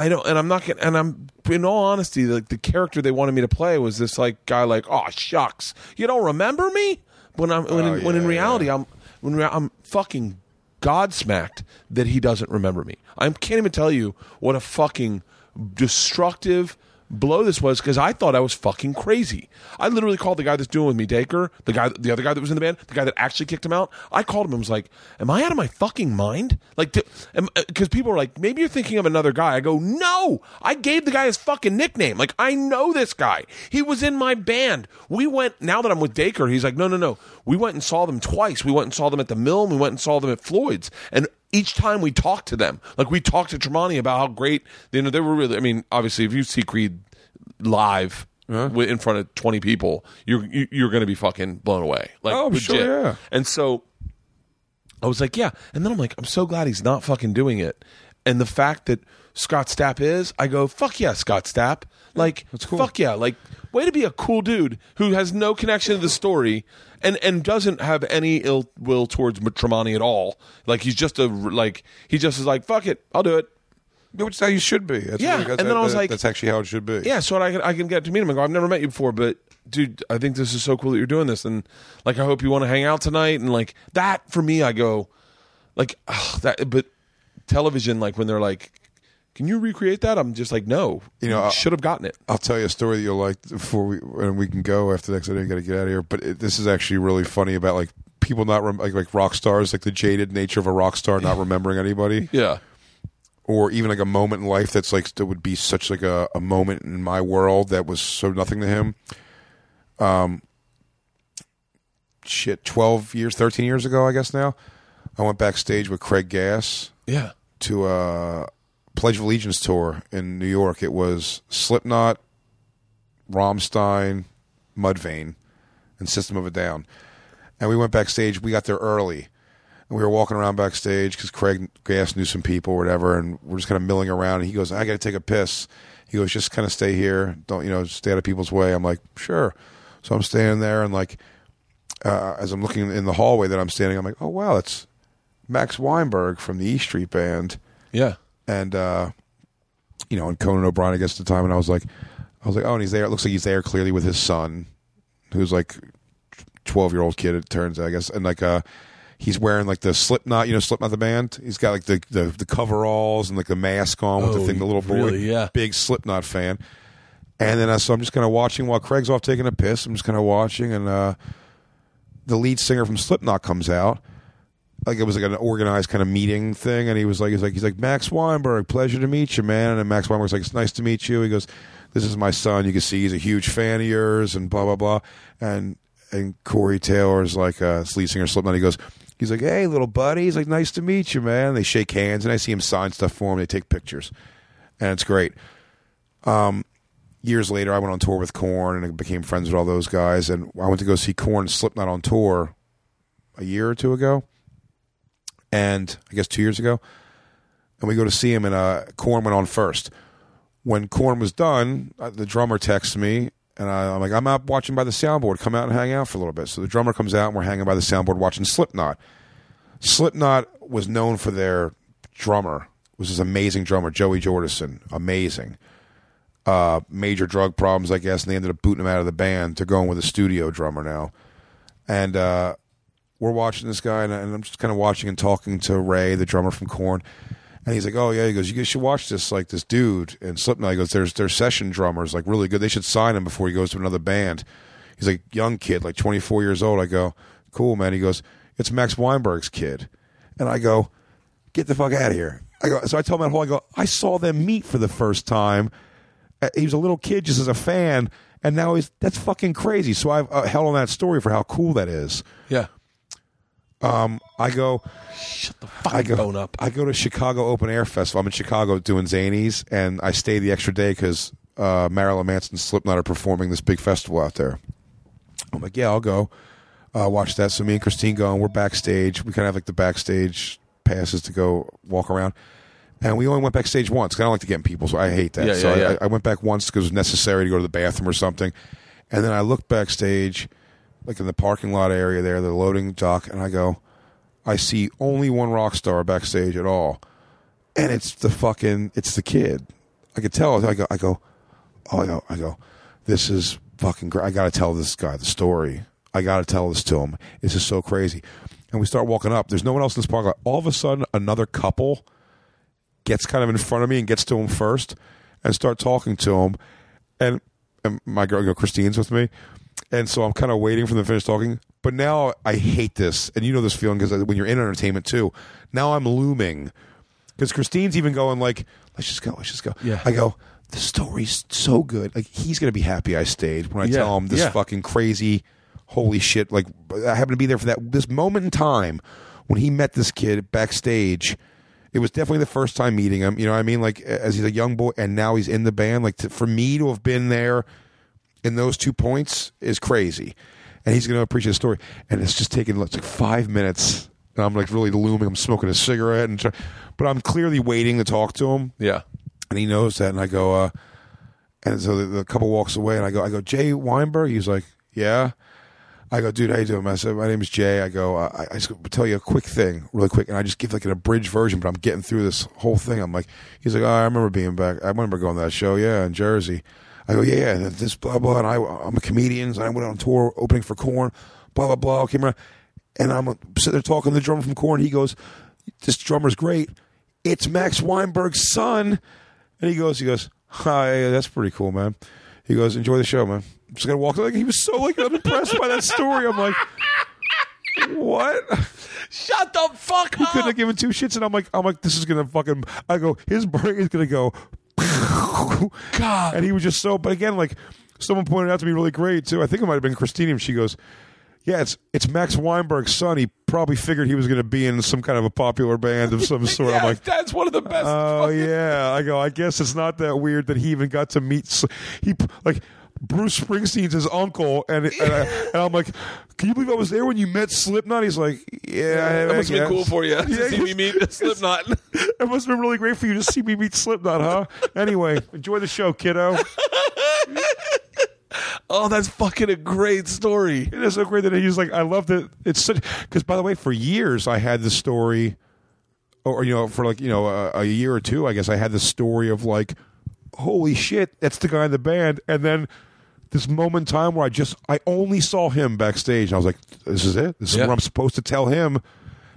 I don't, and I'm not gonna, and I'm, in all honesty, like the character they wanted me to play was this like guy, like, oh shucks, you don't remember me? When I'm, when, Oh, in, when in reality, yeah. I'm, when rea- I'm fucking godsmacked that he doesn't remember me. I can't even tell you what a fucking destructive, blow this was because I thought I was fucking crazy. I literally called the guy that's doing with me, Dacre, the guy, the other guy that was in the band, the guy that actually kicked him out. I called him and was like, "Am I out of my fucking mind?" Like, because uh, people were like, "Maybe you're thinking of another guy." I go, "No, I gave the guy his fucking nickname. Like, I know this guy. He was in my band. We went. Now that I'm with Dacre, he's like, no, no, no. We went and saw them twice. We went and saw them at the Mill. And we went and saw them at Floyd's, and each time we talked to them, like we talked to Tremonti about how great, you know, they were really. I mean, obviously, if you see Creed live wi- in front of twenty people, you're you- you're going to be fucking blown away. Like, Oh, legit. sure, yeah. And so, I was like, yeah. And then I'm like, I'm so glad he's not fucking doing it. And the fact that Scott Stapp is, I go, fuck yeah, Scott Stapp. Like, cool. fuck yeah. Like, way to be a cool dude who has no connection to the story and, and doesn't have any ill will towards Tremonti at all. Like, he's just a, like, he just is like, fuck it, I'll do it. Which is how you should be. That's Yeah, really- that's, and then I was that- like- that's actually how it should be. Yeah, so I can, I can get to meet him and go, I've never met you before, but dude, I think this is so cool that you're doing this. And like, I hope you want to hang out tonight. And like, that for me, I go, like, ugh, that, but television, like, when they're like, can you recreate that? I'm just like, no, You know, I- should have gotten it. I'll tell you a story that you'll like before we and we can go after next. I know you got to get out of here, but it, this is actually really funny about like people not rem- like like rock stars, like the jaded nature of a rock star not remembering anybody, Yeah. or even like a moment in life that's like that would be such like a, a moment in my world that was so nothing to him. Um, shit, twelve years, thirteen years ago, I guess now, I went backstage with Craig Gass Yeah. to a Pledge of Allegiance tour in New York. It was Slipknot, Rammstein, Mudvayne, and System of a Down. And we went backstage. We got there early. And we were walking around backstage because Craig Gass knew some people or whatever. And we're just kind of milling around. And he goes, I got to take a piss. He goes, just kind of stay here. Don't, you know, stay out of people's way. I'm like, sure. So I'm standing there. And like, uh, as I'm looking in the hallway that I'm standing, I'm like, oh, wow, that's Max Weinberg from the E Street Band Yeah. And uh, you know, and Conan O'Brien I guess at the time, and I was like, I was like, oh, and he's there. It looks like he's there clearly with his son, who's like twelve year old kid. It turns, out, I guess, and like uh, he's wearing like the Slipknot, you know, Slipknot the band. He's got like the the, the coveralls and like the mask on with Oh, the thing. The little boy, really? Yeah. big Slipknot fan. And then uh, so I'm just kind of watching while Craig's off taking a piss. I'm just kind of watching, and uh, the lead singer from Slipknot comes out like it was like an organized kind of meeting thing, and he was like, he's like, he's like Max Weinberg, pleasure to meet you, man. And Max Weinberg's like, it's nice to meet you. He goes, this is my son. You can see he's a huge fan of yours, and blah blah blah. And and Corey Taylor's like a lead singer Slipknot. He goes, he's like, hey, little buddy. He's like, nice to meet you, man. They shake hands, and I see him sign stuff for him. They take pictures, and it's great. Um, years later, I went on tour with Korn and I became friends with all those guys. And I went to go see Korn Slipknot on tour a year or two ago and I guess two years ago, and we go to see him, and uh, Korn went on first. When Korn was done, uh, the drummer texts me, and I, I'm like, I'm out watching by the soundboard. Come out and hang out for a little bit. So the drummer comes out, and we're hanging by the soundboard watching Slipknot. Slipknot was known for their drummer, was this amazing drummer, Joey Jordison, amazing. Uh, major drug problems, I guess, and they ended up booting him out of the band. They're going with a studio drummer now, and uh, we're watching this guy, and, and I'm just kind of watching and talking to Ray, the drummer from Korn, and he's like, "Oh yeah," he goes, "You should watch this, like this dude." And Slipknot he goes, "There's their session drummers, like really good. They should sign him before he goes to another band." He's like, "Young kid, like 24 years old." I go, "Cool, man." He goes, "It's Max Weinberg's kid," and I go, "Get the fuck out of here." I go, so I told him whole, I go, "I saw them meet for the first time." Uh, He was a little kid just as a fan, and now he's that's fucking crazy. So I've uh, held on that story for how cool that is. Yeah. I go, Shut the fucking I go, phone up. I go to Chicago Open Air Festival. I'm in Chicago doing Zanies, and I stay the extra day because uh, Marilyn Manson and Slipknot are performing this big festival out there. I'm like, yeah, I'll go uh, watch that. So me and Christine go, and we're backstage. We kind of have like the backstage passes to go walk around. And we only went backstage once 'cause I don't like to get in people, so I hate that. Yeah, so yeah, I, yeah. I went back once because it was necessary to go to the bathroom or something. And then I looked backstage, like in the parking lot area there, the loading dock, and I go, I see only one rock star backstage at all, and it's the fucking it's the kid. I could tell. I go, I go, oh, I go, I go. This is fucking great. I got to tell this guy the story. I got to tell this to him. This is so crazy. And we start walking up. There's no one else in this parking lot. All of a sudden, another couple gets kind of in front of me and gets to him first and start talking to him. and, and my girl, Christine's with me, and so I'm kind of waiting for them to finish talking. But now I hate this, and you know this feeling because uh, when you're in entertainment too. Now I'm looming because Christine's even going like, "Let's just go, let's just go." Yeah. I go, "The story's so good. Like he's gonna be happy I stayed when I Yeah, tell him this yeah. fucking crazy, holy shit. Like I happened to be there for that this moment in time when he met this kid backstage." It was definitely the first time meeting him. You know what I mean? Like as he's a young boy, and now he's in the band. Like to, for me to have been there in those two points is crazy. And he's going to appreciate the story. And it's just taking it's like five minutes. And I'm like really looming. I'm smoking a cigarette, and try, but I'm clearly waiting to talk to him. Yeah. And he knows that. And I go, uh, and so the, the couple walks away, and I go, I go, Jay Weinberg. He's like, yeah. I go, dude, how you doing? I said, my name is Jay. I go, I, I just tell you a quick thing, really quick, and I just give like an abridged version, but I'm getting through this whole thing. I'm like, he's like, oh, I remember being back. I remember going to that show, yeah, in Jersey. I go, yeah, yeah, this blah blah, and I, I'm a comedian. And I went on tour opening for Korn, blah blah blah. Came around, and I'm sitting there talking to the drummer from Korn. He goes, this drummer's great. It's Max Weinberg's son, and he goes, he goes, hi, that's pretty cool, man. He goes, enjoy the show, man. I'm just gonna walk. Like he was so like impressed by that story. I'm like, what? Shut the fuck up. He couldn't have given two shits, and I'm like, I'm like, this is gonna fucking. I go, his brain is gonna go. God. And he was just so. But again, like someone pointed out to me really great too. I think it might have been Christine. She goes, "Yeah, it's it's Max Weinberg's son. He probably figured he was going to be in some kind of a popular band of some sort." Yeah, I'm like. that's one of the best. Oh yeah, I go. I guess it's not that weird that he even got to meet. He like Bruce Springsteen's his uncle, and and, I, and I'm like, can you believe I was there when you met Slipknot? He's like, yeah, That must have been cool for you to Yeah, see me meet Slipknot. It must have been really great for you to see me meet Slipknot, huh? Anyway, enjoy the show, kiddo. oh, that's fucking a great story. It is so great that he's like, I love that. It's such because by the way, for years I had the story, or you know, for like you know a, a year or two, I guess I had the story of like, holy shit, that's the guy in the band, and then this moment in time where I just I only saw him backstage, I was like, this is it. This is Yeah. what I'm supposed to tell him.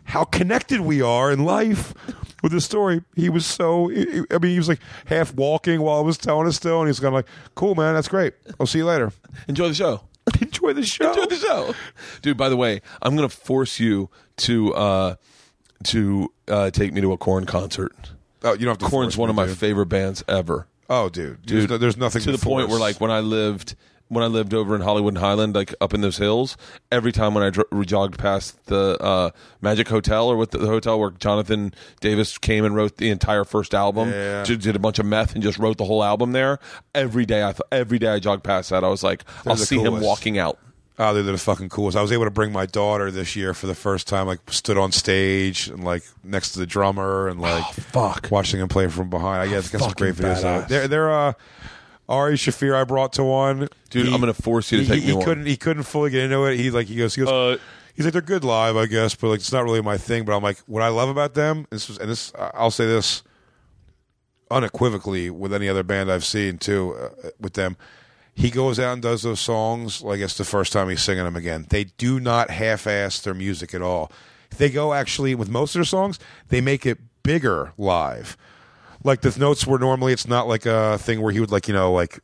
How connected we are in life with this story. He was so. I mean, he was like half walking while I was telling it still, and he's kind of like, "Cool, man, that's great. I'll see you later. Enjoy the show. Enjoy the show." Enjoy the show, dude. By the way, I'm gonna force you to uh, to uh, take me to a Korn concert. Oh, you don't have to. Korn's one me, of my dude. favorite bands ever. Oh, dude, Dude, there's, no, there's nothing to the point where, like, when I lived when I lived over in Hollywood and Highland, like up in those hills, every time when I dr- jogged past the uh, Magic Hotel or with the, the hotel where Jonathan Davis came and wrote the entire first album, Yeah. did, did a bunch of meth and just wrote the whole album there. Every day, I th- every day I jogged past that, I was like, I'll the see him walking out. Oh, they're the fucking coolest. I was able to bring my daughter this year for the first time. Like, stood on stage and like next to the drummer and like fuck. watching him play from behind. I guess got some great videos. Of badass. it. They're they're uh, Ari Shaffir. I brought to one. Dude, He- I'm gonna force you to he, take he, me he one. couldn't he couldn't fully get into it. He like he goes he goes. Uh, He's like they're good live, I guess, but like it's not really my thing. But I'm like, what I love about them, this was, and this I'll say this unequivocally with any other band I've seen too uh, with them. He goes out and does those songs like it's the first time he's singing them again. They do not half-ass their music at all. They go actually with most of their songs, they make it bigger live. Like the notes were normally it's not like a thing where he would like you know like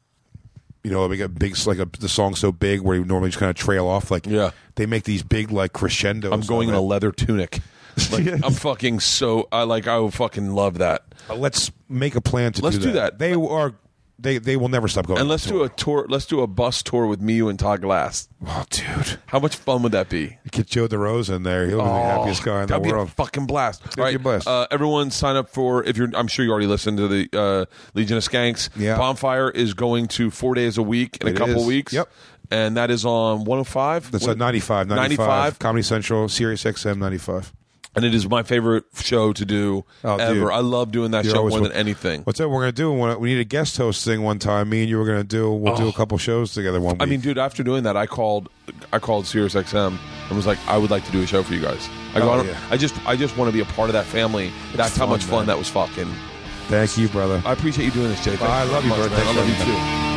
you know, like a big, like a the song so big where you normally just kind of trail off. Like, Yeah. they make these big like crescendos. I'm going in a leather tunic. Like, Yes. I'm fucking so I like I would fucking love that. Uh, Let's make a plan to Let's do do that. that. They are, they they will never stop going. And let's do a tour. Let's do a bus tour with me, you, and Todd Glass. Oh, dude, How much fun would that be? get Joe DeRosa in there. He'll be the happiest guy in the Oh, That'd be a world. fucking blast. All a blast. Uh, everyone sign up for if you're. I'm sure you already listened to the uh, Legion of Skanks. Yeah. Bonfire is going to four days a week in It a couple is. weeks. Yep. and that is on 105. That's What- at 95, 95, 95. Comedy Central, Sirius XM 95. And it is my favorite show to do Oh, ever. dude. I love doing that You're show more than anything. What's that we're going to do? We we need a guest host thing one time. Me and you were going to do, we'll do a oh. couple shows together one week. Oh. I mean, dude, after doing that, I called, I called Sirius XM and was like, I would like to do a show for you guys. I go, Oh, I, yeah. I just, I just want to be a part of that family. That's how fun, much fun man. that was fucking. thank you, brother. I appreciate you doing this, Jay. Thank I love you, much, bro. I love you too.